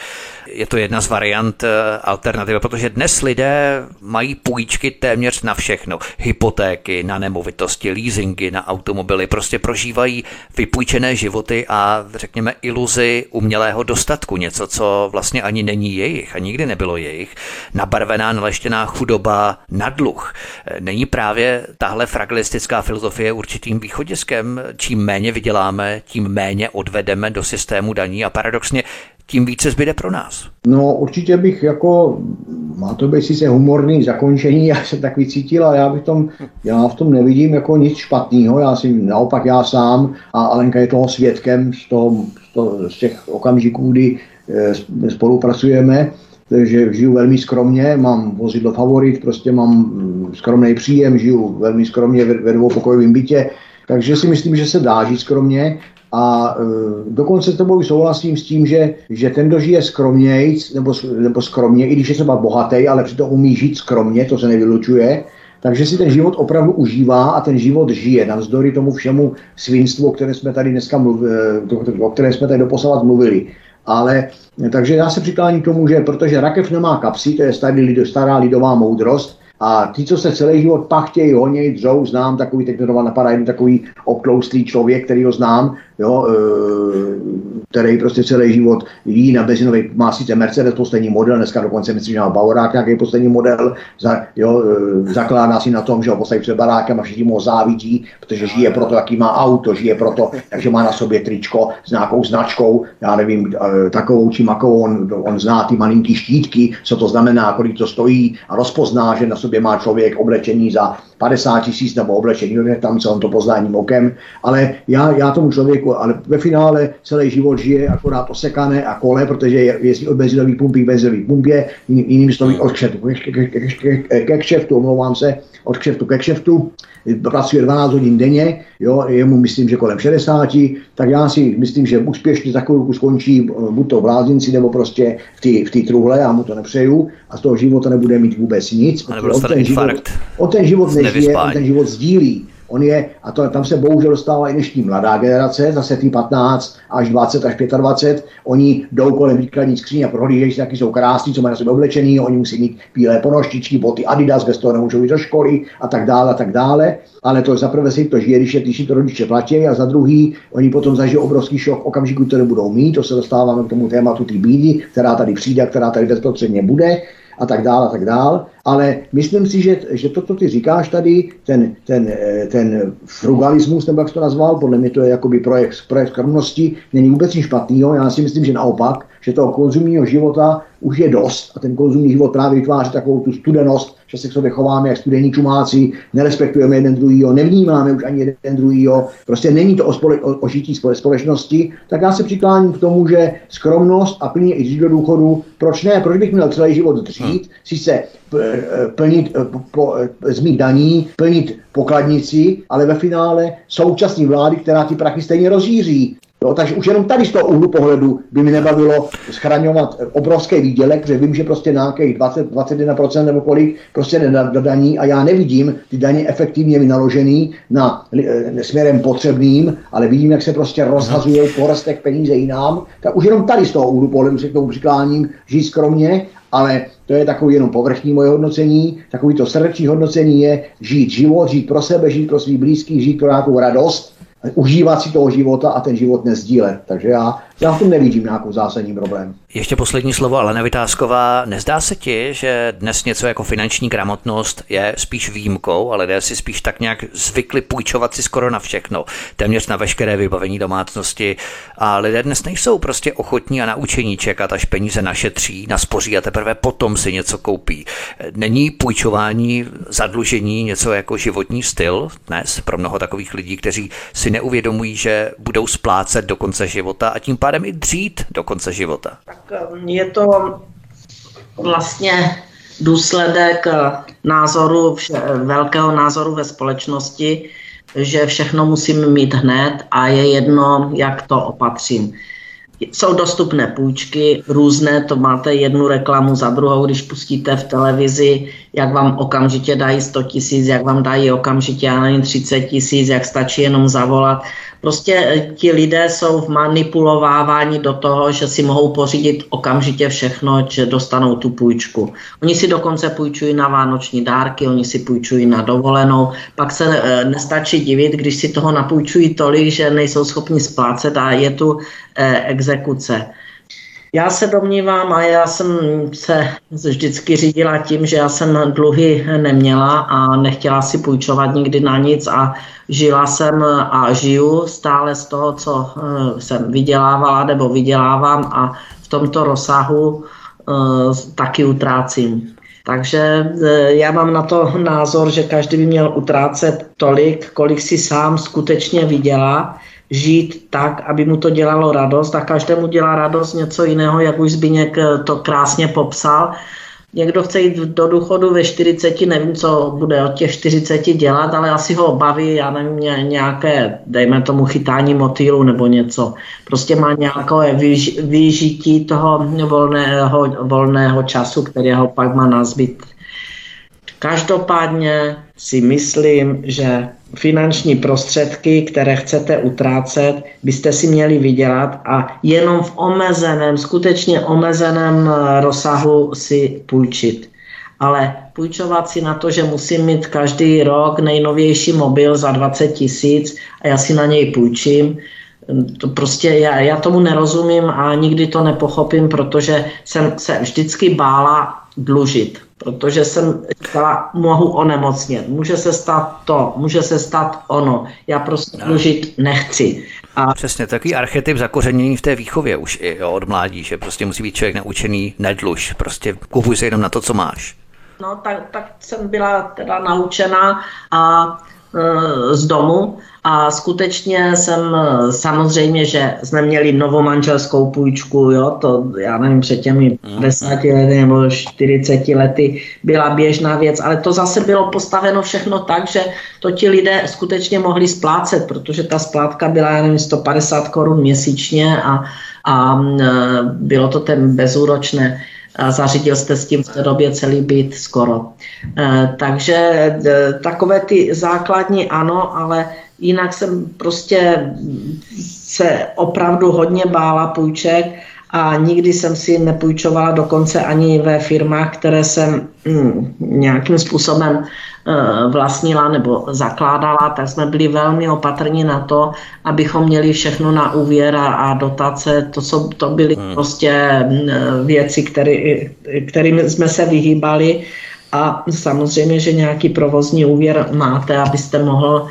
Je to jedna z variant eh, alternativy, protože dnes lidé mají půjčky téměř na všechno. Hypotéky, na nemovitosti, leasingy, na automobily, prostě prožívají vypůjčené životy a řekněme iluzi umělého dostatku, něco, co vlastně ani není jejich a nikdy nebylo jejich. Nabarvená, naleštěná chudoba na dluh. Není právě tahle fragilistická filozofie určitým východiskem? Čím méně vyděláme, tím méně odvedeme do systému daní a paradoxně tím více zbyde pro nás. No určitě bych jako, má to být sice humorný zakončení, já jsem tak vycítil, ale já, bych tom, já v tom nevidím jako nic špatného, já si naopak já sám a Alenka je toho svědkem z, toho, z, toho, z těch okamžiků, kdy e, spolupracujeme, takže žiju velmi skromně, mám vozidlo favorit, prostě mám mm, skromný příjem, žiju velmi skromně ve, ve dvoupokojovém bytě, takže si myslím, že se dá žít skromně a e, dokonce s tebou souhlasím s tím, že, že ten, kdo žije skromnějc, nebo, nebo skromně, i když je třeba bohatý, ale přitom umí žít skromně, to se nevylučuje, takže si ten život opravdu užívá a ten život žije, navzdory tomu všemu svinstvu, o které jsme tady dneska mluvili, o které jsme tady doposavat mluvili. Ale takže já se přikláním k tomu, že protože rakev nemá kapsy, to je starý, stará lidová moudrost, a ti, co se celý život pachtějí, honějí, dřou, znám takový, teď napadá jeden takový obtloustlý člověk, který ho znám, jo, e, který prostě celý život jí na benzinový, má sice Mercedes poslední model, dneska dokonce myslím, že má Bavorák nějaký poslední model, za, jo, e, zakládá si na tom, že ho postaví před barákem a všichni mu závidí, protože žije proto, jaký má auto, žije proto, takže má na sobě tričko s nějakou značkou, já nevím, e, takovou či makovou, on, on zná ty malinký štítky, co to znamená, kolik to stojí a rozpozná, že na sobě má člověk oblečení za 50 tisíc nebo oblečení, tam, co on to pozná okem, ale já, já tomu člověku, ale ve finále celý život žije akorát osekané a kole, protože je, jezdí od benzinových pumpy k benzinových pumpě, jiným slovy od kšeftu ke kšeftu, omlouvám se, od kšeftu ke kšeftu, pracuje 12 hodin denně, jo, jemu myslím, že kolem 60, tak já si myslím, že úspěšně za chvilku skončí buď to v lázinci, nebo prostě v té v truhle, já mu to nepřeju, a z toho života nebude mít vůbec nic. On ten, život, on ten život nežije, on ten život sdílí. On je, a to, tam se bohužel dostává i dnešní mladá generace, zase ty 15 až 20 až 25, oni jdou kolem výkladní skříně a prohlížejí jaký jsou krásní, co mají na sebe oblečený, oni musí mít bílé ponoštičky, boty Adidas, bez toho nemůžou jít do školy a tak dále a tak dále. Ale to zaprvé si to žije, když, je, když to rodiče platí a za druhý oni potom zažijou obrovský šok okamžiku, který budou mít. To se dostáváme k tomu tématu té bídy, která tady přijde, která tady bezprostředně bude a tak dále a tak dále. Ale myslím si, že, že to, co ty říkáš tady, ten, ten, eh, ten frugalismus, nebo jak jsi to nazval, podle mě to je jakoby projekt, projekt skromnosti, není vůbec nic špatného. Já si myslím, že naopak, že toho konzumního života už je dost a ten konzumní život právě vytváří takovou tu studenost, že se k sobě chováme jak studení čumáci, nerespektujeme jeden druhýho, nevnímáme už ani jeden druhýho, prostě není to o, spole, o, o žití společnosti, tak já se přikláním k tomu, že skromnost a plně i do důchodu, proč ne, proč bych měl celý život dřít, hmm. sice plnit, po, zmít daní, plnit pokladnici, ale ve finále současní vlády, která ty prachy stejně rozjíří. Jo, takže už jenom tady z toho úhlu pohledu by mi nebavilo schraňovat obrovský výdělek, protože vím, že prostě nějakých 20, 21% nebo kolik prostě nedaní a já nevidím ty daně efektivně vynaložený na, e, směrem potřebným, ale vidím, jak se prostě rozhazují porostek peníze jinám, tak už jenom tady z toho úhlu pohledu se k tomu přikláním žít skromně, ale to je takový jenom povrchní moje hodnocení, takový to srdeční hodnocení je žít život, žít pro sebe, žít pro svých blízkých, žít pro nějakou radost, užívat si toho života a ten život nezdílet. Takže já Já v tom nevidím nějakou zásadní problém. Ještě poslední slovo, ale Vytázková. Nezdá se ti, že dnes něco jako finanční gramotnost je spíš výjimkou, ale lidé si spíš tak nějak zvykli půjčovat si skoro na všechno, téměř na veškeré vybavení domácnosti a lidé dnes nejsou prostě ochotní a naučení čekat, až peníze našetří, naspoří a teprve potom si něco koupí. Není půjčování, zadlužení něco jako životní styl dnes pro mnoho takových lidí, kteří si neuvědomují, že budou splácet do konce života a tím pádem i dřít do konce života? Tak um, je to vlastně důsledek uh, názoru, velkého názoru ve společnosti, že všechno musím mít hned a je jedno, jak to opatřím. Jsou dostupné půjčky, různé, to máte jednu reklamu za druhou, když pustíte v televizi, jak vám okamžitě dají 100 tisíc, jak vám dají okamžitě, já nevím, 30 tisíc, jak stačí jenom zavolat. Prostě eh, ti lidé jsou v manipulovávání do toho, že si mohou pořídit okamžitě všechno, že dostanou tu půjčku. Oni si dokonce půjčují na vánoční dárky, oni si půjčují na dovolenou, pak se eh, nestačí divit, když si toho napůjčují tolik, že nejsou schopni splácet a je tu eh, exekuce. Já se domnívám a já jsem se vždycky řídila tím, že já jsem dluhy neměla a nechtěla si půjčovat nikdy na nic a žila jsem a žiju stále z toho, co eh, jsem vydělávala nebo vydělávám a v tomto rozsahu eh, taky utrácím. Takže eh, já mám na to názor, že každý by měl utrácet tolik, kolik si sám skutečně vydělá, žít tak, aby mu to dělalo radost a každému dělá radost něco jiného, jak už Zbigněk to krásně popsal. Někdo chce jít do důchodu ve 40, nevím, co bude od těch 40 dělat, ale asi ho baví, já nevím, nějaké, dejme tomu, chytání motýlu nebo něco. Prostě má nějaké vyžití toho volného, volného času, který ho pak má nazbyt. Každopádně si myslím, že finanční prostředky, které chcete utrácet, byste si měli vydělat a jenom v omezeném, skutečně omezeném eh, rozsahu si půjčit. Ale půjčovat si na to, že musím mít každý rok nejnovější mobil za 20 tisíc a já si na něj půjčím, to prostě já, já tomu nerozumím a nikdy to nepochopím, protože jsem se vždycky bála dlužit protože jsem říkala, mohu onemocnět, může se stát to, může se stát ono, já prostě dlužit nechci. A... Přesně, takový archetyp zakořenění v té výchově už i jo, od mládí, že prostě musí být člověk naučený nedluž, prostě kupuj se jenom na to, co máš. No, tak, tak jsem byla teda naučena a e, z domu a skutečně jsem samozřejmě, že jsme měli novomanželskou půjčku, jo, to já nevím, před těmi 50 mhm. lety nebo 40 lety byla běžná věc, ale to zase bylo postaveno všechno tak, že to ti lidé skutečně mohli splácet, protože ta splátka byla, já nevím, 150 korun měsíčně a, a bylo to ten bezúročné a zařídil jste s tím v té době celý byt skoro. E, takže e, takové ty základní ano, ale Jinak jsem prostě se opravdu hodně bála půjček a nikdy jsem si nepůjčovala dokonce ani ve firmách, které jsem hm, nějakým způsobem uh, vlastnila nebo zakládala, tak jsme byli velmi opatrní na to, abychom měli všechno na úvěr a, a dotace. To, jsou, to byly hmm. prostě uh, věci, který, kterým jsme se vyhýbali a samozřejmě, že nějaký provozní úvěr máte, abyste mohl Eh,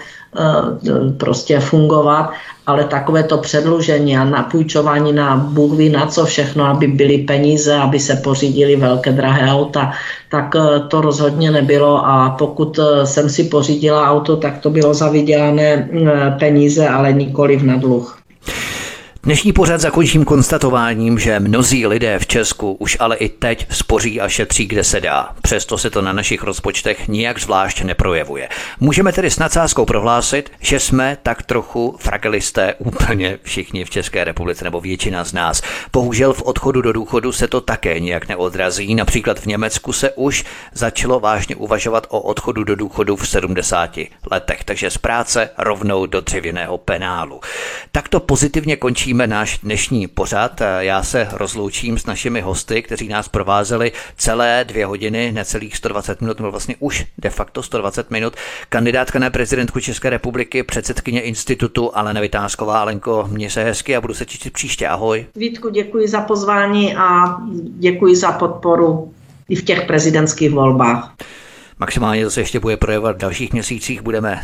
prostě fungovat, ale takové to předlužení a napůjčování na Bůh ví na co všechno, aby byly peníze, aby se pořídili velké drahé auta, tak eh, to rozhodně nebylo a pokud eh, jsem si pořídila auto, tak to bylo za vydělané peníze, ale nikoli na dluh. Dnešní pořad zakončím konstatováním, že mnozí lidé v Česku už ale i teď spoří a šetří, kde se dá. Přesto se to na našich rozpočtech nijak zvlášť neprojevuje. Můžeme tedy s nadsázkou prohlásit, že jsme tak trochu fragilisté úplně všichni v České republice, nebo většina z nás. Bohužel v odchodu do důchodu se to také nijak neodrazí. Například v Německu se už začalo vážně uvažovat o odchodu do důchodu v 70 letech, takže z práce rovnou do dřevěného penálu. Takto pozitivně končí končíme náš dnešní pořad. Já se rozloučím s našimi hosty, kteří nás provázeli celé dvě hodiny, necelých 120 minut, nebo vlastně už de facto 120 minut. Kandidátka na prezidentku České republiky, předsedkyně institutu Alena Vytázková. Alenko, mě se hezky a budu se těšit příště. Ahoj. Vítku, děkuji za pozvání a děkuji za podporu i v těch prezidentských volbách. Maximálně to se ještě bude projevovat v dalších měsících, budeme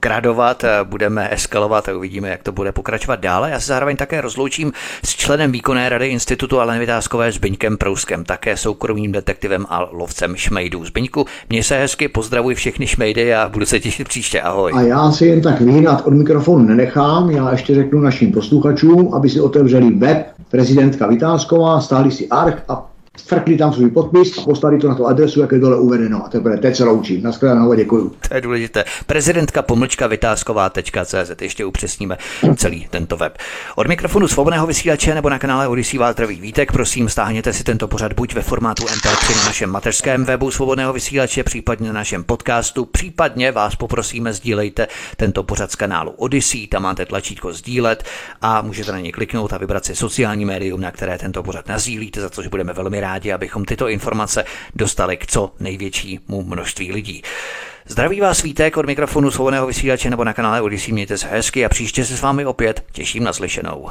gradovat, budeme eskalovat a uvidíme, jak to bude pokračovat dále. Já se zároveň také rozloučím s členem výkonné rady institutu Aleny Vytázkové Zbyňkem Prouskem, také soukromým detektivem a lovcem šmejdů. Zbyňku, mě se hezky, pozdravuji všechny šmejdy a budu se těšit příště. Ahoj. A já si jen tak vyhnat od mikrofonu nenechám, já ještě řeknu našim posluchačům, aby si otevřeli web prezidentka Vytázková, stáli si arch a frkli tam svůj podpis a poslali to na tu adresu, jak je dole uvedeno. A teprve teď se loučím. Naschledanou děkuju. To je důležité. Prezidentka pomlčka vytázková.cz ještě upřesníme celý tento web. Od mikrofonu svobodného vysílače nebo na kanále Odisí Váltrový Vítek, prosím, stáhněte si tento pořad buď ve formátu MP3 na našem mateřském webu svobodného vysílače, případně na našem podcastu, případně vás poprosíme, sdílejte tento pořad z kanálu Odyssey, tam máte tlačítko sdílet a můžete na ně kliknout a vybrat si sociální médium, na které tento pořad nazdílíte, za což budeme velmi rádi rádi, abychom tyto informace dostali k co největšímu množství lidí. Zdraví vás svítek od mikrofonu svobodného vysílače nebo na kanále Odyssey. Mějte se hezky a příště se s vámi opět těším na slyšenou.